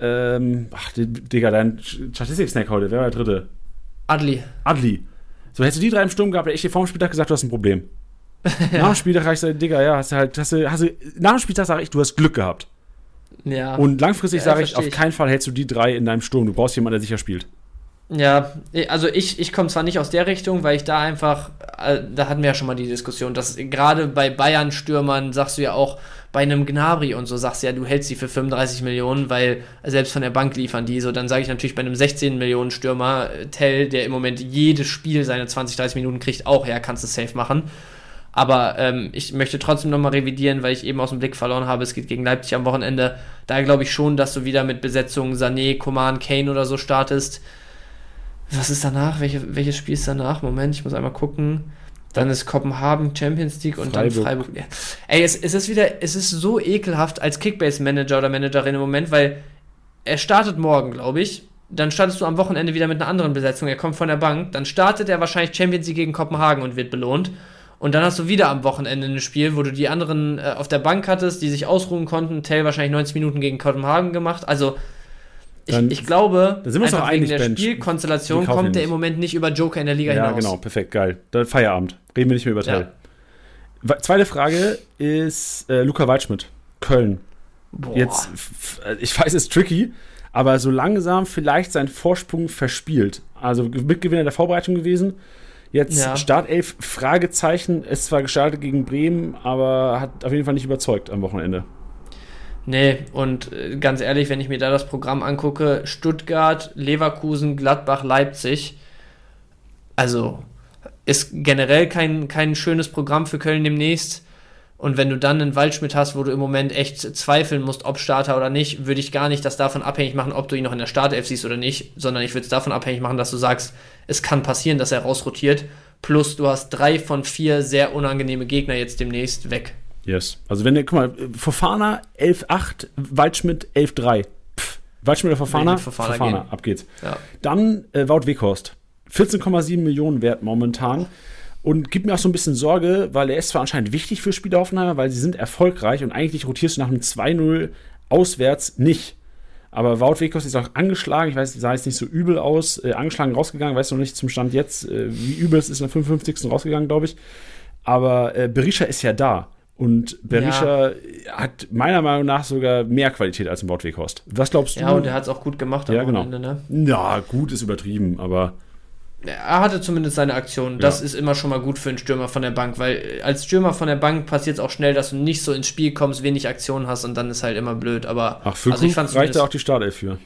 Ähm, ach, Digga, dein Statistik-Snack heute. Wer war der dritte? Adli. Adli. So, hättest du die drei im Sturm gehabt, hätte ich dir vor dem Spieltag gesagt, du hast ein Problem. Ja. Nach dem Spieltag habe ich gesagt, Digga, ja, hast du halt, hast du, hast du, nach dem Spieltag sage ich, du hast Glück gehabt. Ja. Und langfristig ja, sage ich, auf keinen Fall hältst du die drei in deinem Sturm. Du brauchst jemanden, der sicher spielt. Ja, also ich, ich komme zwar nicht aus der Richtung, weil ich da einfach, äh, da hatten wir ja schon mal die Diskussion, dass gerade bei Bayern-Stürmern sagst du ja auch, bei einem Gnabry und so sagst du ja, du hältst sie für 35 Millionen, weil selbst von der Bank liefern die so. Dann sage ich natürlich bei einem 16 Millionen Stürmer, äh, Tell, der im Moment jedes Spiel seine 20, 30 Minuten kriegt, auch, ja, kannst du safe machen. Aber ähm, ich möchte trotzdem nochmal revidieren, weil ich eben aus dem Blick verloren habe, es geht gegen Leipzig am Wochenende. Da glaube ich schon, dass du wieder mit Besetzungen Sané, Coman, Kane oder so startest was ist danach? Welche, welches Spiel ist danach? Moment, ich muss einmal gucken. Dann ist Kopenhagen Champions League und Freiburg. dann Freiburg. Ey, es, es ist wieder, es ist so ekelhaft als Kickbase-Manager oder Managerin im Moment, weil er startet morgen, glaube ich. Dann startest du am Wochenende wieder mit einer anderen Besetzung. Er kommt von der Bank. Dann startet er wahrscheinlich Champions League gegen Kopenhagen und wird belohnt. Und dann hast du wieder am Wochenende ein Spiel, wo du die anderen äh, auf der Bank hattest, die sich ausruhen konnten. Tell wahrscheinlich 90 Minuten gegen Kopenhagen gemacht. Also ich, ich, glaube, da sind einfach wegen der Bench. Spielkonstellation kommt der im Moment nicht über Joker in der Liga ja, hinaus. Ja, genau, perfekt, geil. Dann Feierabend. Reden wir nicht mehr über Teil. Ja. Zweite Frage ist äh, Luca Waldschmidt, Köln. Boah. Jetzt, ich weiß, es ist tricky, aber so langsam vielleicht seinen Vorsprung verspielt. Also Mitgewinner der Vorbereitung gewesen. Jetzt ja. Startelf, Fragezeichen. Es zwar gestartet gegen Bremen, aber hat auf jeden Fall nicht überzeugt am Wochenende. Nee, und äh, ganz ehrlich, wenn ich mir da das Programm angucke, Stuttgart, Leverkusen, Gladbach, Leipzig, also ist generell kein, kein schönes Programm für Köln demnächst. Und wenn du dann einen Waldschmidt hast, wo du im Moment echt zweifeln musst, ob Starter oder nicht, würde ich gar nicht das davon abhängig machen, ob du ihn noch in der Startelf siehst oder nicht, sondern ich würde es davon abhängig machen, dass du sagst, es kann passieren, dass er rausrotiert. Plus du hast drei von vier sehr unangenehme Gegner jetzt demnächst weg. Yes. Also wenn du, guck mal, Fofana 11-8, Waldschmidt 11-3. Waldschmidt oder Fofana? Fofana, Fofana ab geht's. Ja. Dann äh, Wout Weghorst. 14,7 Millionen wert momentan. Und gibt mir auch so ein bisschen Sorge, weil er ist zwar anscheinend wichtig für Spieler Hoffenheimer, weil sie sind erfolgreich und eigentlich rotierst du nach einem 2-0 auswärts nicht. Aber Wout Weghorst ist auch angeschlagen, ich weiß, sah jetzt nicht so übel aus, äh, angeschlagen rausgegangen, weiß noch nicht zum Stand jetzt, äh, wie übel es ist, in der 55. rausgegangen, glaube ich. Aber äh, Berisha ist ja da. Und Berisha ja. hat meiner Meinung nach sogar mehr Qualität als ein Wout Weghorst. Was glaubst du? Ja, und er hat es auch gut gemacht am ja, genau. Ende, ne? Ja, gut ist übertrieben, aber. Er hatte zumindest seine Aktion. Das ja. ist immer schon mal gut für einen Stürmer von der Bank, weil als Stürmer von der Bank passiert es auch schnell, dass du nicht so ins Spiel kommst, wenig Aktion hast und dann ist halt immer blöd. Aber Ach, für also ich reicht da auch die Startelf für.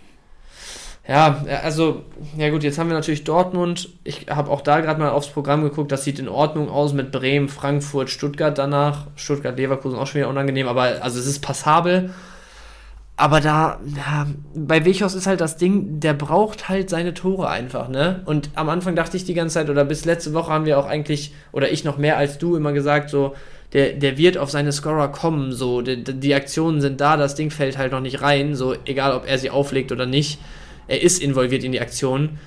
Ja, also, ja gut, jetzt haben wir natürlich Dortmund. Ich habe auch da gerade mal aufs Programm geguckt. Das sieht in Ordnung aus mit Bremen, Frankfurt, Stuttgart danach. Stuttgart, Leverkusen auch schon wieder unangenehm, aber also es ist passabel. Aber da, ja, bei Wechos ist halt das Ding, der braucht halt seine Tore einfach, ne? Und am Anfang dachte ich die ganze Zeit, oder bis letzte Woche haben wir auch eigentlich, oder ich noch mehr als du immer gesagt, so, der, der wird auf seine Scorer kommen, so, die, die Aktionen sind da, das Ding fällt halt noch nicht rein, so, egal ob er sie auflegt oder nicht er ist involviert in die Aktion,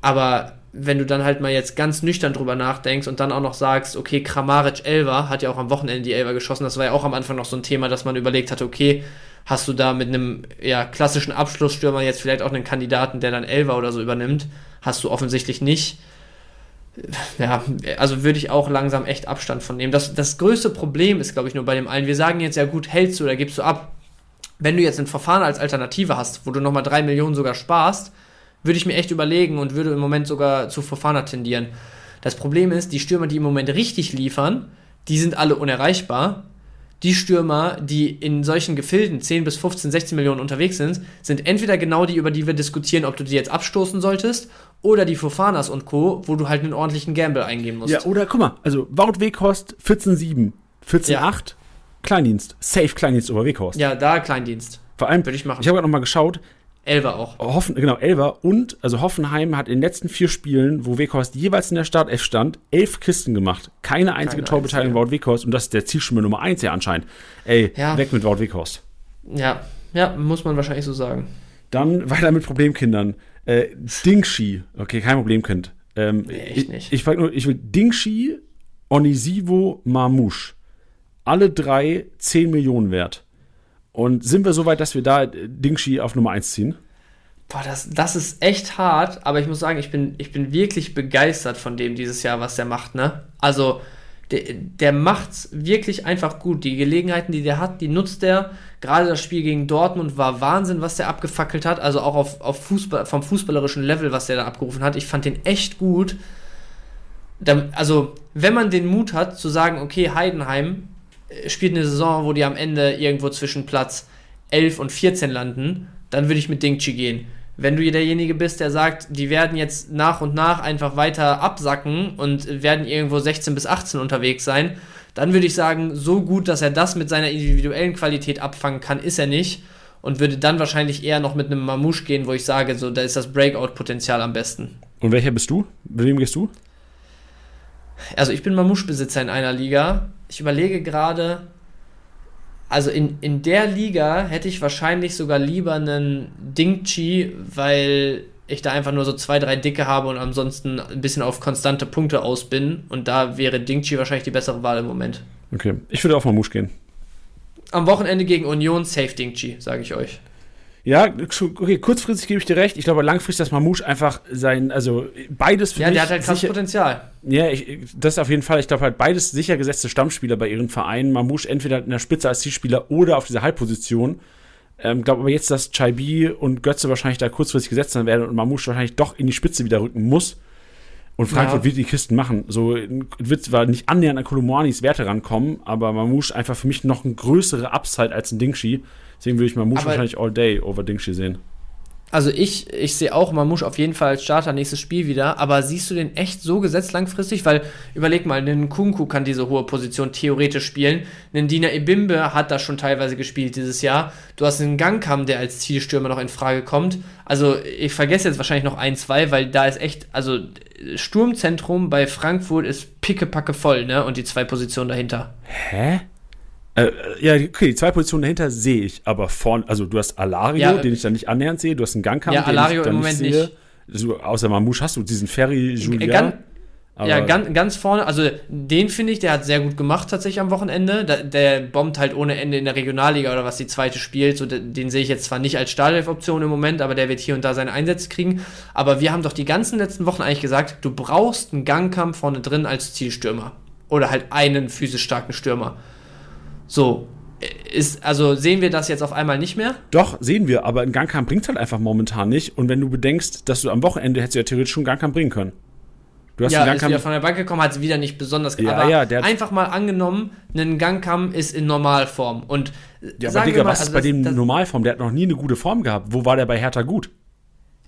aber wenn du dann halt mal jetzt ganz nüchtern drüber nachdenkst und dann auch noch sagst, okay, Kramaric Elva hat ja auch am Wochenende die Elva geschossen, das war ja auch am Anfang noch so ein Thema, dass man überlegt hat, okay, hast du da mit einem ja, klassischen Abschlussstürmer jetzt vielleicht auch einen Kandidaten, der dann Elva oder so übernimmt, hast du offensichtlich nicht. Ja, also würde ich auch langsam echt Abstand von nehmen. Das, das größte Problem ist, glaube ich, nur bei dem einen, wir sagen jetzt ja gut, hältst du oder gibst du ab wenn du jetzt ein Verfahren als Alternative hast, wo du nochmal drei Millionen sogar sparst, würde ich mir echt überlegen und würde im Moment sogar zu Fofana tendieren. Das Problem ist, die Stürmer, die im Moment richtig liefern, die sind alle unerreichbar. Die Stürmer, die in solchen Gefilden 10 bis 15, 16 Millionen unterwegs sind, sind entweder genau die, über die wir diskutieren, ob du die jetzt abstoßen solltest, oder die Fofanas und Co., wo du halt einen ordentlichen Gamble eingehen musst. Ja, oder guck mal, also Wout Weghorst 14,7, 14,8, ja. Kleindienst. Safe Kleindienst über Weghorst. Ja, da Kleindienst. Vor allem, würde ich machen. Ich habe gerade noch mal geschaut. Elver auch. Hoffen, genau, Elver. Und, also Hoffenheim hat in den letzten vier Spielen, wo Weghorst jeweils in der Startelf stand, elf Kisten gemacht. Keine einzige Keine Torbeteiligung Wout Weghorst. Und das ist der Zielschirme Nummer eins ja anscheinend. Ey, ja. weg mit Wout Weghorst. Ja, ja, muss man wahrscheinlich so sagen. Dann weiter mit Problemkindern. Äh, Dingshi. Okay, kein Problemkind. Ähm, nee, echt nicht. Ich, ich frage nur, ich will Dingshi, Onisivo, Marmouche alle drei 10 Millionen wert. Und sind wir so weit, dass wir da Dingshi auf Nummer 1 ziehen? Boah, das, das ist echt hart, aber ich muss sagen, ich bin, ich bin wirklich begeistert von dem dieses Jahr, was der macht, ne? Also, der, der macht's wirklich einfach gut. Die Gelegenheiten, die der hat, die nutzt er. Gerade das Spiel gegen Dortmund war Wahnsinn, was der abgefackelt hat. Also auch auf, auf Fußball, vom fußballerischen Level, was der da abgerufen hat. Ich fand den echt gut. also, wenn man den Mut hat, zu sagen, okay, Heidenheim, spielt eine Saison, wo die am Ende irgendwo zwischen Platz 11 und 14 landen, dann würde ich mit Dingchi gehen. Wenn du derjenige bist, der sagt, die werden jetzt nach und nach einfach weiter absacken und werden irgendwo 16 bis 18 unterwegs sein, dann würde ich sagen, so gut, dass er das mit seiner individuellen Qualität abfangen kann, ist er nicht und würde dann wahrscheinlich eher noch mit einem Mamouche gehen, wo ich sage, so da ist das Breakout-Potenzial am besten. Und welcher bist du? Mit wem gehst du? Also ich bin Mamouche-Besitzer in einer Liga ich überlege gerade, also in, in der Liga hätte ich wahrscheinlich sogar lieber einen Dingchi, weil ich da einfach nur so zwei, drei Dicke habe und ansonsten ein bisschen auf konstante Punkte aus bin. Und da wäre Dingchi wahrscheinlich die bessere Wahl im Moment. Okay, ich würde auf Mamouche gehen. Am Wochenende gegen Union safe Dingchi, sage ich euch. Ja, okay, kurzfristig gebe ich dir recht. Ich glaube, langfristig, dass Mamouche einfach sein, also beides für Ja, der hat halt krasses Potenzial. Ja, ich, das auf jeden Fall. Ich glaube halt beides sicher gesetzte Stammspieler bei ihren Vereinen. Mamouche entweder in der Spitze als Zielspieler oder auf dieser Halbposition. Ähm, glaube aber jetzt, dass Chaibi und Götze wahrscheinlich da kurzfristig gesetzt sein werden und Mamouche wahrscheinlich doch in die Spitze wieder rücken muss. Und Frankfurt ja. wird die Kisten machen. So wird zwar nicht annähernd an Kolomoanis Werte rankommen, aber Mamouche einfach für mich noch ein größere Upside als ein Dingshi. Deswegen würde ich Mamouche wahrscheinlich all day over Dingshi sehen. Also ich, ich sehe auch Mamouche auf jeden Fall als Starter nächstes Spiel wieder, aber siehst du den echt so gesetzt langfristig? Weil, überleg mal, ein Kunku kann diese hohe Position theoretisch spielen. Ein Dina Ebimbe hat das schon teilweise gespielt dieses Jahr. Du hast einen Gangkam, der als Zielstürmer noch in Frage kommt. Also ich vergesse jetzt wahrscheinlich noch ein, zwei, weil da ist echt, also Sturmzentrum bei Frankfurt ist pickepacke voll, ne? Und die zwei Positionen dahinter. Hä? Äh, ja, okay, die zwei Positionen dahinter sehe ich, aber vorne, also du hast Alario, ja, den ich dann nicht annähernd sehe, du hast einen Gangkampf, ja, Alario den ich dann im Moment nicht sehe. Nicht. Also, außer Mamouche hast du diesen Ferry Julian. ja, ganz, ganz vorne, also den finde ich, der hat sehr gut gemacht tatsächlich am Wochenende. Der, der, bombt halt ohne Ende in der Regionalliga oder was die zweite spielt. So, den sehe ich jetzt zwar nicht als Startelf-Option im Moment, aber der wird hier und da seine Einsätze kriegen. Aber wir haben doch die ganzen letzten Wochen eigentlich gesagt, du brauchst einen Gangkampf vorne drin als Zielstürmer. Oder halt einen physisch starken Stürmer. So, ist, also sehen wir das jetzt auf einmal nicht mehr? Doch, sehen wir, aber in Gangkamp bringt es halt einfach momentan nicht. Und wenn du bedenkst, dass du am Wochenende hättest du ja theoretisch schon Gangkamp bringen können. Du hast ja, ist wieder von der Bank gekommen, hat es wieder nicht besonders ja, aber ja, einfach mal angenommen, ein Gangkamm ist in Normalform. Und ja, aber Digga, mal, was also ist bei dem das, Normalform? Der hat noch nie eine gute Form gehabt. Wo war der bei Hertha gut?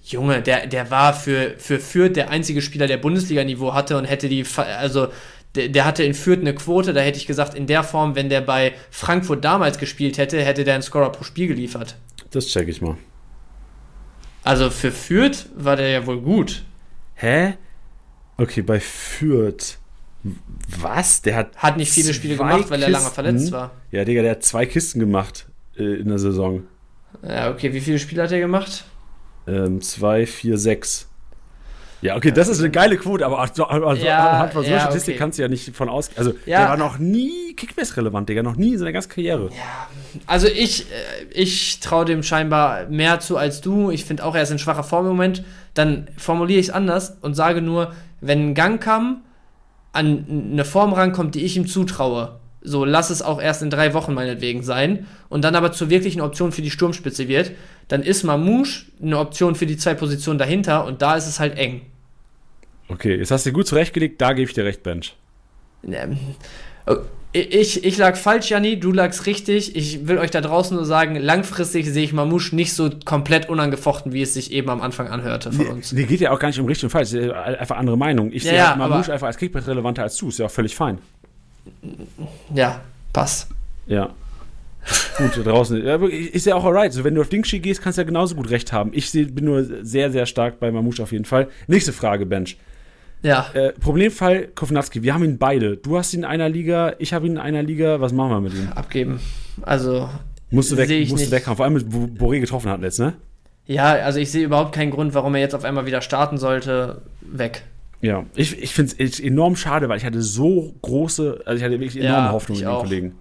Junge, der, der war für, für Fürth der einzige Spieler, der Bundesliga-Niveau hatte und hätte die, also der, der, hatte in Fürth eine Quote, da hätte ich gesagt, in der Form, wenn der bei Frankfurt damals gespielt hätte, hätte der einen Scorer pro Spiel geliefert. Das check ich mal. Also für Fürth war der ja wohl gut. Hä? Okay, bei Fürth. Was? Der hat. Hat nicht viele Spiele gemacht, weil er lange verletzt war. Ja, Digga, der hat zwei Kisten gemacht äh, in der Saison. Ja, okay, wie viele Spiele hat er gemacht? Ähm, zwei, vier, sechs. Ja, okay, das ist eine geile Quote, aber also, also ja, anhand von so einer ja, Statistik okay. kannst du ja nicht von aus. Also, ja. der war noch nie Kickbase-relevant, Digga, noch nie in seiner ganzen Karriere. Ja, also ich, äh, ich traue dem scheinbar mehr zu als du. Ich finde auch, er ist in schwacher Form im Moment. Dann formuliere ich es anders und sage nur, wenn ein Gang kam, an eine Form rankommt, die ich ihm zutraue, so lass es auch erst in drei Wochen meinetwegen sein und dann aber zur wirklichen Option für die Sturmspitze wird, dann ist Mamouche eine Option für die zwei Positionen dahinter und da ist es halt eng. Okay, jetzt hast du gut zurechtgelegt, da gebe ich dir recht, Bench. Ähm, ich, ich lag falsch, Janni, du lagst richtig. Ich will euch da draußen nur sagen, langfristig sehe ich Mamouche nicht so komplett unangefochten, wie es sich eben am Anfang anhörte von uns. Nee, geht ja auch gar nicht um richtig und falsch, einfach andere Meinung. Ich ja, sehe ja, Mamouche einfach als Kickbase relevanter als du, ist ja auch völlig fein. Ja, passt. Ja. Gut, da draußen. ist ja auch alright. Also, wenn du auf Dingshi gehst, kannst du ja genauso gut recht haben. Ich bin nur sehr, sehr stark bei Mamouche auf jeden Fall. Nächste Frage, Bench. Ja. Äh, Problemfall Kovnatski. Wir haben ihn beide. Du hast ihn in einer Liga, ich habe ihn in einer Liga. Was machen wir mit ihm? Abgeben. Also. Musst du, weg, musst du weghauen. Vor allem, mit Boré getroffen hat jetzt, ne? Ja, also ich sehe überhaupt keinen Grund, warum er jetzt auf einmal wieder starten sollte. Weg. Ja, ich, ich finde es enorm schade, weil ich hatte so große, also ich hatte wirklich enorme ja, Hoffnung in den Kollegen.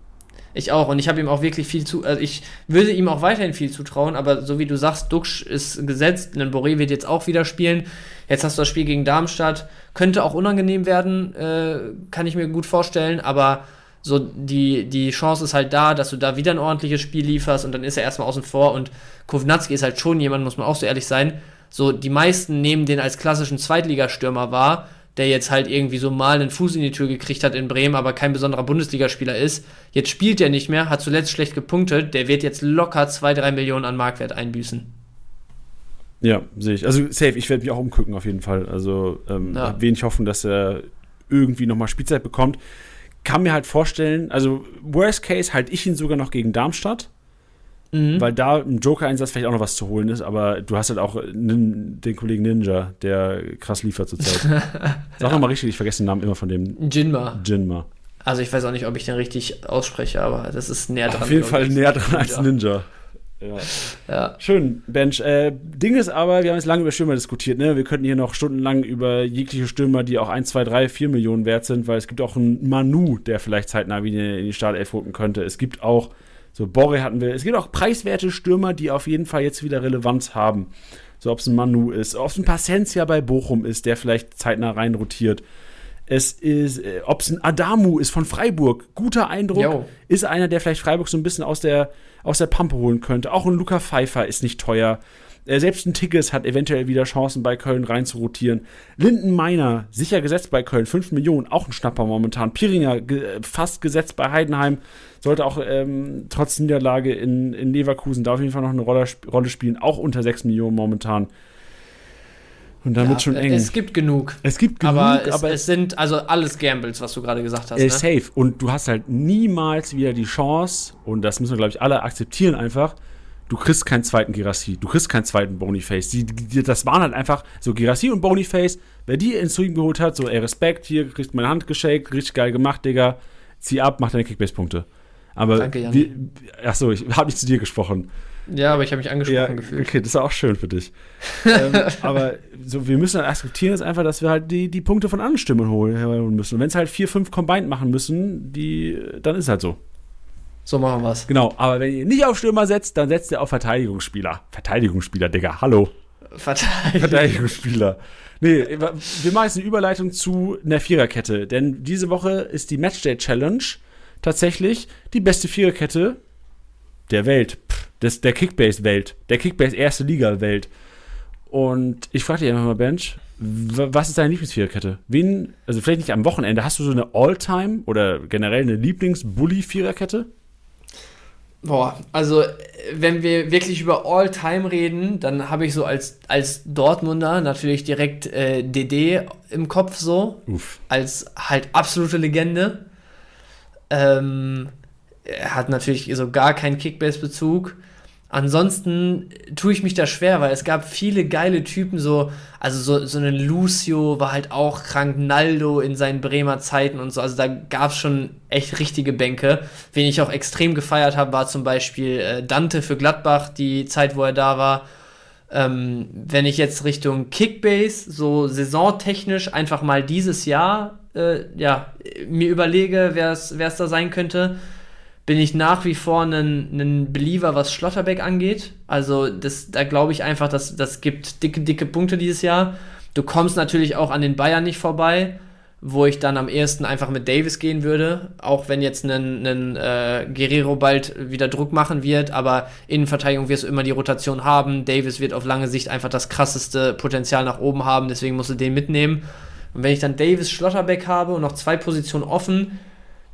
Ich auch. Und ich habe ihm auch wirklich viel zu. Also ich würde ihm auch weiterhin viel zutrauen, aber so wie du sagst, Duxch ist gesetzt, ein Boré wird jetzt auch wieder spielen. Jetzt hast du das Spiel gegen Darmstadt. Könnte auch unangenehm werden, äh, kann ich mir gut vorstellen, aber so die, die Chance ist halt da, dass du da wieder ein ordentliches Spiel lieferst und dann ist er erstmal außen vor und Kovnatski ist halt schon jemand, muss man auch so ehrlich sein. So, die meisten nehmen den als klassischen Zweitligastürmer wahr der jetzt halt irgendwie so mal einen Fuß in die Tür gekriegt hat in Bremen, aber kein besonderer Bundesligaspieler ist. Jetzt spielt er nicht mehr, hat zuletzt schlecht gepunktet, der wird jetzt locker 2, 3 Millionen an Marktwert einbüßen. Ja, sehe ich. Also safe, ich werde mich auch umgucken auf jeden Fall. Also ähm, ja. wenig hoffen, dass er irgendwie nochmal Spielzeit bekommt. Kann mir halt vorstellen, also Worst Case halte ich ihn sogar noch gegen Darmstadt. Mhm. Weil da im Joker-Einsatz vielleicht auch noch was zu holen ist, aber du hast halt auch den Kollegen Ninja, der krass liefert zurzeit. Sag nochmal richtig, ich vergesse den Namen immer von dem. Jinma. Jinma. Also ich weiß auch nicht, ob ich den richtig ausspreche, aber das ist näher dran. Auf jeden Fall näher dran als Ninja. Ja. ja. Schön, Bench. Äh, Ding ist aber, wir haben jetzt lange über Stürmer diskutiert, ne? Wir könnten hier noch stundenlang über jegliche Stürmer, die auch 1, 2, 3, 4 Millionen wert sind, weil es gibt auch einen Manu, der vielleicht zeitnah wieder in die Startelf rücken könnte. Es gibt auch so, Borre hatten wir. Es gibt auch preiswerte Stürmer, die auf jeden Fall jetzt wieder Relevanz haben. So, ob es ein Manu ist, ob es ein Pacencia bei Bochum ist, der vielleicht zeitnah reinrotiert. Es ist, äh, ob es ein Adamu ist von Freiburg. Guter Eindruck. Yo. Ist einer, der vielleicht Freiburg so ein bisschen aus der, aus der Pampe holen könnte. Auch ein Luca Pfeiffer ist nicht teuer. Äh, selbst ein Tigges hat eventuell wieder Chancen bei Köln rein zu rotieren. Linden Meiner, sicher gesetzt bei Köln, 5 Millionen, auch ein Schnapper momentan. Piringer, ge fast gesetzt bei Heidenheim, sollte auch ähm, trotz Niederlage in, in Leverkusen da auf jeden Fall noch eine Rolle, Rolle spielen, auch unter 6 Millionen momentan. Und dann ja, wird schon eng. Es gibt genug. Es gibt genug, aber es, aber es sind also alles Gambles, was du gerade gesagt hast. Äh, ne? Safe. Und du hast halt niemals wieder die Chance, und das müssen wir, glaube ich, alle akzeptieren einfach, du kriegst keinen zweiten Girassi, du kriegst keinen zweiten Boniface. Die, die, das waren halt einfach so Girassi und Boniface. Wer die ins Stream geholt hat, so, ey, Respekt, hier kriegst meine Hand geschakt, richtig geil gemacht, Digga. Zieh ab, mach deine Kickbase-Punkte. Aber, Danke, Jan. Achso, ich habe nicht zu dir gesprochen. Ja, aber ich habe mich angesprochen ja, gefühlt. Okay, das ist auch schön für dich. ähm, aber so, wir müssen halt akzeptieren, ist einfach, dass wir halt die, die Punkte von anderen Stimmen holen müssen. Und wenn es halt vier, fünf Combined machen müssen, die, dann ist halt so. So machen wir es. Genau, aber wenn ihr nicht auf Stürmer setzt, dann setzt ihr auf Verteidigungsspieler. Verteidigungsspieler, Digga, hallo. Verteidigung. Verteidigungsspieler. Nee, wir machen jetzt eine Überleitung zu einer Viererkette, denn diese Woche ist die Matchday Challenge. tatsächlich die beste Viererkette der Welt, Pff, des, der Kickbase-Welt, der Kickbase erste Liga-Welt. Und ich frage dich einfach mal, Bench, was ist deine Lieblingsviererkette? Wen, also vielleicht nicht am Wochenende, hast du so eine All-Time oder generell eine Lieblings-Bully-Viererkette? Boah, also wenn wir wirklich über All-Time reden, dann habe ich so als, als Dortmunder natürlich direkt äh, DD im Kopf so. Uff. Als halt absolute Legende. Ähm, er hat natürlich so gar keinen Kickbase-Bezug. Ansonsten tue ich mich da schwer, weil es gab viele geile Typen, so, also so, so ein Lucio war halt auch krank, Naldo in seinen Bremer Zeiten und so, also da gab es schon echt richtige Bänke. Wen ich auch extrem gefeiert habe, war zum Beispiel äh, Dante für Gladbach, die Zeit, wo er da war. Ähm, wenn ich jetzt Richtung Kickbase, so saisontechnisch einfach mal dieses Jahr, äh, ja, mir überlege, wer es da sein könnte, bin ich nach wie vor ein, Believer, was Schlotterbeck angeht. Also das, da glaube ich einfach, dass das gibt dicke, dicke Punkte dieses Jahr. Du kommst natürlich auch an den Bayern nicht vorbei, wo ich dann am ehesten einfach mit Davis gehen würde, auch wenn jetzt ein, ein äh, Guerrero bald wieder Druck machen wird, aber Innenverteidigung wirst du immer die Rotation haben. Davis wird auf lange Sicht einfach das krasseste Potenzial nach oben haben, deswegen musst du den mitnehmen. Und wenn ich dann Davis Schlotterbeck habe und noch zwei Positionen offen,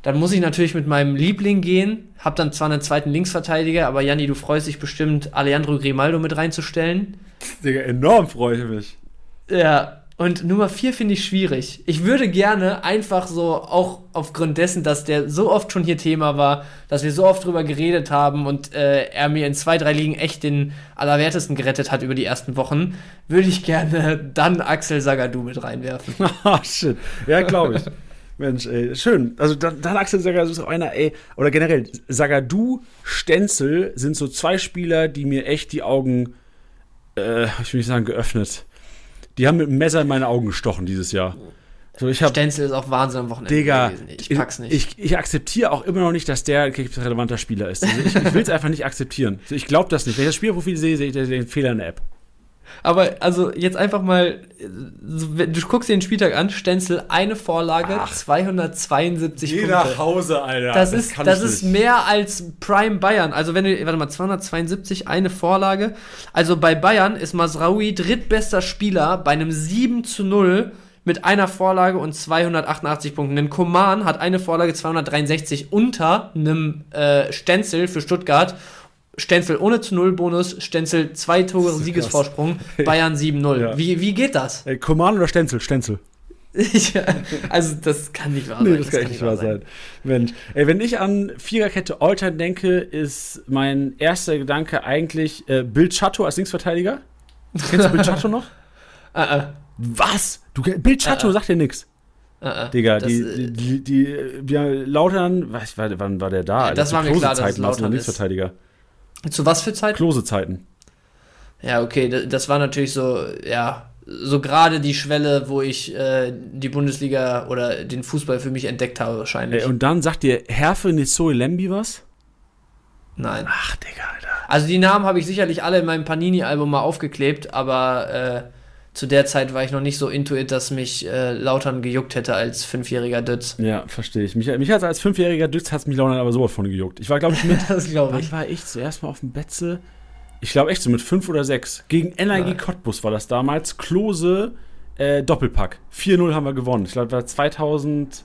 dann muss ich natürlich mit meinem Liebling gehen. Hab dann zwar einen zweiten Linksverteidiger, aber Janni, du freust dich bestimmt, Alejandro Grimaldo mit reinzustellen. Digga, enorm freue ich mich. Ja, und Nummer 4 finde ich schwierig. Ich würde gerne einfach so, auch aufgrund dessen, dass der so oft schon hier Thema war, dass wir so oft drüber geredet haben und äh, er mir in zwei, drei Ligen echt den Allerwertesten gerettet hat über die ersten Wochen, würde ich gerne dann Axel Sagadou mit reinwerfen. Ah, shit. Ja, glaube ich. Mensch, ey, schön. Also dann, dann Axel Sagadou ist auch einer, ey, oder generell, Sagadou, Stenzel sind so zwei Spieler, die mir echt die Augen, äh, ich will nicht sagen, geöffnet. Die haben mit dem Messer in meine Augen gestochen dieses Jahr. So, ich hab, Stenzel ist auch Wahnsinn am Wochenende Digga, gewesen. Ich pack's nicht. Ich, ich, akzeptiere auch immer noch nicht, dass der ein relevanter Spieler ist. Also ich, ich will es einfach nicht akzeptieren. Ich glaube das nicht. Wenn ich das Spielprofil sehe, sehe ich den Fehler in der App. Aber also jetzt einfach mal, du guckst dir den Spieltag an, Stenzel, eine Vorlage, Ach, 272 Punkte. nach Hause, Alter. Das, das ist, das ist mehr als Prime Bayern. Also wenn du, warte mal, 272, eine Vorlage. Also bei Bayern ist Masraoui drittbester Spieler bei einem 7 zu 0 mit einer Vorlage und 288 Punkten. Denn Koman hat eine Vorlage 263 unter einem äh, Stenzel für Stuttgart Stenzel ohne zu Null Bonus, Stenzel zwei Tore Siegesvorsprung, Bayern 7-0. Ja. Wie, wie geht das? Ey, Koman oder Stenzel? Stenzel. ja, also das kann nicht wahr sein. Nee, das, das kann, kann, nicht wahr sein. sein. Mensch, ey, wenn ich an Viererkette Alltime denke, ist mein erster Gedanke eigentlich äh, Bill Chato als Linksverteidiger. Kennst du Bill Chato noch? uh -uh. Was? Du, Bill Chato uh sagt dir nichts. Uh Digga, die, äh, die, die, die, die, Lautern, was, wann war der da? Das, das war mir klar, dass es Lautern ist. Linksverteidiger. Zu was für Zeiten? Klose-Zeiten. Ja, okay, das war natürlich so, ja, so gerade die Schwelle, wo ich äh, die Bundesliga oder den Fußball für mich entdeckt habe, wahrscheinlich. Ey, und dann sagt dir Herfe Nisoi Lembi was? Nein. Ach, Digga, Alter. Also die Namen habe ich sicherlich alle in meinem Panini-Album mal aufgeklebt, aber äh, zu der Zeit war ich noch nicht so intuit, dass mich äh, Lautern gejuckt hätte als fünfjähriger Dütz. Ja, verstehe ich. Mich, mich hat als fünfjähriger Dütz hat mich Lautern aber sowas von gejuckt. Ich war, glaube ich, mit. das glaube ich. War ich zuerst mal auf dem Betze? Ich glaube echt so mit fünf oder sechs. Gegen NRG Cottbus war das damals. Klose äh, Doppelpack. 4-0 haben wir gewonnen. Ich glaube, das war 2000.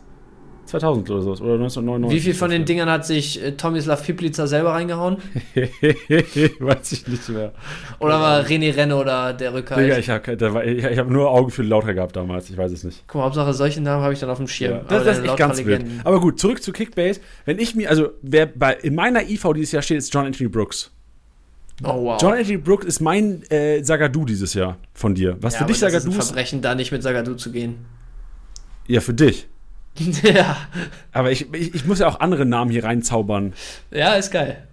2000 oder so, oder 1999. Wie viel von den Dingern hat sich äh, Tomislav Piplica selber reingehauen? Weiß ich nicht mehr. Oder war René Renne oder der Rückhalt? Digga, ich habe ich, ich hab nur Augen für Lauter gehabt damals, ich weiß es nicht. Guck mal, Hauptsache solche Namen habe ich dann auf dem Schirm. Ja, das, das ist echt ganz wild. Aber gut, zurück zu Kickbase. Wenn ich mir, also wer bei, in meiner IV dieses Jahr steht, ist John Anthony Brooks. Oh, wow. John Anthony Brooks ist mein äh, Sagadu dieses Jahr von dir. Was ja, für dich Sagadu ist. Verbrechen, da nicht mit Sagadu zu gehen. Ja, für dich. ja. Aber ich, ich, ich, muss ja auch andere Namen hier reinzaubern. Ja, ist geil.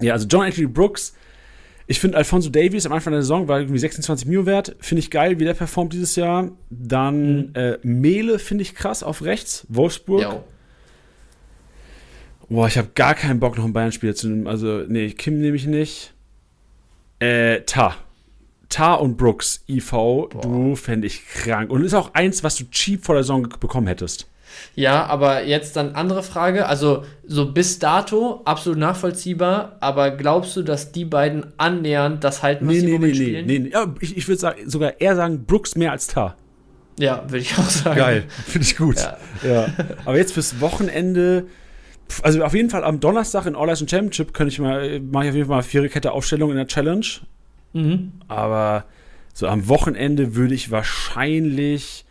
Ja, also John Anthony Brooks. Ich finde Alfonso Davies am Anfang der Saison war irgendwie 26 Mio wert. Finde ich geil, wie der performt dieses Jahr. Dann mhm. äh, Mele finde ich krass auf rechts. Wolfsburg. Jo. Boah, ich habe gar keinen Bock, noch einen Bayern-Spieler zu nehmen. Also, nee, Kim nehme ich nicht. Äh, Ta. Ta und Brooks, IV, Boah. du fände ich krank. Und ist auch eins, was du cheap vor der Saison bekommen hättest. Ja, aber jetzt dann andere Frage. Also, so bis dato absolut nachvollziehbar, aber glaubst du, dass die beiden annähernd das halten, was nee, sie nee, nee, spielen? Nee, nee, ja, ich, ich würde sogar eher sagen, Brooks mehr als Tar. Ja, würde ich auch sagen. Geil, finde ich gut. Ja. ja. Aber jetzt fürs Wochenende, also auf jeden Fall am Donnerstag in All Eyes Championship könnte ich mal, mache ich auf jeden Fall mal Viererkette Aufstellung in der Challenge. Mhm. Aber so am Wochenende würde ich wahrscheinlich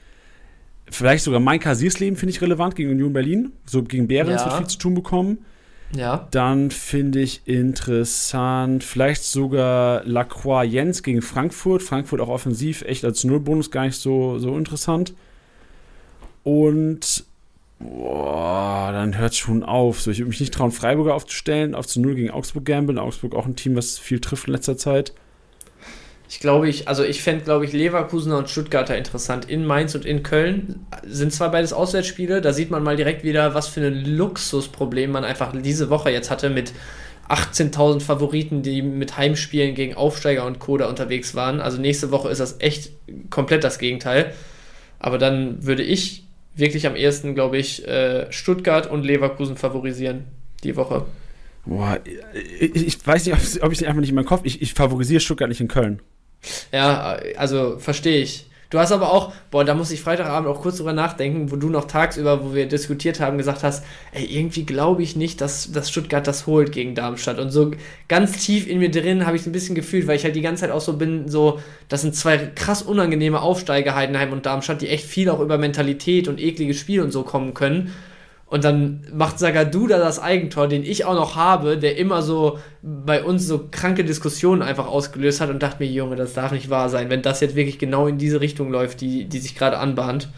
vielleicht sogar mein Kassiersleben finde ich relevant gegen Union Berlin. So gegen Behrens ja. viel zu tun bekommen. Ja. Dann finde ich interessant, vielleicht sogar Lacroix Jens gegen Frankfurt. Frankfurt auch offensiv, echt als Nullbonus gar nicht so, so interessant. Und boah, dann hört es schon auf. So, ich würde mich nicht trauen, Freiburger aufzustellen, auf zu Null gegen Augsburg gambeln. Augsburg auch ein Team, was viel trifft in letzter Zeit. Ich glaube, ich, also ich fände, glaube ich, Leverkusener und Stuttgarter interessant. In Mainz und in Köln sind zwar beides Auswärtsspiele, da sieht man mal direkt wieder, was für ein Luxusproblem man einfach diese Woche jetzt hatte mit 18.000 Favoriten, die mit Heimspielen gegen Aufsteiger und Coda unterwegs waren. Also nächste Woche ist das echt komplett das Gegenteil. Aber dann würde ich wirklich am ehesten, glaube ich, äh, Stuttgart und Leverkusen favorisieren die Woche. Boah, ich, ich weiß nicht, ob ich es einfach nicht in meinem Kopf. Ich, ich favorisiere Stuttgart nicht in Köln. Ja, also verstehe ich. Du hast aber auch, boah, da muss ich Freitagabend auch kurz drüber nachdenken, wo du noch tagsüber, wo wir diskutiert haben, gesagt hast, ey, irgendwie glaube ich nicht, dass, dass Stuttgart das holt gegen Darmstadt. Und so ganz tief in mir drin habe ich es ein bisschen gefühlt, weil ich halt die ganze Zeit auch so bin, so, das sind zwei krass unangenehme Aufsteiger, Heidenheim und Darmstadt, die echt viel auch über Mentalität und ekliges Spiel und so kommen können. Und dann macht Sagadu da das Eigentor, den ich auch noch habe, der immer so bei uns so kranke Diskussionen einfach ausgelöst hat und dachte mir, Junge, das darf nicht wahr sein, wenn das jetzt wirklich genau in diese Richtung läuft, die, die sich gerade anbahnt.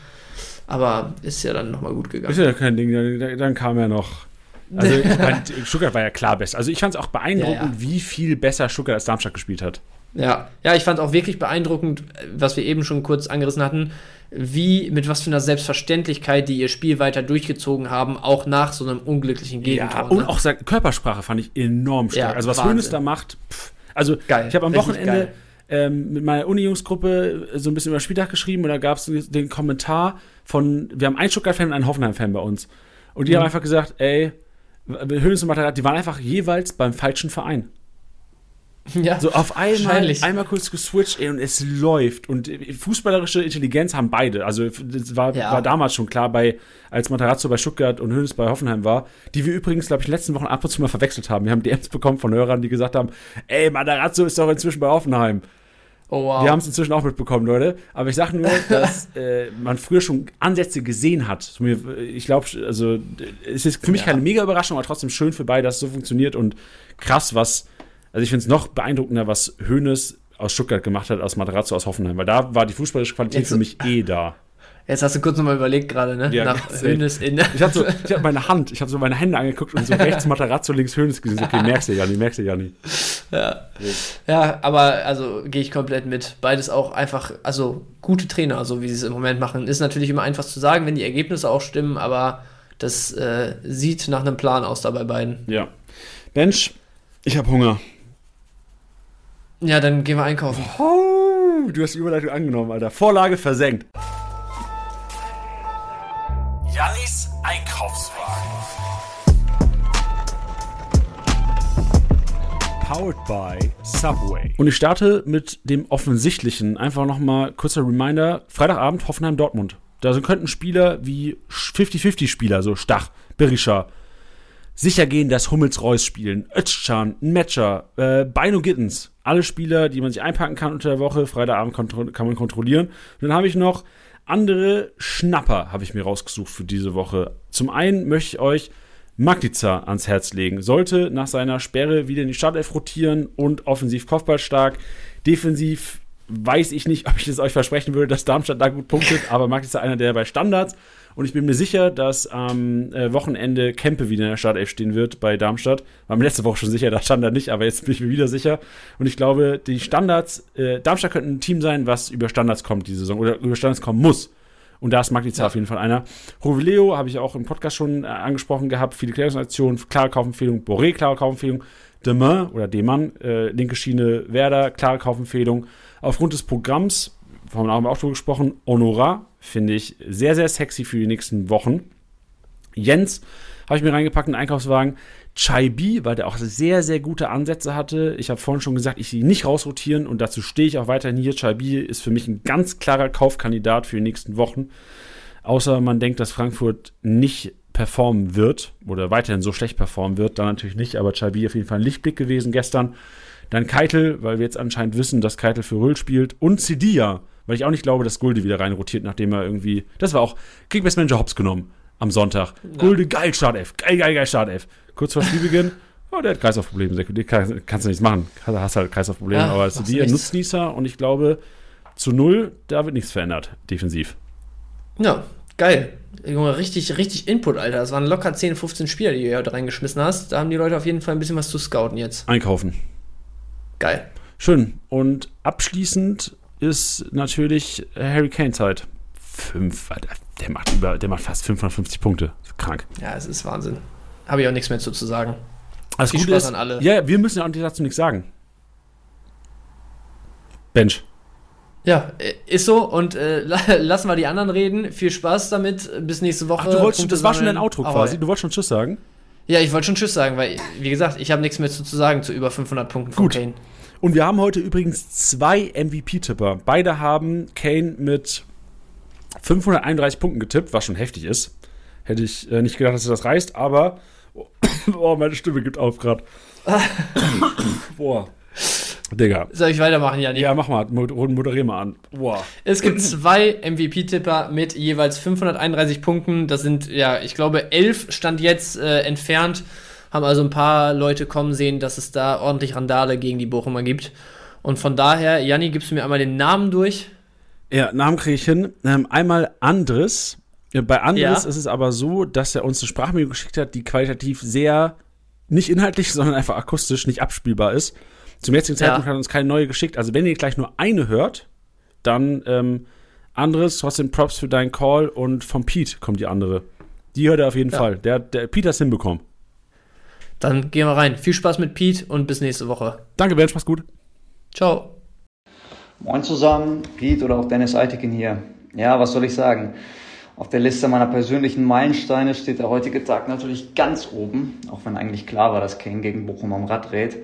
Aber ist ja dann nochmal gut gegangen. Ist ja kein Ding, dann, dann kam ja noch. Also, Stuttgart war ja klar besser. Also, ich fand es auch beeindruckend, ja, ja. wie viel besser Stuttgart als Darmstadt gespielt hat. Ja, ja, ich fand auch wirklich beeindruckend, was wir eben schon kurz angerissen hatten, wie, mit was für einer Selbstverständlichkeit die ihr Spiel weiter durchgezogen haben, auch nach so einem unglücklichen Gegentor. Ja, und ne? auch Körpersprache fand ich enorm stark. Ja, also was Hönes da macht, pff. also geil, ich habe am Wochenende ähm, mit meiner Uni-Jungsgruppe so ein bisschen über Spieltag geschrieben und da gab es den Kommentar von, wir haben einen Stuttgart-Fan und einen Hoffenheim-Fan bei uns. Und die mhm. haben einfach gesagt, ey, Hönes und Materat, die waren einfach jeweils beim falschen Verein. Ja, so auf einmal, einmal kurz geswitcht ey, und es läuft. Und fußballerische Intelligenz haben beide. Also das war, ja. war damals schon klar, bei, als Matarazzo bei Stuttgart und Hönes bei Hoffenheim war, die wir übrigens, glaube ich, in den letzten Wochen ab und zu mal verwechselt haben. Wir haben DMs bekommen von Hörern, die gesagt haben, ey, Matarazzo ist doch inzwischen bei Hoffenheim. Oh, wow. Wir haben es inzwischen auch mitbekommen, Leute. Aber ich sage nur, dass äh, man früher schon Ansätze gesehen hat. Ich glaube, also es ist für mich ja. keine mega Überraschung, aber trotzdem schön für beide, dass es so funktioniert und krass, was also ich finde es noch beeindruckender, was Hoeneß aus Stuttgart gemacht hat, als Materazzo aus Hoffenheim, weil da war die fußballische Qualität Jetzt, für mich eh da. Jetzt hast du kurz nochmal überlegt gerade, ne? Ja, Nach Hönes in. Ich habe so, hab meine Hand, ich habe so meine Hände angeguckt und so rechts Materazzo, links Hönes gesehen. Okay, merkst du ja nicht, merkst du ja nicht. Ja. ja, aber also gehe ich komplett mit. Beides auch einfach, also gute Trainer, so wie sie es im Moment machen. Ist natürlich immer einfach zu sagen, wenn die Ergebnisse auch stimmen, aber das äh, sieht nach einem Plan aus da bei beiden. Ja. Mensch, ich habe Hunger. Ja, dann gehen wir einkaufen. Oh, du hast die Überleitung angenommen, Alter. Vorlage versenkt. Jannis Einkaufswagen. Powered by Subway. Und ich starte mit dem offensichtlichen. Einfach nochmal kurzer Reminder: Freitagabend Hoffenheim-Dortmund. Da könnten Spieler wie 50-50-Spieler, so Stach, Berisha, sicher gehen, dass Hummels Reus spielen, Özcan, Matcher, äh, Bino Gittens, alle Spieler, die man sich einpacken kann unter der Woche, Freitagabend kann man kontrollieren. Und dann habe ich noch andere Schnapper, habe ich mir rausgesucht für diese Woche. Zum einen möchte ich euch Magdica ans Herz legen. Sollte nach seiner Sperre wieder in die Startelf rotieren und offensiv kopfballstark. Defensiv weiß ich nicht, ob ich es euch versprechen würde, dass Darmstadt da gut punktet, aber Magdica einer, der bei Standards und ich bin mir sicher, dass am äh, Wochenende Kempe wieder in der Startelf stehen wird bei Darmstadt. War mir letzte Woche schon sicher, da stand er nicht, aber jetzt bin ich mir wieder sicher. Und ich glaube, die Standards, äh, Darmstadt könnte ein Team sein, was über Standards kommt diese Saison oder über Standards kommen muss. Und da ist Magdica ja. auf jeden Fall einer. Rovileo habe ich auch im Podcast schon äh, angesprochen gehabt. Viele Klärungsaktionen, klare Kaufempfehlung. Boré, klare Kaufempfehlung. Demain oder Demann, äh, linke Schiene Werder, klare Kaufempfehlung. Aufgrund des Programms haben wir auch drüber gesprochen. Honora finde ich sehr, sehr sexy für die nächsten Wochen. Jens habe ich mir reingepackt in den Einkaufswagen. Chaibi, weil der auch sehr, sehr gute Ansätze hatte. Ich habe vorhin schon gesagt, ich sie nicht rausrotieren und dazu stehe ich auch weiterhin hier. Chaibi ist für mich ein ganz klarer Kaufkandidat für die nächsten Wochen. Außer man denkt, dass Frankfurt nicht performen wird oder weiterhin so schlecht performen wird, dann natürlich nicht, aber Chaibi auf jeden Fall ein Lichtblick gewesen gestern. Dann Keitel, weil wir jetzt anscheinend wissen, dass Keitel für Röhl spielt und Sidia, weil ich auch nicht glaube, dass Gulde wieder reinrotiert, nachdem er irgendwie, das war auch Kickbase Manager Hops genommen am Sonntag. Ja. Gulde, geil, Startelf, geil, geil, geil, Startelf. Kurz vor Spielbeginn, oh, der hat Kreislaufprobleme, kann, kannst du nichts machen, hast halt Kreislaufprobleme, ja, aber Sidia Nutznießer und ich glaube, zu null, da wird nichts verändert, defensiv. Ja, geil. Junge, richtig, richtig Input, Alter. Das waren locker 10, 15 Spieler, die du heute reingeschmissen hast. Da haben die Leute auf jeden Fall ein bisschen was zu scouten jetzt. Einkaufen. Geil. Schön. Und abschließend ist natürlich Harry Kane Zeit. Fünf, der macht über, der macht fast 550 Punkte. Krank. Ja, es ist Wahnsinn. Habe ich auch nichts mehr zu, zu sagen. Also Viel Spaß ist, an alle. Ja, wir müssen ja auch dazu nichts sagen. Bench. Ja, äh, ist so. Und äh, lassen wir die anderen reden. Viel Spaß damit. Bis nächste Woche. Ach, du wolltest, das war schon dein Outro quasi. Du wolltest schon Tschüss sagen. Ja, ich wollte schon Tschüss sagen, weil, wie gesagt, ich habe nichts mehr zu, zu sagen zu über 500 Punkten von Gut. Kane. Und wir haben heute übrigens zwei MVP-Tipper. Beide haben Kane mit 531 Punkten getippt, was schon heftig ist. Hätte ich äh, nicht gedacht, dass er das reißt, aber. Oh, meine Stimme gibt auf gerade. Boah. Digga. Soll ich weitermachen, Janik? Ja, mach mal. Moderier mal an. Boah. Es gibt zwei MVP-Tipper mit jeweils 531 Punkten. Das sind, ja, ich glaube, elf stand jetzt äh, entfernt. Haben also ein paar Leute kommen sehen, dass es da ordentlich Randale gegen die Bochumer gibt. Und von daher, Janni, gibst du mir einmal den Namen durch? Ja, Namen kriege ich hin. Ähm, einmal Andres. Bei Andres ja. ist es aber so, dass er uns eine Sprachmemo geschickt hat, die qualitativ sehr, nicht inhaltlich, sondern einfach akustisch nicht abspielbar ist. Zum jetzigen Zeitpunkt ja. hat er uns keine neue geschickt. Also wenn ihr gleich nur eine hört, dann ähm, anderes, trotzdem Props für deinen Call und vom Pete kommt die andere. Die hört er auf jeden ja. Fall. Der, der Pete hat es hinbekommen. Dann gehen wir rein. Viel Spaß mit Pete und bis nächste Woche. Danke, Ben, mach's gut. Ciao. Moin zusammen, Pete oder auch Dennis Eitiken hier. Ja, was soll ich sagen? Auf der Liste meiner persönlichen Meilensteine steht der heutige Tag natürlich ganz oben, auch wenn eigentlich klar war, dass Kane gegen Bochum am Rad dreht.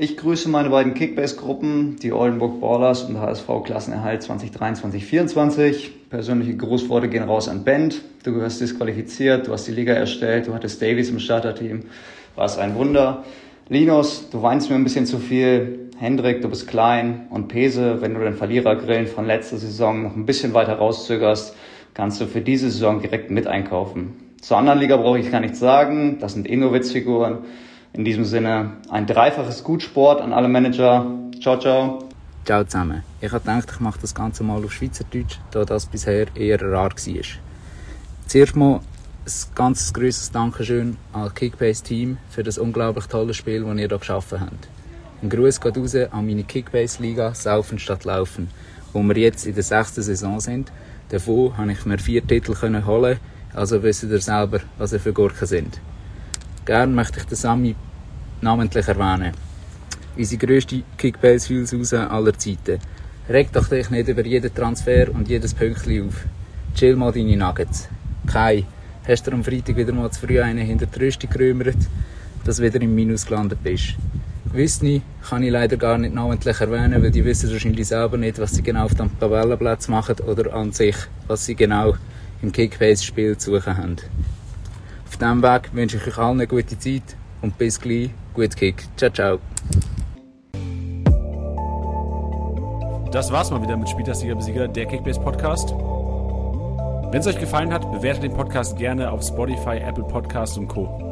Ich grüße meine beiden Kickbase-Gruppen, die Oldenburg Ballers und HSV Klassenerhalt 2023-24. Persönliche Grußworte gehen raus an Bent. Du gehörst disqualifiziert, du hast die Liga erstellt, du hattest Davies im Starterteam. War es ein Wunder. Linus, du weinst mir ein bisschen zu viel. Hendrik, du bist klein. Und Pese, wenn du den Verlierergrillen von letzter Saison noch ein bisschen weiter rauszögerst, kannst du für diese Saison direkt mit einkaufen. Zur anderen Liga brauche ich gar nichts sagen. Das sind eh nur Witzfiguren. In diesem Sinne ein dreifaches Gutsport an alle Manager. Ciao, ciao. Ciao zusammen. Ich habe gedacht, ich mache das Ganze mal auf Schweizerdeutsch, da das bisher eher rar war. Zuerst mal ein ganz grosses Dankeschön an Kickbase-Team für das unglaublich tolle Spiel, das ihr hier geschaffen habt. Ein Gruß geht raus an meine Kickbase-Liga Saufen statt Laufen, wo wir jetzt in der sechsten Saison sind. Davon konnte ich mir vier Titel holen, also wisst ihr selber, was ihr für Gurken sind. Gerne möchte ich den Sami namentlich erwähnen. Unsere grösste Kickbase-Hülse aller Zeiten. Reg doch dich nicht über jeden Transfer und jedes Pünktchen auf. Chill mal deine Nuggets. Kai, hast du am Freitag wieder mal zu früh einen hinter die Rüstung gerümmert, dass du wieder im Minus gelandet bist? Wüsste kann ich leider gar nicht namentlich erwähnen, weil die wissen wahrscheinlich selber nicht, was sie genau auf dem Tabellenplatz machen oder an sich, was sie genau im Kickbase-Spiel zu suchen haben. Auf diesem Weg wünsche ich euch allen eine gute Zeit und bis gleich. Gut Kick. Ciao, ciao. Das war's mal wieder mit Spieltastiger Besieger, der Kickbase Podcast. Wenn es euch gefallen hat, bewertet den Podcast gerne auf Spotify, Apple Podcasts und Co.